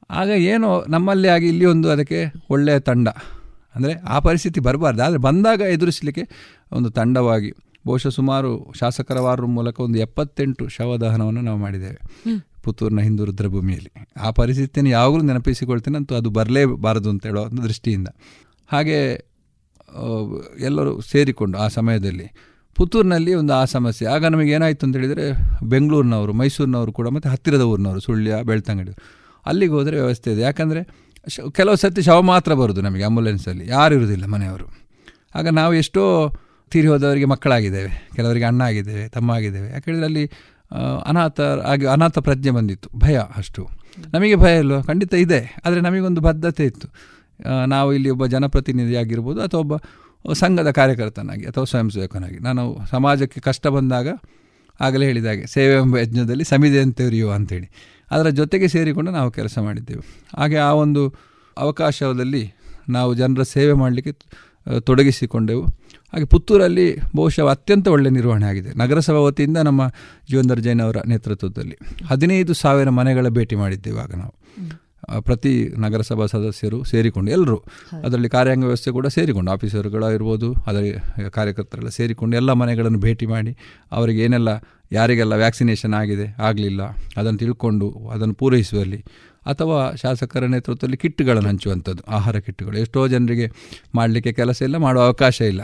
ಆಗ ಏನು ನಮ್ಮಲ್ಲಿ ಆಗಿ ಇಲ್ಲಿ ಒಂದು ಅದಕ್ಕೆ ಒಳ್ಳೆಯ ತಂಡ. ಅಂದರೆ ಆ ಪರಿಸ್ಥಿತಿ ಬರಬಾರ್ದು. ಆದರೆ ಬಂದಾಗ ಎದುರಿಸಲಿಕ್ಕೆ ಒಂದು ತಂಡವಾಗಿ ಬಹುಶಃ ಸುಮಾರು ಶಾಸಕರ ವಾರ ಮೂಲಕ ಒಂದು ಎಪ್ಪತ್ತೆಂಟು ಶವದಹನವನ್ನು ನಾವು ಮಾಡಿದ್ದೇವೆ. ಪುತ್ತೂರಿನ ಹಿಂದೂ ರುದ್ರಭೂಮಿಯಲ್ಲಿ. ಆ ಪರಿಸ್ಥಿತಿಯನ್ನು ಯಾವಾಗಲೂ ನೆನಪಿಸಿಕೊಳ್ತೇನೆ. ಅಂತೂ ಅದು ಬರಲೇಬಾರದು ಅಂತ ಹೇಳೋ ದೃಷ್ಟಿಯಿಂದ. ಹಾಗೆ ಎಲ್ಲರೂ ಸೇರಿಕೊಂಡು ಆ ಸಮಯದಲ್ಲಿ ಪುತ್ತೂರಿನಲ್ಲಿ ಒಂದು ಆ ಸಮಸ್ಯೆ. ಆಗ ನಮಗೆ ಏನಾಯಿತು ಅಂತ ಹೇಳಿದರೆ ಬೆಂಗಳೂರಿನವರು ಮೈಸೂರಿನವರು ಕೂಡ ಮತ್ತು ಹತ್ತಿರದ ಊರಿನವರು ಸುಳ್ಯ ಬೆಳ್ತಂಗಡಿ ಅಲ್ಲಿಗೆ ಹೋದರೆ ವ್ಯವಸ್ಥೆ ಇದೆ. ಯಾಕಂದರೆ ಕೆಲವು ಸತಿ ಶವ ಮಾತ್ರ ಬರೋದು ನಮಗೆ ಆಂಬುಲೆನ್ಸಲ್ಲಿ ಯಾರು ಇರುವುದಿಲ್ಲ ಮನೆಯವರು. ಆಗ ನಾವು ಎಷ್ಟೋ ತೀರಿ ಹೋದವರಿಗೆ ಮಕ್ಕಳಾಗಿದ್ದೇವೆ. ಕೆಲವರಿಗೆ ಅಣ್ಣ ಆಗಿದ್ದೇವೆ ತಮ್ಮ ಆಗಿದ್ದೇವೆ ಯಾಕಂದರೆ ಅಲ್ಲಿ ಆ, ಅನಾಥ ಆಗಿ ಅನಾಥ ಪ್ರಜ್ಞೆ ಬಂದಿತ್ತು. ಭಯ ಅಷ್ಟು. ನಮಗೆ ಭಯ ಇಲ್ವ? ಖಂಡಿತ ಇದೆ. ಆದರೆ ನಮಗೊಂದು ಬದ್ಧತೆ ಇತ್ತು. ನಾವು ಇಲ್ಲಿ ಒಬ್ಬ ಜನಪ್ರತಿನಿಧಿ ಆಗಿರ್ಬೋದು ಅಥವಾ ಒಬ್ಬ ಸಂಘದ ಕಾರ್ಯಕರ್ತನಾಗಿ ಅಥವಾ ಸ್ವಯಂ ಸೇವಕನಾಗಿ ನಾನು ಸಮಾಜಕ್ಕೆ ಕಷ್ಟ ಬಂದಾಗ ಆಗಲೇ ಹೇಳಿದಾಗೆ ಸೇವೆ ಎಂಬ ಯಜ್ಞದಲ್ಲಿ ಸಮಿತಿಯಂತೆ ಅಂತೇಳಿ. ಅದರ ಜೊತೆಗೆ ಸೇರಿಕೊಂಡು ನಾವು ಕೆಲಸ ಮಾಡಿದ್ದೆವು. ಹಾಗೆ ಆ ಒಂದು ಅವಕಾಶದಲ್ಲಿ ನಾವು ಜನರ ಸೇವೆ ಮಾಡಲಿಕ್ಕೆ ತೊಡಗಿಸಿಕೊಂಡೆವು. ಹಾಗೆ ಪುತ್ತೂರಲ್ಲಿ ಬಹುಶಃ ಅತ್ಯಂತ ಒಳ್ಳೆಯ ನಿರ್ವಹಣೆ ಆಗಿದೆ. ನಗರಸಭಾ ವತಿಯಿಂದ ನಮ್ಮ ಜೀವನ್ದರ್ ಜೈನ್ ಅವರ ನೇತೃತ್ವದಲ್ಲಿ ಹದಿನೈದು ಸಾವಿರ ಮನೆಗಳ ಭೇಟಿ ಮಾಡಿದ್ದೆವು ಆಗ ನಾವು. ಪ್ರತಿ ನಗರಸಭಾ ಸದಸ್ಯರು ಸೇರಿಕೊಂಡು ಎಲ್ಲರೂ ಅದರಲ್ಲಿ ಕಾರ್ಯಾಂಗ ವ್ಯವಸ್ಥೆ ಕೂಡ ಸೇರಿಕೊಂಡು ಆಫೀಸರ್ಗಳ ಇರ್ಬೋದು ಅದರ ಕಾರ್ಯಕರ್ತರೆಲ್ಲ ಸೇರಿಕೊಂಡು ಎಲ್ಲ ಮನೆಗಳನ್ನು ಭೇಟಿ ಮಾಡಿ ಅವರಿಗೆ ಏನೆಲ್ಲ ಯಾರಿಗೆಲ್ಲ ವ್ಯಾಕ್ಸಿನೇಷನ್ ಆಗಿದೆ ಆಗಲಿಲ್ಲ ಅದನ್ನು ತಿಳ್ಕೊಂಡು ಅದನ್ನು ಪೂರೈಸುವಲ್ಲಿ ಅಥವಾ ಶಾಸಕರ ನೇತೃತ್ವದಲ್ಲಿ ಕಿಟ್ಗಳನ್ನು ಹಂಚುವಂಥದ್ದು ಆಹಾರ ಕಿಟ್ಗಳು. ಎಷ್ಟೋ ಜನರಿಗೆ ಮಾಡಲಿಕ್ಕೆ ಕೆಲಸ ಇಲ್ಲ ಮಾಡುವ ಅವಕಾಶ ಇಲ್ಲ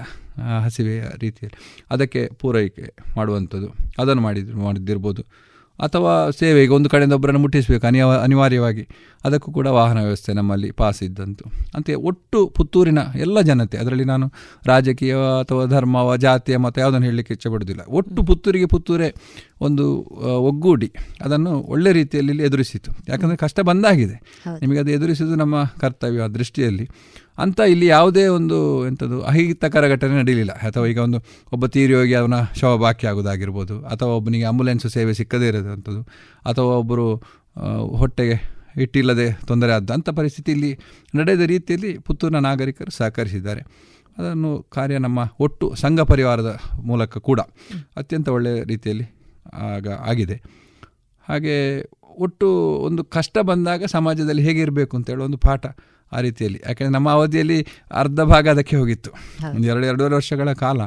ಹಸಿವೆಯ ರೀತಿಯಲ್ಲಿ. ಅದಕ್ಕೆ ಪೂರೈಕೆ ಮಾಡುವಂಥದ್ದು ಅದನ್ನು ಮಾಡಿದ್ ಮಾಡಿದ್ದಿರ್ಬೋದು. ಅಥವಾ ಸೇವೆ ಈಗ ಒಂದು ಕಡೆಯಿಂದ ಒಬ್ಬರನ್ನು ಮುಟ್ಟಿಸಬೇಕು ಅನಿವ ಅನಿವಾರ್ಯವಾಗಿ. ಅದಕ್ಕೂ ಕೂಡ ವಾಹನ ವ್ಯವಸ್ಥೆ ನಮ್ಮಲ್ಲಿ ಪಾಸ್ ಇದ್ದಂತು. ಅಂತೆ ಒಟ್ಟು ಪುತ್ತೂರಿನ ಎಲ್ಲ ಜನತೆ ಅದರಲ್ಲಿ ನಾನು ರಾಜಕೀಯ ಅಥವಾ ಧರ್ಮವ ಜಾತಿಯ ಮತ ಯಾವುದನ್ನು ಹೇಳಲಿಕ್ಕೆ ಇಚ್ಛಪಡುವುದಿಲ್ಲ ಒಟ್ಟು ಪುತ್ತೂರಿಗೆ ಪುತ್ತೂರೇ ಒಂದು ಒಗ್ಗೂಡಿ ಅದನ್ನು ಒಳ್ಳೆ ರೀತಿಯಲ್ಲಿ ಎದುರಿಸಿತು. ಯಾಕಂದರೆ ಕಷ್ಟ ಬಂದಾಗಿದೆ. ನಿಮಗೆ ಅದು ಎದುರಿಸುವುದು ನಮ್ಮ ಕರ್ತವ್ಯ ದೃಷ್ಟಿಯಲ್ಲಿ. ಅಂತ ಇಲ್ಲಿ ಯಾವುದೇ ಒಂದು ಎಂಥದ್ದು ಅಹಿತಕರ ಘಟನೆ ನಡೀಲಿಲ್ಲ. ಅಥವಾ ಈಗ ಒಂದು ಒಬ್ಬ ತೀರಿ ಹೋಗಿ ಅವನ ಶವ ಬಾಕಿ ಆಗೋದಾಗಿರ್ಬೋದು, ಅಥವಾ ಒಬ್ಬನಿಗೆ ಆಂಬುಲೆನ್ಸ್ ಸೇವೆ ಸಿಕ್ಕದೇ ಇರೋದಂಥದ್ದು ಅಥವಾ ಒಬ್ಬರು ಹೊಟ್ಟೆಗೆ ಇಟ್ಟಿಲ್ಲದೆ ತೊಂದರೆ ಆದಂಥ ಪರಿಸ್ಥಿತಿ ಇಲ್ಲಿ ನಡೆದ ರೀತಿಯಲ್ಲಿ ಪುತ್ತೂರಿನ ನಾಗರಿಕರು ಸಹಕರಿಸಿದ್ದಾರೆ. ಅದನ್ನು ಕಾರ್ಯ ನಮ್ಮ ಒಟ್ಟು ಸಂಘ ಪರಿವಾರದ ಮೂಲಕ ಕೂಡ ಅತ್ಯಂತ ಒಳ್ಳೆಯ ರೀತಿಯಲ್ಲಿ ಆಗ ಆಗಿದೆ. ಹಾಗೆ ಒಟ್ಟು ಒಂದು ಕಷ್ಟ ಬಂದಾಗ ಸಮಾಜದಲ್ಲಿ ಹೇಗೆ ಇರಬೇಕು ಅಂತೇಳಿ ಒಂದು ಪಾಠ ಆ ರೀತಿಯಲ್ಲಿ. ಯಾಕೆಂದರೆ ನಮ್ಮ ಅವಧಿಯಲ್ಲಿ ಅರ್ಧ ಭಾಗ ಅದಕ್ಕೆ ಹೋಗಿತ್ತು. ಒಂದು ಎರಡು ಎರಡೂವರೆ ವರ್ಷಗಳ ಕಾಲ.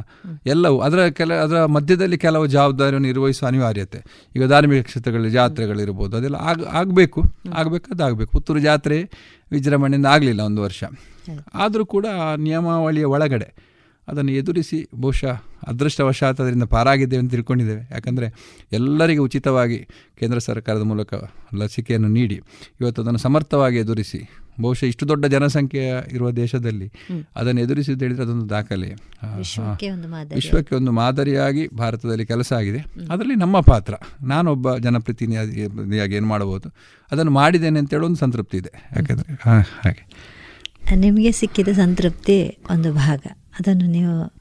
ಎಲ್ಲವೂ ಅದರ ಕೆಲ ಅದರ ಮಧ್ಯದಲ್ಲಿ ಕೆಲವು ಜವಾಬ್ದಾರಿಯನ್ನು ನಿರ್ವಹಿಸುವ ಅನಿವಾರ್ಯತೆ. ಈಗ ಧಾರ್ಮಿಕ ಕ್ಷೇತ್ರಗಳಲ್ಲಿ ಜಾತ್ರೆಗಳಿರ್ಬೋದು ಅದೆಲ್ಲ ಆಗ ಆಗಬೇಕು. ಆಗಬೇಕಾದ ಆಗಬೇಕು ಪುತ್ತೂರು ಜಾತ್ರೆ ವಿಜೃಂಭಣೆಯಿಂದ ಆಗಲಿಲ್ಲ ಒಂದು ವರ್ಷ. ಆದರೂ ಕೂಡ ಆ ನಿಯಮಾವಳಿಯ ಒಳಗಡೆ ಅದನ್ನು ಎದುರಿಸಿ ಬಹುಶಃ ಅದೃಷ್ಟವಶಾತ್ ಅದರಿಂದ ಪಾರಾಗಿದ್ದೇವೆ ಅಂತ ತಿಳ್ಕೊಂಡಿದ್ದೇವೆ. ಯಾಕಂದರೆ ಎಲ್ಲರಿಗೂ ಉಚಿತವಾಗಿ ಕೇಂದ್ರ ಸರ್ಕಾರದ ಮೂಲಕ ಲಸಿಕೆಯನ್ನು ನೀಡಿ ಇವತ್ತು ಅದನ್ನು ಸಮರ್ಥವಾಗಿ ಎದುರಿಸಿ ಬಹುಶಃ ಇಷ್ಟು ದೊಡ್ಡ ಜನಸಂಖ್ಯೆ ಇರುವ ದೇಶದಲ್ಲಿ ಅದನ್ನು ಎದುರಿಸಿದ ಹೇಳಿದರೆ ಅದೊಂದು ದಾಖಲೆ. ವಿಶ್ವಕ್ಕೆ ಒಂದು ಮಾದರಿ. ವಿಶ್ವಕ್ಕೆ ಒಂದು ಮಾದರಿಯಾಗಿ ಭಾರತದಲ್ಲಿ ಕೆಲಸ ಆಗಿದೆ. ಅದರಲ್ಲಿ ನಮ್ಮ ಪಾತ್ರ. ನಾನೊಬ್ಬ ಜನಪ್ರತಿನಿಧಿಯಾಗಿ ಏನು ಮಾಡಬಹುದು? ಅದನ್ನು ಮಾಡಿದ್ದೇನೆ ಅಂತೇಳಿ ಒಂದು ಸಂತೃಪ್ತಿ ಇದೆ. ಯಾಕಂದರೆ ಹಾಗೆ. ನಿಮಗೆ ಸಿಕ್ಕಿದ ಸಂತೃಪ್ತಿ ಒಂದು ಭಾಗ. ಅದನ್ನು ನೀವು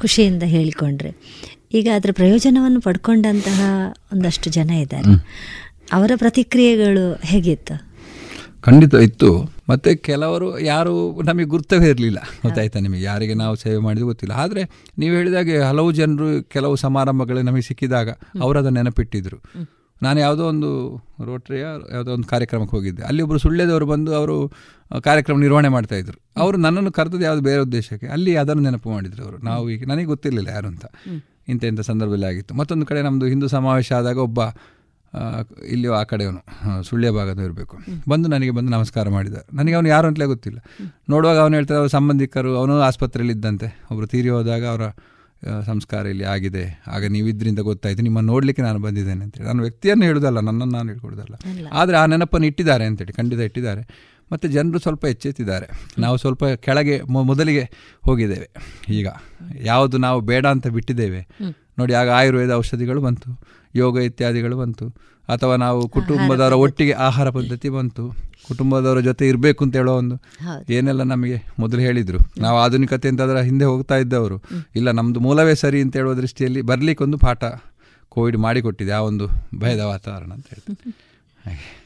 ಖುಷಿಯಿಂದ ಹೇಳಿಕೊಂಡ್ರೆ. ಈಗ ಅದರ ಪ್ರಯೋಜನವನ್ನು ಪಡ್ಕೊಂಡಂತಹ ಒಂದಷ್ಟು ಜನ ಇದ್ದಾರೆ. ಅವರ ಪ್ರತಿಕ್ರಿಯೆಗಳು ಹೇಗಿತ್ತು? ಖಂಡಿತ ಇತ್ತು. ಮತ್ತೆ ಕೆಲವರು ಯಾರು ನಮಗೆ ಗುರ್ತವೇ ಇರಲಿಲ್ಲ. ಗೊತ್ತಾಯ್ತಾ ನಿಮಗೆ? ಯಾರಿಗೆ ನಾವು ಸೇವೆ ಮಾಡಿದ್ದು ಗೊತ್ತಿಲ್ಲ. ಆದರೆ ನೀವು ಹೇಳಿದಾಗೆ ಹಲವು ಜನರು ಕೆಲವು ಸಮಾರಂಭಗಳು ನಮಗೆ ಸಿಕ್ಕಿದಾಗ ಅವರು ಅದನ್ನು ನೆನಪಿಟ್ಟಿದ್ರು. ನಾನು ಯಾವುದೋ ಒಂದು ರೋಟ್ರಿಯ ಯಾವುದೋ ಒಂದು ಕಾರ್ಯಕ್ರಮಕ್ಕೆ ಹೋಗಿದ್ದೆ. ಅಲ್ಲಿ ಒಬ್ಬರು ಸುಳ್ಳ್ಯದವರು ಬಂದು ಅವರು ಕಾರ್ಯಕ್ರಮ ನಿರ್ವಹಣೆ ಮಾಡ್ತಾ ಇದ್ರು. ಅವರು ನನ್ನನ್ನು ಕರೆದದ್ದು ಯಾವುದು ಬೇರೆ ಉದ್ದೇಶಕ್ಕೆ? ಅಲ್ಲಿ ಅದನ್ನು ನೆನಪು ಮಾಡಿದ್ರು ಅವರು. ನಾವು ಈಗ ನನಗೆ ಗೊತ್ತಿರಲಿಲ್ಲ ಯಾರು ಅಂತ. ಇಂಥ ಇಂಥ ಸಂದರ್ಭದಲ್ಲಿ ಆಗಿತ್ತು. ಮತ್ತೊಂದು ಕಡೆ ನಮ್ಮದು ಹಿಂದೂ ಸಮಾವೇಶ ಆದಾಗ ಒಬ್ಬ ಇಲ್ಲಿಯೋ ಆ ಕಡೆಯವನು ಸುಳ್ಯ ಭಾಗದ ಇರಬೇಕು. ಬಂದು ನನಗೆ ಬಂದು ನಮಸ್ಕಾರ ಮಾಡಿದ ನನಗೆ ಅವನು ಯಾರು ಅಂತಲೇ ಗೊತ್ತಿಲ್ಲ. ನೋಡುವಾಗ ಅವನು ಹೇಳ್ತಾರೆ ಅವ್ರ ಸಂಬಂಧಿಕರು ಅವನು ಆಸ್ಪತ್ರೆಯಲ್ಲಿ ಇದ್ದಂತೆ. ಒಬ್ಬರು ತೀರಿ ಹೋದಾಗ ಅವರ ಸಂಸ್ಕಾರ ಇಲ್ಲಿ ಆಗಿದೆ. ಆಗ ನೀವು ಇದರಿಂದ ಗೊತ್ತಾಯಿತು ನಿಮ್ಮನ್ನು ನೋಡಲಿಕ್ಕೆ ನಾನು ಬಂದಿದ್ದೇನೆ ಅಂತೇಳಿ. ನಾನು ವ್ಯಕ್ತಿಯನ್ನು ಹೇಳೋದಲ್ಲ ನನ್ನನ್ನು ನಾನು ಹೇಳ್ಕೊಡೋದಲ್ಲ. ಆದರೆ ಆ ನೆನಪನ್ನು ಇಟ್ಟಿದ್ದಾರೆ ಅಂತೇಳಿ ಖಂಡಿತ ಇಟ್ಟಿದ್ದಾರೆ. ಮತ್ತು ಜನರು ಸ್ವಲ್ಪ ಎಚ್ಚೆತ್ತಿದ್ದಾರೆ. ನಾವು ಸ್ವಲ್ಪ ಕೆಳಗೆ ಮೊ- ಮೊದಲಿಗೆ ಹೋಗಿದ್ದೇವೆ. ಈಗ ಯಾವುದು ನಾವು ಬೇಡ ಅಂತ ಬಿಟ್ಟಿದ್ದೇವೆ. ನೋಡಿ ಆಗ ಆಯುರ್ವೇದ ಔಷಧಿಗಳು ಬಂತು ಯೋಗ ಇತ್ಯಾದಿಗಳು ಬಂತು. ಅಥವಾ ನಾವು ಕುಟುಂಬದವರ ಒಟ್ಟಿಗೆ ಆಹಾರ ಪದ್ಧತಿ ಬಂತು. ಕುಟುಂಬದವರ ಜೊತೆ ಇರಬೇಕು ಅಂತ ಹೇಳೋ ಒಂದು ಏನೆಲ್ಲ ನಮಗೆ ಮೊದಲು ಹೇಳಿದ್ರು. ನಾವು ಆಧುನಿಕತೆ ಅಂತ ಅದರ ಹಿಂದೆ ಹೋಗ್ತಾ ಇದ್ದವರು. ಇಲ್ಲ ನಮ್ಮದು ಮೂಲವೇ ಸರಿ ಅಂತ ಹೇಳುವ ದೃಷ್ಟಿಯಲ್ಲಿ ಬರಲಿಕ್ಕೊಂದು ಒಂದು ಪಾಠ ಕೋವಿಡ್ ಮಾಡಿಕೊಟ್ಟಿದೆ ಆ ಒಂದು ಭಯದ ವಾತಾವರಣ ಅಂತ ಹೇಳ್ತಾರೆ ಹಾಗೆ.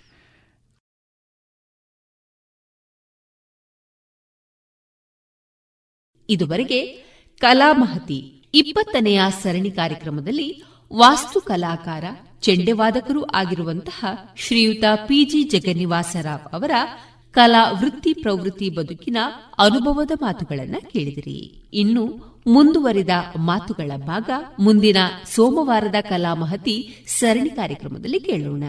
ಇದುವರೆಗೆ ಕಲಾಮಹತಿ ಇಪ್ಪತ್ತನೆಯ ಸರಣಿ ಕಾರ್ಯಕ್ರಮದಲ್ಲಿ ವಾಸ್ತು ಕಲಾಕಾರ, ಚೆಂಡೆವಾದಕರೂ ಆಗಿರುವಂತಹ ಶ್ರೀಯುತ ಪಿಜಿ ಜಗನ್ನಿವಾಸರಾವ್ ಅವರ ಕಲಾ ವೃತ್ತಿ ಪ್ರವೃತ್ತಿ ಬದುಕಿನ ಅನುಭವದ ಮಾತುಗಳನ್ನು ಕೇಳಿದಿರಿ. ಇನ್ನು ಮುಂದುವರಿದ ಮಾತುಗಳ ಭಾಗ ಮುಂದಿನ ಸೋಮವಾರದ ಕಲಾ ಮಹತಿ ಸರಣಿ ಕಾರ್ಯಕ್ರಮದಲ್ಲಿ ಕೇಳೋಣ.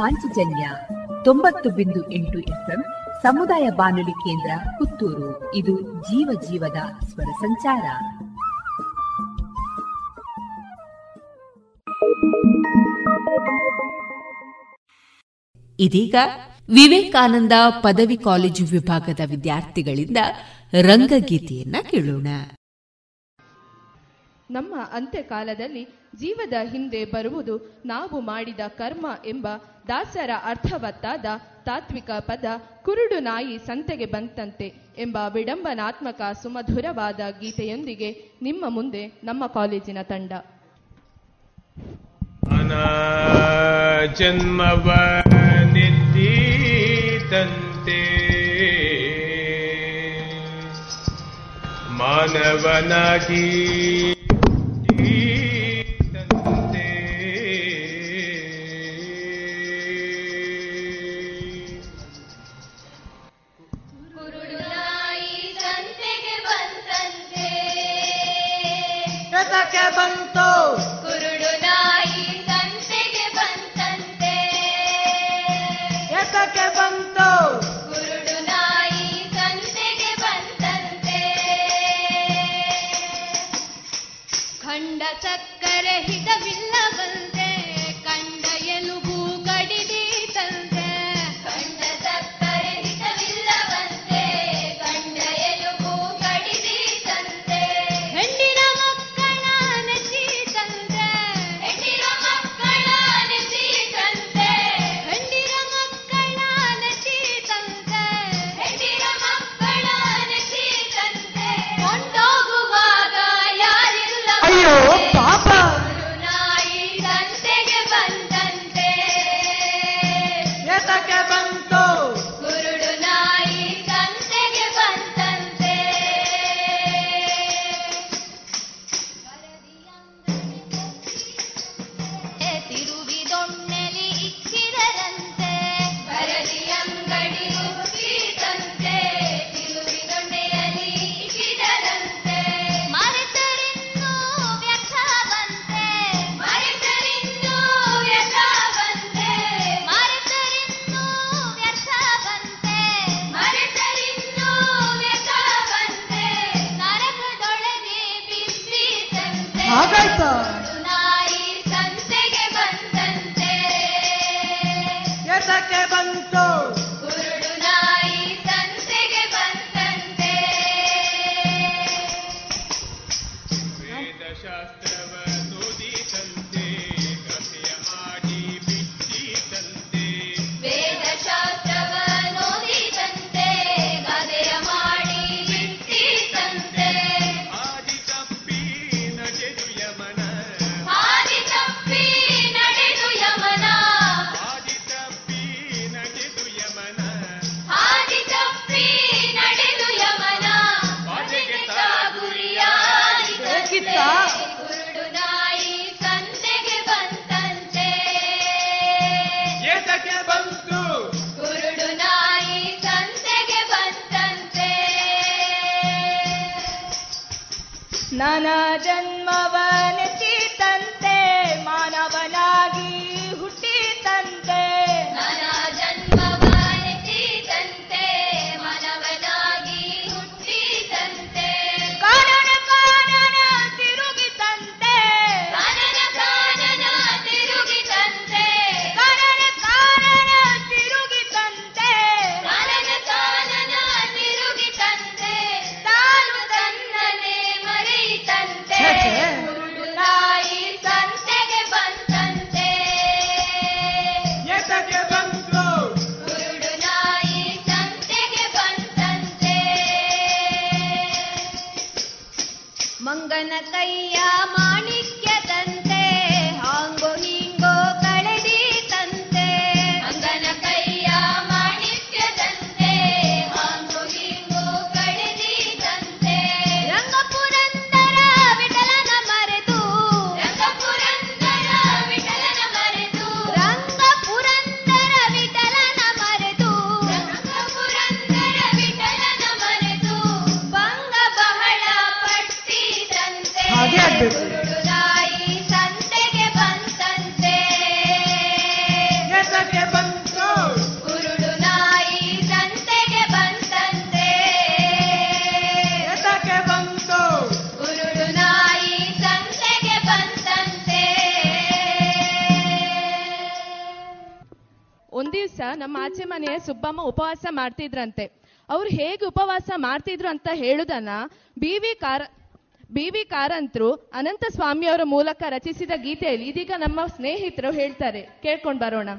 ಪಾಂಚಜನ್ಯ ತೊಂಬತ್ತು ಬಿಂದು ಎಂಟು ಎಫ್ಎಂ ಸಮುದಾಯ ಬಾನುಲಿ ಕೇಂದ್ರ ಪುತ್ತೂರು. ಇದು ಜೀವ ಜೀವದ ಸ್ವರ ಸಂಚಾರ. ಇದೀಗ ವಿವೇಕಾನಂದ ಪದವಿ ಕಾಲೇಜು ವಿಭಾಗದ ವಿದ್ಯಾರ್ಥಿಗಳಿಂದ ರಂಗಗೀತೆಯನ್ನ ಕೇಳೋಣ. ನಮ್ಮ ಅಂತ್ಯಕಾಲದಲ್ಲಿ ಜೀವದ ಹಿಂದೆ ಬರುವುದು ನಾವು ಮಾಡಿದ ಕರ್ಮ ಎಂಬ ದಾಸರ ಅರ್ಥವತ್ತಾದ ತಾತ್ವಿಕ ಪದ ಕುರುಡು ನಾಯಿ ಸಂತೆಗೆ ಬಂತಂತೆ ಎಂಬ ವಿಡಂಬನಾತ್ಮಕ ಸುಮಧುರವಾದ ಗೀತೆಯೊಂದಿಗೆ ನಿಮ್ಮ ಮುಂದೆ ನಮ್ಮ ಕಾಲೇಜಿನ ತಂಡ. ಜನ್ಮವಂತೆ ಮಾನವನಾಗಿ ಕುರುಡಕ್ಕೆ ಬಂತು? ಕುರುಡು ನಾಯಿ ತಂಟೆಗೆ ಬಂತಂತೆ. ಎತಕ್ಕೆ ಬಂತು? ಕುರುಡು ನಾಯಿ ಬಂತಂತೆ. ಖಂಡ ಚಕ್ಕರೆ ಹಿತವಿನ you ಮಾಡ್ತಿದ್ರಂತೆ. ಅವ್ರು ಹೇಗೆ ಉಪವಾಸ ಮಾಡ್ತಿದ್ರು ಅಂತ ಹೇಳುದನ್ನ ಬಿ ವಿ ಕಾರ ಬಿ ವಿ ಕಾರಂತರು ಅನಂತ ಸ್ವಾಮಿಯವರ ಮೂಲಕ ರಚಿಸಿದ ಗೀತೆಯಲ್ಲಿ ಇದೀಗ ನಮ್ಮ ಸ್ನೇಹಿತರು ಹೇಳ್ತಾರೆ. ಕೇಳ್ಕೊಂಡ್ ಬರೋಣ.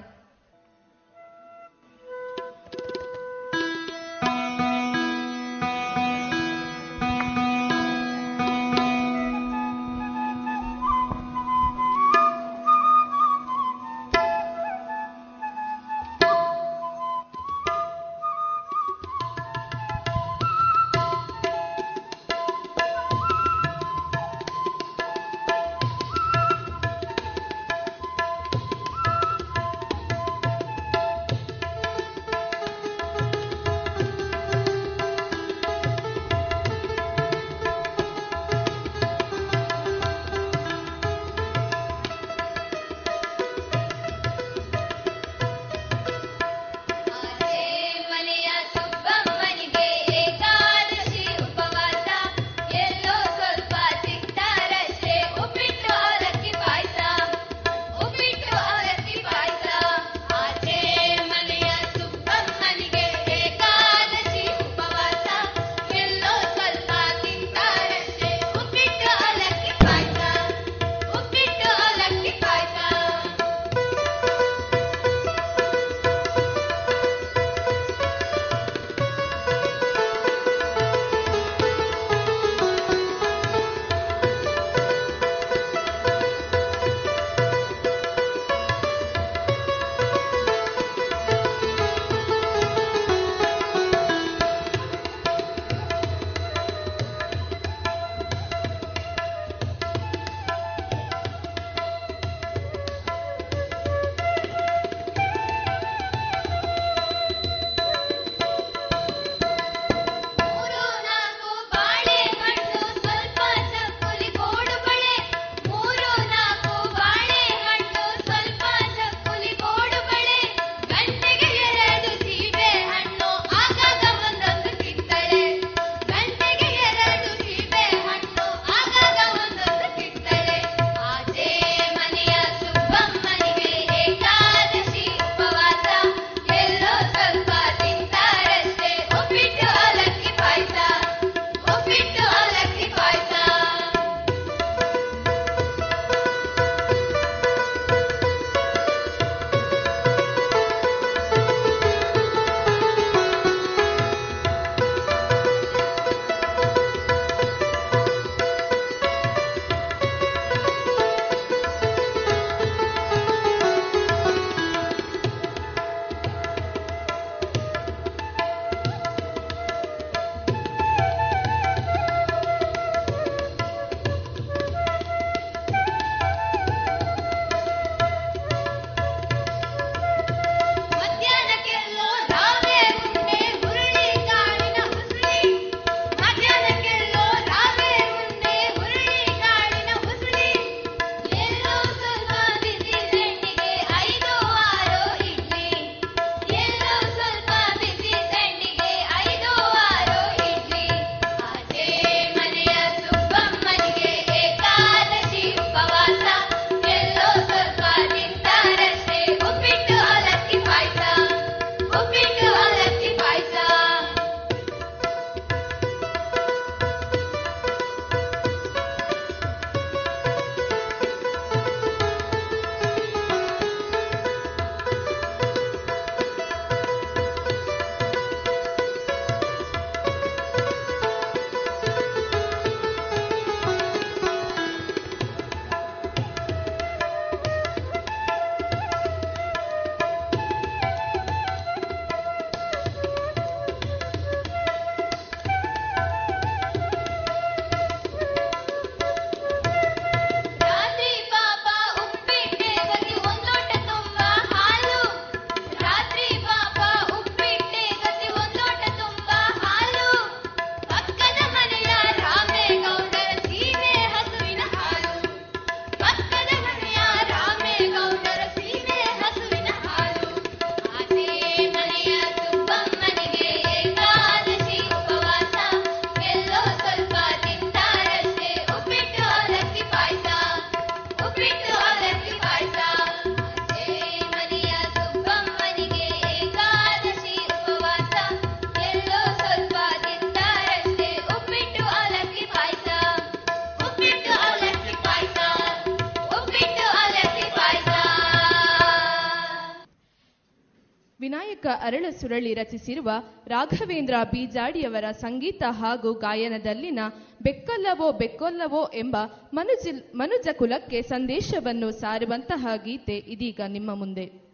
ಸುರಳಿ ರಚಿಸಿರುವ ರಾಘವೇಂದ್ರ ಬೀಜಾಡಿಯವರ ಸಂಗೀತ ಹಾಗೂ ಗಾಯನದಲ್ಲಿನ ಬೆಕ್ಕಲ್ಲವೋ ಬೆಕ್ಕೊಲ್ಲವೋ ಎಂಬ ಮನುಜ ಮನುಜಕುಲಕ್ಕೆ ಸಂದೇಶವನ್ನು ಸಾರುವಂತಹ ಗೀತೆ ಇದೀಗ ನಿಮ್ಮ ಮುಂದೆ.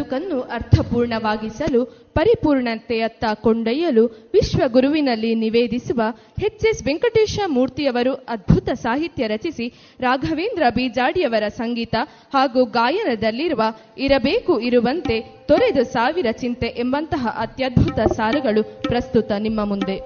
ಬದುಕನ್ನು ಅರ್ಥಪೂರ್ಣವಾಗಿಸಲು ಪರಿಪೂರ್ಣತೆಯತ್ತ ಕೊಂಡೊಯ್ಯಲು ವಿಶ್ವಗುರುವಿನಲ್ಲಿ ನಿವೇದಿಸುವ ಎಚ್ ಎಸ್ ವೆಂಕಟೇಶ ಮೂರ್ತಿಯವರು ಅದ್ಭುತ ಸಾಹಿತ್ಯ ರಚಿಸಿ, ರಾಘವೇಂದ್ರ ಬಿಜಾಡಿಯವರ ಸಂಗೀತ ಹಾಗೂ ಗಾಯನದಲ್ಲಿರುವ ಇರಬೇಕು ಇರುವಂತೆ ತೊರೆದು ಸಾವಿರ ಚಿಂತೆ ಎಂಬಂತಹ ಅತ್ಯದ್ಭುತ ಸಾಲುಗಳು ಪ್ರಸ್ತುತ ನಿಮ್ಮ ಮುಂದೆ.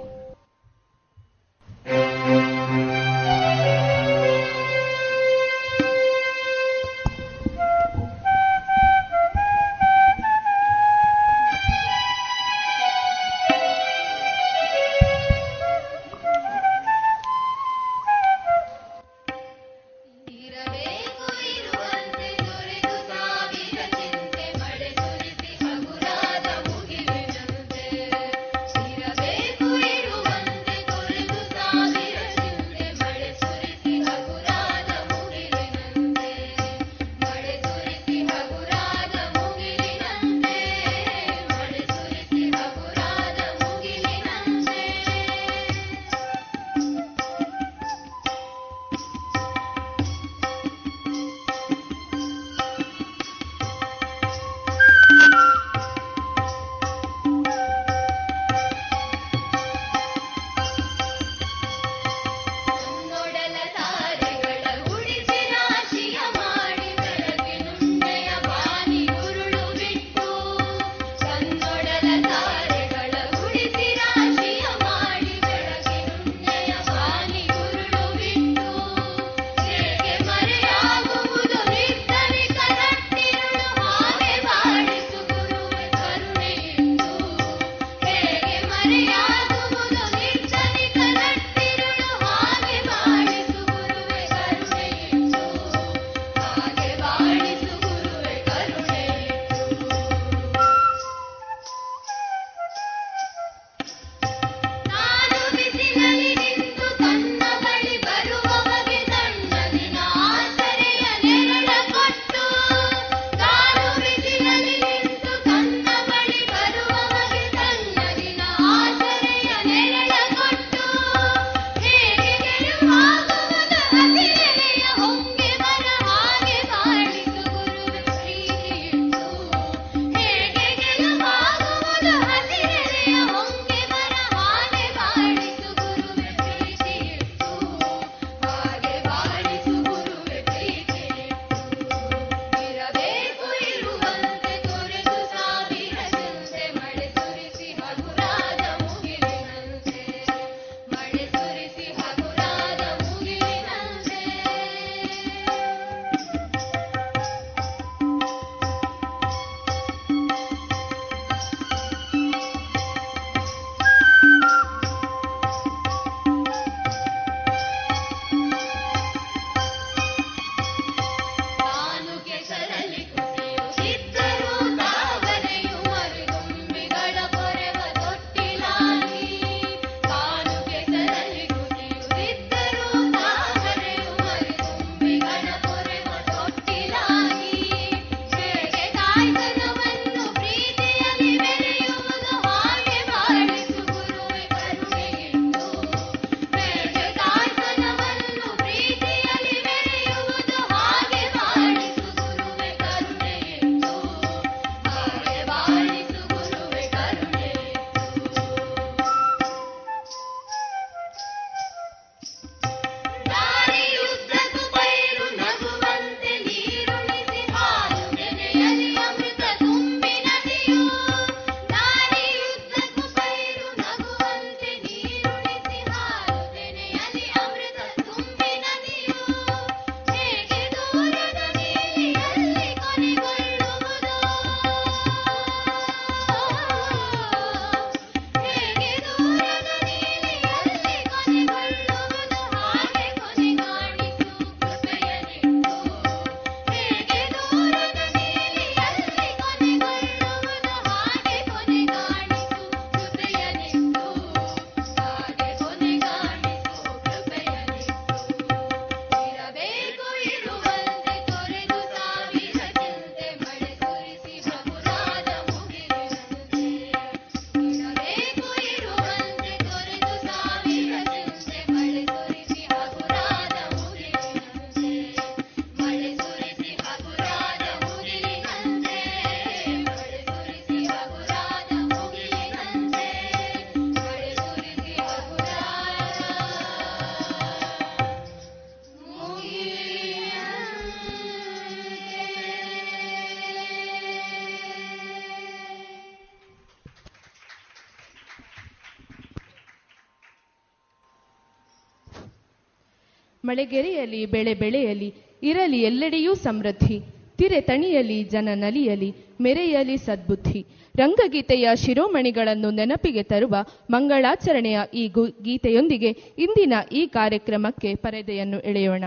ಮಳೆಗೆರೆಯಲಿ ಬೆಳೆ ಬೆಳೆಯಲಿ, ಇರಲಿ ಎಲ್ಲೆಡೆಯೂ ಸಮೃದ್ಧಿ. ತಿರೆ ತಣಿಯಲಿ, ಜನ ನಲಿಯಲಿ, ಮೆರೆಯಲಿ ಸದ್ಬುದ್ಧಿ. ರಂಗಗೀತೆಯ ಶಿರೋಮಣಿಗಳನ್ನು ನೆನಪಿಗೆ ತರುವ ಮಂಗಳಾಚರಣೆಯ ಈ ಗೀತೆಯೊಂದಿಗೆ ಇಂದಿನ ಈ ಕಾರ್ಯಕ್ರಮಕ್ಕೆ ಪರದೆಯನ್ನು ಎಳೆಯೋಣ.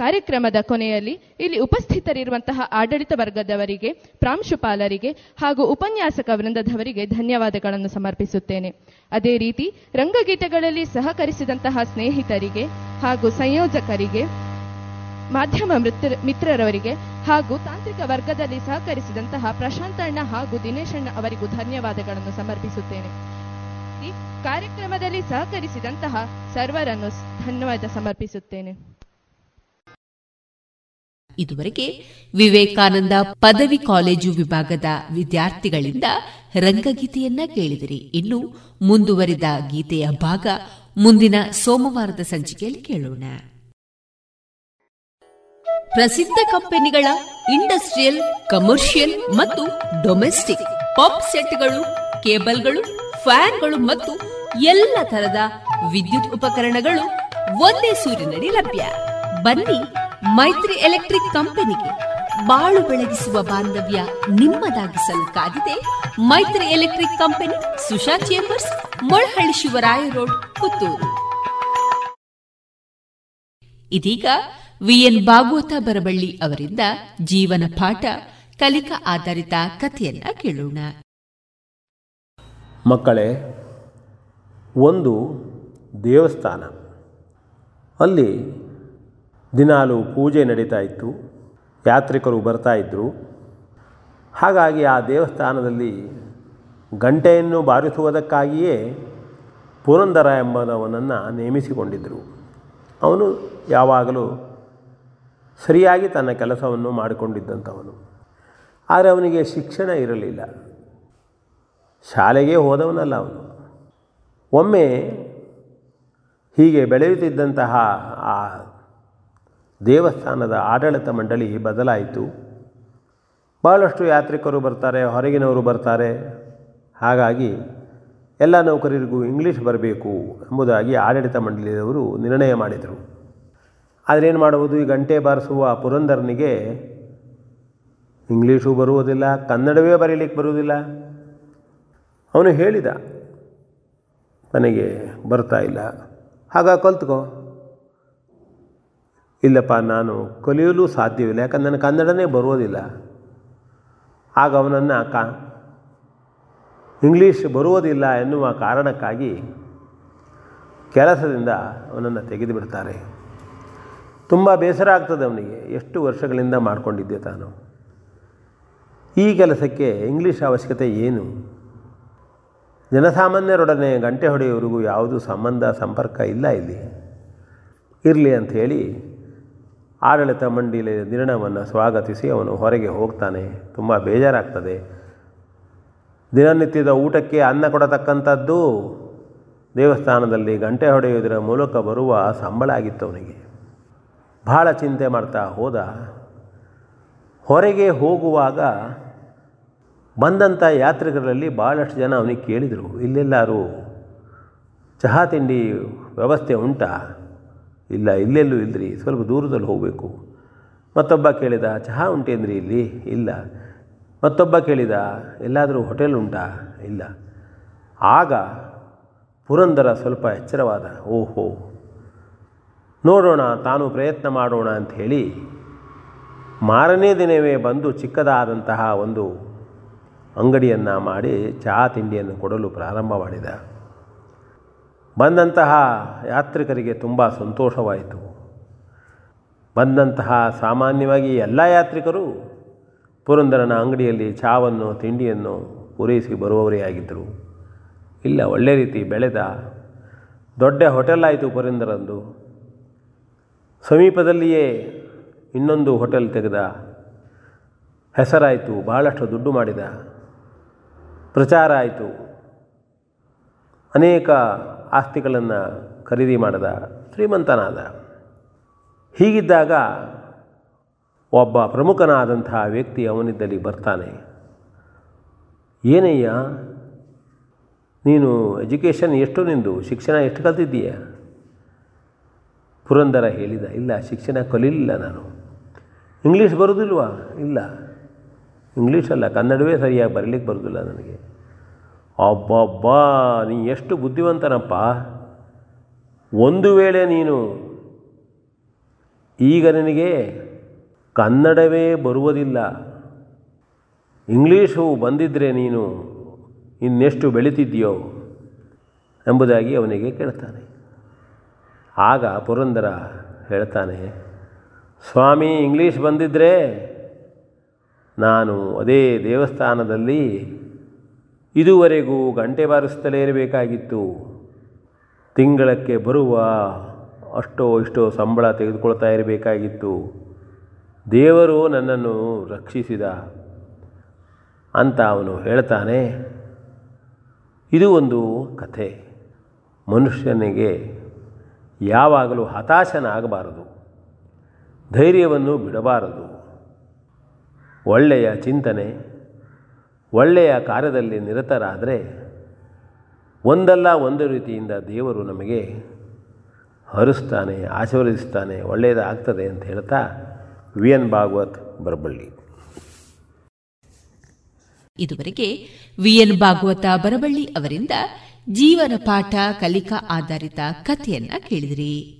ಕಾರ್ಯಕ್ರಮದ ಕೊನೆಯಲ್ಲಿ ಇಲ್ಲಿ ಉಪಸ್ಥಿತರಿರುವಂತಹ ಆಡಳಿತ ವರ್ಗದವರಿಗೆ, ಪ್ರಾಂಶುಪಾಲರಿಗೆ ಹಾಗೂ ಉಪನ್ಯಾಸಕ ವೃಂದದವರಿಗೆ ಧನ್ಯವಾದಗಳನ್ನು ಸಮರ್ಪಿಸುತ್ತೇನೆ. ಅದೇ ರೀತಿ ರಂಗಗೀತೆಗಳಲ್ಲಿ ಸಹಕರಿಸಿದಂತಹ ಸ್ನೇಹಿತರಿಗೆ ಹಾಗೂ ಸಂಯೋಜಕರಿಗೆ, ಮಾಧ್ಯಮ ಮಿತ್ರ ಮಿತ್ರರವರಿಗೆ ಹಾಗೂ ತಾಂತ್ರಿಕ ವರ್ಗದಲ್ಲಿ ಸಹಕರಿಸಿದಂತಹ ಪ್ರಶಾಂತಣ್ಣ ಹಾಗೂ ದಿನೇಶಣ್ಣ ಅವರಿಗೂ ಧನ್ಯವಾದಗಳನ್ನು ಸಮರ್ಪಿಸುತ್ತೇನೆ. ಕಾರ್ಯಕ್ರಮದಲ್ಲಿ ಸಹಕರಿಸಿದಂತಹ ಸರ್ವರನ್ನು ಧನ್ಯವಾದ ಸಮರ್ಪಿಸುತ್ತೇನೆ. ಇದುವರೆಗೆ ವಿವೇಕಾನಂದ ಪದವಿ ಕಾಲೇಜು ವಿಭಾಗದ ವಿದ್ಯಾರ್ಥಿಗಳಿಂದ ರಂಗಗೀತೆಯನ್ನ ಕೇಳಿದಿರಿ. ಇನ್ನು ಮುಂದುವರಿದ ಗೀತೆಯ ಭಾಗ ಮುಂದಿನ ಸೋಮವಾರದ ಸಂಚಿಕೆಯಲ್ಲಿ ಕೇಳೋಣ. ಪ್ರಸಿದ್ಧ ಕಂಪನಿಗಳ ಇಂಡಸ್ಟ್ರಿಯಲ್, ಕಮರ್ಷಿಯಲ್ ಮತ್ತು ಡೊಮೆಸ್ಟಿಕ್ ಪಾಪ್ ಸೆಟ್ಗಳು, ಕೇಬಲ್ಗಳು, ಫ್ಯಾನ್ಗಳು ಮತ್ತು ಎಲ್ಲ ತರದ ವಿದ್ಯುತ್ ಉಪಕರಣಗಳು ಒಂದೇ ಸೂರಿನಡಿ ಲಭ್ಯ. ಬನ್ನಿ ಮೈತ್ರಿ ಎಲೆಕ್ಟ್ರಿಕ್ ಕಂಪನಿಗೆ ಬಾಳು ಬೆಳಗಿಸುವ ಬಾಂಧವ್ಯ ನಿಮ್ಮದಾಗಿಸಲು ಕಾದಿದೆ Maithri electric company Susha chambers, Molahalli Shivaraya road, Puttur. ಇದೀಗ ವಿಎನ್ ಭಾಗವತ ಬರಬಳ್ಳಿ ಅವರಿಂದ ಜೀವನ ಪಾಠ, ಕಲಿಕಾ ಆಧಾರಿತ ಕಥೆಯನ್ನ ಕೇಳೋಣ. ಮಕ್ಕಳೇ, ಒಂದು ದೇವಸ್ಥಾನ. ಅಲ್ಲಿ ದಿನಾಲು ಪೂಜೆ ನಡೀತಾ ಇತ್ತು. ಯಾತ್ರಿಕರು ಬರ್ತಾ ಇದ್ದರು ಹಾಗಾಗಿ ಆ ದೇವಸ್ಥಾನದಲ್ಲಿ ಗಂಟೆಯನ್ನು ಬಾರಿಸುವುದಕ್ಕಾಗಿಯೇ ಪುರಂದರ ಎಂಬನವನನ್ನು ನೇಮಿಸಿಕೊಂಡಿದ್ದರು ಅವನು ಯಾವಾಗಲೂ ಸರಿಯಾಗಿ ತನ್ನ ಕೆಲಸವನ್ನು ಮಾಡಿಕೊಂಡಿದ್ದಂಥವನು. ಆದರೆ ಅವನಿಗೆ ಶಿಕ್ಷಣ ಇರಲಿಲ್ಲ. ಶಾಲೆಗೆ ಹೋದವನಲ್ಲ ಅವನು. ಒಮ್ಮೆ ಹೀಗೆ ಬೆಳೆಯುತ್ತಿದ್ದಂತಹ ಆ ದೇವಸ್ಥಾನದ ಆಡಳಿತ ಮಂಡಳಿ ಬದಲಾಯಿತು. ಭಾಳಷ್ಟು ಯಾತ್ರಿಕರು ಬರ್ತಾರೆ, ಹೊರಗಿನವರು ಬರ್ತಾರೆ. ಹಾಗಾಗಿ ಎಲ್ಲ ನೌಕರರಿಗೂ ಇಂಗ್ಲೀಷ್ ಬರಬೇಕು ಎಂಬುದಾಗಿ ಆಡಳಿತ ಮಂಡಳಿಯವರು ನಿರ್ಣಯ ಮಾಡಿದರು. ಆದರೆ ಏನು ಮಾಡುವುದು? ಈ ಗಂಟೆ ಬಾರಿಸುವ ಪುರಂದರನಿಗೆ ಇಂಗ್ಲೀಷು ಬರುವುದಿಲ್ಲ, ಕನ್ನಡವೇ ಬರೀಲಿಕ್ಕೆ ಬರುವುದಿಲ್ಲ. ಅವನು ಹೇಳಿದ ನನಗೆ ಬರ್ತಾ ಇಲ್ಲ. ಹಾಗ ಕಲ್ತ್ಕೋ. ಇಲ್ಲಪ್ಪ, ನಾನು ಕಲಿಯಲು ಸಾಧ್ಯವಿಲ್ಲ. ಯಾಕಂದ್ರೆ ನನಗೆ ಕನ್ನಡನೇ ಬರುವುದಿಲ್ಲ ಆಗ ಅವನನ್ನು ಕ, ಇಂಗ್ಲೀಷ್ ಬರುವುದಿಲ್ಲ ಎನ್ನುವ ಕಾರಣಕ್ಕಾಗಿ ಕೆಲಸದಿಂದ ಅವನನ್ನು ತೆಗೆದು ಬಿಡ್ತಾರೆ ತುಂಬ ಬೇಸರ ಆಗ್ತದೆ ಅವನಿಗೆ. ಎಷ್ಟು ವರ್ಷಗಳಿಂದ ಮಾಡಿಕೊಂಡಿದ್ದೆ ತಾನು. ಈ ಕೆಲಸಕ್ಕೆ ಇಂಗ್ಲೀಷ್ ಅವಶ್ಯಕತೆ ಏನು? ಜನಸಾಮಾನ್ಯರೊಡನೆ ಗಂಟೆ ಹೊಡೆಯುವವರಿಗೂ ಯಾವುದೂ ಸಂಬಂಧ, ಸಂಪರ್ಕ ಇಲ್ಲ ಇಲ್ಲಿ. ಇರಲಿ ಅಂಥೇಳಿ ಆಡಳಿತ ಮಂಡಳಿ ನಿರ್ಣಯವನ್ನು ಸ್ವಾಗತಿಸಿ ಅವನು ಹೊರಗೆ ಹೋಗ್ತಾನೆ. ತುಂಬ ಬೇಜಾರಾಗ್ತದೆ. ದಿನನಿತ್ಯದ ಊಟಕ್ಕೆ ಅನ್ನ ಕೊಡತಕ್ಕಂಥದ್ದು ದೇವಸ್ಥಾನದಲ್ಲಿ ಗಂಟೆ ಹೊಡೆಯುವುದರ ಮೂಲಕ ಬರುವ ಸಂಬಳ ಆಗಿತ್ತು ಅವನಿಗೆ. ಭಾಳ ಚಿಂತೆ ಮಾಡ್ತಾ ಹೋದ. ಹೊರಗೆ ಹೋಗುವಾಗ ಬಂದಂಥ ಯಾತ್ರಿಕರಲ್ಲಿ ಭಾಳಷ್ಟು ಜನ ಅವನಿಗೆ ಕೇಳಿದರು, ಇಲ್ಲೆಲ್ಲರೂ ಚಹಾ ತಿಂಡಿ ವ್ಯವಸ್ಥೆ ಉಂಟಾ? ಇಲ್ಲ, ಇಲ್ಲೆಲ್ಲೂ ಇಲ್ಲರಿ ಸ್ವಲ್ಪ ದೂರದಲ್ಲಿ ಹೋಗಬೇಕು. ಮತ್ತೊಬ್ಬ ಕೇಳಿದ, ಚಹಾ ಉಂಟೇನ್ರಿ ಇಲ್ಲಿ? ಇಲ್ಲ. ಮತ್ತೊಬ್ಬ ಕೇಳಿದ, ಎಲ್ಲಾದರೂ ಹೋಟೆಲ್ ಉಂಟಾ? ಇಲ್ಲ. ಆಗ ಪುರಂದರ ಸ್ವಲ್ಪ ಎಚ್ಚರವಾದ, ಓಹೋ, ನೋಡೋಣ, ತಾನು ಪ್ರಯತ್ನ ಮಾಡೋಣ ಅಂತ ಹೇಳಿ ಮಾರನೇ ದಿನವೇ ಬಂದು ಚಿಕ್ಕದಾದಂತಹ ಒಂದು ಅಂಗಡಿಯನ್ನು ಮಾಡಿ ಚಹಾ ತಿಂಡಿಯನ್ನು ಕೊಡಲು ಪ್ರಾರಂಭ ಮಾಡಿದ. ಬಂದಂತಹ ಯಾತ್ರಿಕರಿಗೆ ತುಂಬ ಸಂತೋಷವಾಯಿತು. ಬಂದಂತಹ ಸಾಮಾನ್ಯವಾಗಿ ಎಲ್ಲ ಯಾತ್ರಿಕರು ಪುರಂದರನ ಅಂಗಡಿಯಲ್ಲಿ ಚಾವನ್ನು, ತಿಂಡಿಯನ್ನು ಪೂರೈಸಿ ಬರುವವರೇ ಆಗಿದ್ದರು. ಇಲ್ಲ, ಒಳ್ಳೆ ರೀತಿ ಬೆಳೆದ ದೊಡ್ಡ ಹೋಟೆಲ್ ಆಯಿತು ಪುರಂದರಂದು. ಸಮೀಪದಲ್ಲಿಯೇ ಇನ್ನೊಂದು ಹೋಟೆಲ್ ತೆಗೆದ ಹೆಸರಾಯಿತು ಭಾಳಷ್ಟು ದುಡ್ಡು ಮಾಡಿದ. ಪ್ರಚಾರ ಆಯಿತು. ಅನೇಕ ಆಸ್ತಿಗಳನ್ನು ಖರೀದಿ ಮಾಡಿದ ಶ್ರೀಮಂತನಾದ. ಹೀಗಿದ್ದಾಗ ಒಬ್ಬ ಪ್ರಮುಖನಾದಂತಹ ವ್ಯಕ್ತಿ ಅವನಿದ್ದಲ್ಲಿ ಬರ್ತಾನೆ. ಏನಯ್ಯ, ನೀನು ಎಜುಕೇಷನ್ ಎಷ್ಟು, ನಿಂದು ಶಿಕ್ಷಣ ಎಷ್ಟು ಕಲ್ತಿದ್ದೀಯ? ಪುರಂದರ ಹೇಳಿದ, ಇಲ್ಲ, ಶಿಕ್ಷಣ ಕಲಿಲಿಲ್ಲ ನಾನು. ಇಂಗ್ಲೀಷ್ ಬರೋದಿಲ್ವಾ? ಇಲ್ಲ. ಇಂಗ್ಲೀಷಲ್ಲ ಕನ್ನಡವೇ ಸರಿಯಾಗಿ ಬರಲಿಕ್ಕೆ ಬರೋದಿಲ್ಲ ನನಗೆ. ಅಬ್ಬಬ್ಬಾ, ನೀ ಎಷ್ಟು ಬುದ್ಧಿವಂತನಪ್ಪ. ಒಂದು ವೇಳೆ ನೀನು ಈಗ ನಿನಗೆ ಕನ್ನಡವೇ ಬರುವುದಿಲ್ಲ, ಇಂಗ್ಲೀಷು ಬಂದಿದ್ದರೆ ನೀನು ಇನ್ನೆಷ್ಟು ಬೆಳೀತಿದ್ಯೋ ಎಂಬುದಾಗಿ ಅವನಿಗೆ ಕೇಳ್ತಾನೆ. ಆಗ ಪುರಂದರ ಹೇಳ್ತಾನೆ, ಸ್ವಾಮಿ, ಇಂಗ್ಲೀಷ್ ಬಂದಿದ್ದರೆ ನಾನು ಅದೇ ದೇವಸ್ಥಾನದಲ್ಲಿ ಇದುವರೆಗೂ ಗಂಟೆ ಬಾರಿಸುತ್ತಲೇ ಇರಬೇಕಾಗಿತ್ತು. ತಿಂಗಳಕ್ಕೆ ಬರುವ ಅಷ್ಟೋ ಇಷ್ಟೋ ಸಂಬಳ ತೆಗೆದುಕೊಳ್ತಾ ಇರಬೇಕಾಗಿತ್ತು. ದೇವರು ನನ್ನನ್ನು ರಕ್ಷಿಸಿದ. ಅಂತ ಅವನು ಹೇಳ್ತಾನೆ. ಇದು ಒಂದು ಕಥೆ. ಮನುಷ್ಯನಿಗೆ ಯಾವಾಗಲೂ ಹತಾಶನಾಗಬಾರದು. ಧೈರ್ಯವನ್ನು ಬಿಡಬಾರದು. ಒಳ್ಳೆಯ ಚಿಂತನೆ ಒಳ್ಳೆಯ ಕಾರ್ಯದಲ್ಲಿ ನಿರತರಾದರೆ ಒಂದಲ್ಲ ಒಂದು ರೀತಿಯಿಂದ ದೇವರು ನಮಗೆ ಹರಿಸ್ತಾನೆ, ಆಶೀರ್ವದಿಸ್ತಾನೆ ಒಳ್ಳೆಯದಾಗ್ತದೆ ಅಂತ ಹೇಳ್ತಾ ವಿ ಎನ್ ಭಾಗವತ್ ಬರಬಳ್ಳಿ. ಇದುವರೆಗೆ ವಿ ಎನ್ ಭಾಗವತ ಬರಬಳ್ಳಿ ಅವರಿಂದ ಜೀವನ ಪಾಠ ಕಲಿಕಾ ಆಧಾರಿತ ಕಥೆಯನ್ನ ಕೇಳಿದಿರಿ.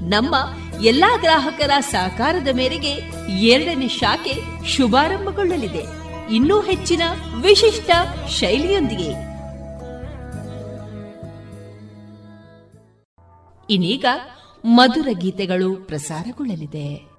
ನಮ್ಮ ಎಲ್ಲಾ ಗ್ರಾಹಕರ ಸಹಕಾರದ ಮೇರೆಗೆ ಎರಡನೇ ಶಾಖೆ ಶುಭಾರಂಭಗೊಳ್ಳಲಿದೆ. ಇನ್ನೂ ಹೆಚ್ಚಿನ ವಿಶಿಷ್ಟ ಶೈಲಿಯೊಂದಿಗೆ. ಇನ್ನೀಗ ಮಧುರ ಗೀತೆಗಳು ಪ್ರಸಾರಗೊಳ್ಳಲಿದೆ.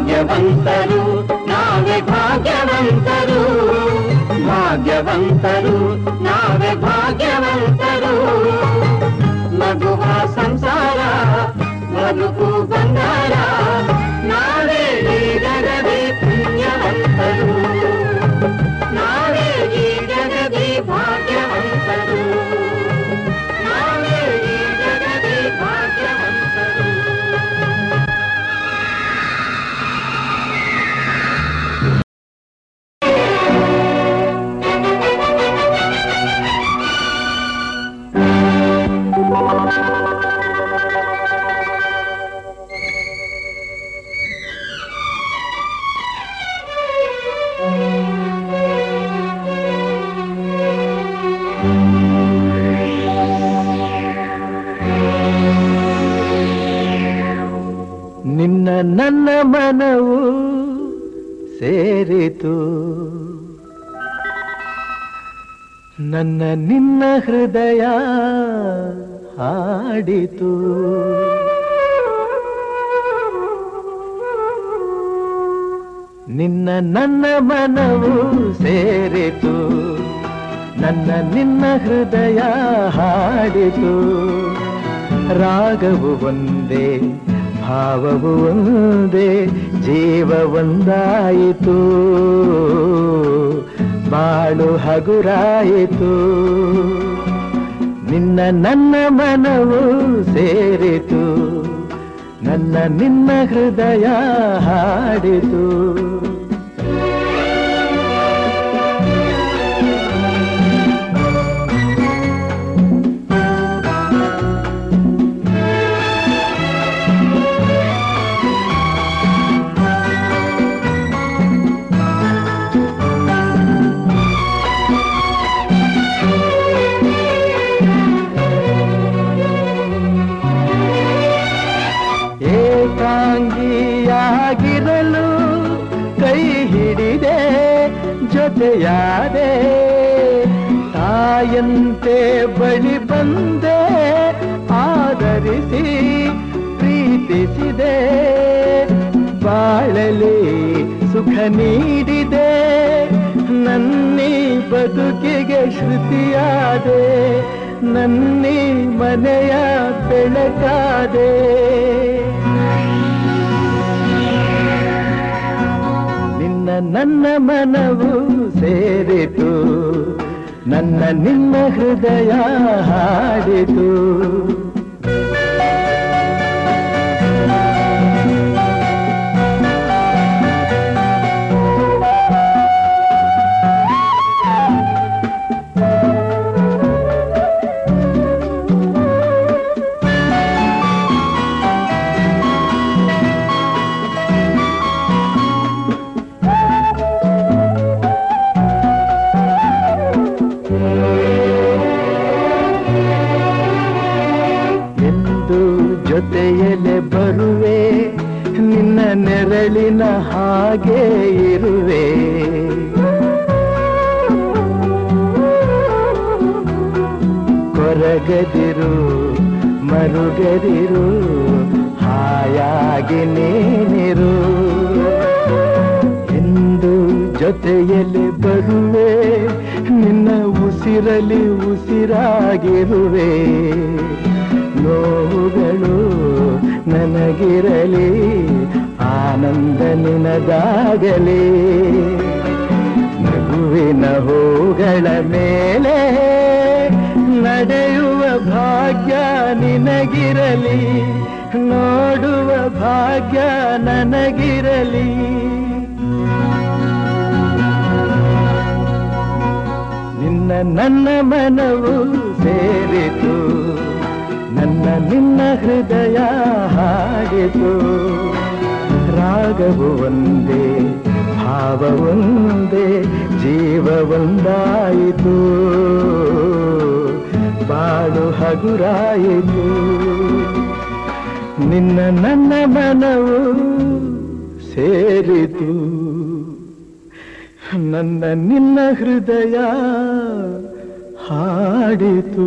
భాగ్యవంతరు నావే భాగ్యవంతరు. భాగ్యవంతరు నావే భాగ్యవంతరు. మధువా సంసార మధుకు బంగారా ನಿನ್ನ ಮನವು ಸೇರಿತು. ನನ್ನ ನಿನ್ನ ಹೃದಯ ಹಾಡಿತು. ನಿನ್ನ ನನ್ನ ಮನವು ಸೇರಿತು. ನನ್ನ ನಿನ್ನ ಹೃದಯ ಹಾಡಿತು. ರಾಗವು ಒಂದೇ ಭಾವವು ಒಂದೇ ಜೀವ ಒಂದಾಯಿತು. ಬಾಳು ಹಗುರಾಯಿತು. ನಿನ್ನ ನನ್ನ ಮನವು ಸೇರಿತು. ನನ್ನ ನಿನ್ನ ಹೃದಯ ಹಾಡಿತು. ಜೊತೆಯಾದೆ ತಾಯಂತೆ ಬಳಿ ಬಂದೆ ಆದರಿಸಿ ಪ್ರೀತಿಸಿದೆ, ಬಾಳಲಿ ಸುಖ ನೀಡಿದೆ, ನನ್ನಿ ಬದುಕಿಗೆ ಶ್ರುತಿಯಾದೆ, ನನ್ನಿ ಮನೆಯ ಬೆಳಕಾದೆ. ನಿನ್ನ ನನ್ನ ಮನವು ಸೇರಿತು. ನನ್ನ ನಿನ್ನ ಹೃದಯ ಹಾಡಿತು. ಹಾಗೆ ಇರುವೆ. ಕೊರಗದಿರು ಮರುಗದಿರು ಹಾಯಾಗಿ ನೀನಿರು. ಎಂದು ಜೊತೆಯಲ್ಲಿ ಬರುವೆ ನಿನ್ನ ಉಸಿರಲಿ ಉಸಿರಾಗಿರುವೆ. ನೋವುಗಳು ನನಗಿರಲಿ ಆನಂದ ನಿನದಾಗಲಿ ನಗುವಿನ ಹೂಗಳ ಮೇಲೆ ನಡೆಯುವ ಭಾಗ್ಯ ನಿನಗಿರಲಿ. ನೋಡುವ ಭಾಗ್ಯ ನನಗಿರಲಿ. ನಿನ್ನ ನನ್ನ ಮನವು ಸೇರಿತು. ನನ್ನ ನಿನ್ನ ಹೃದಯ ಹಾಡಿತು. ರಾಗವು ಒಂದೇ, ಭಾವ ಒಂದೇ, ಜೀವ ಒಂದಾಯಿತು. ಬಾಳು ಹಗುರಾಯಿತು. ನಿನ್ನ ನನ್ನ ಮನವು ಸೇರಿತು. ನನ್ನ ನಿನ್ನ ಹೃದಯ ಹಾಡಿತು.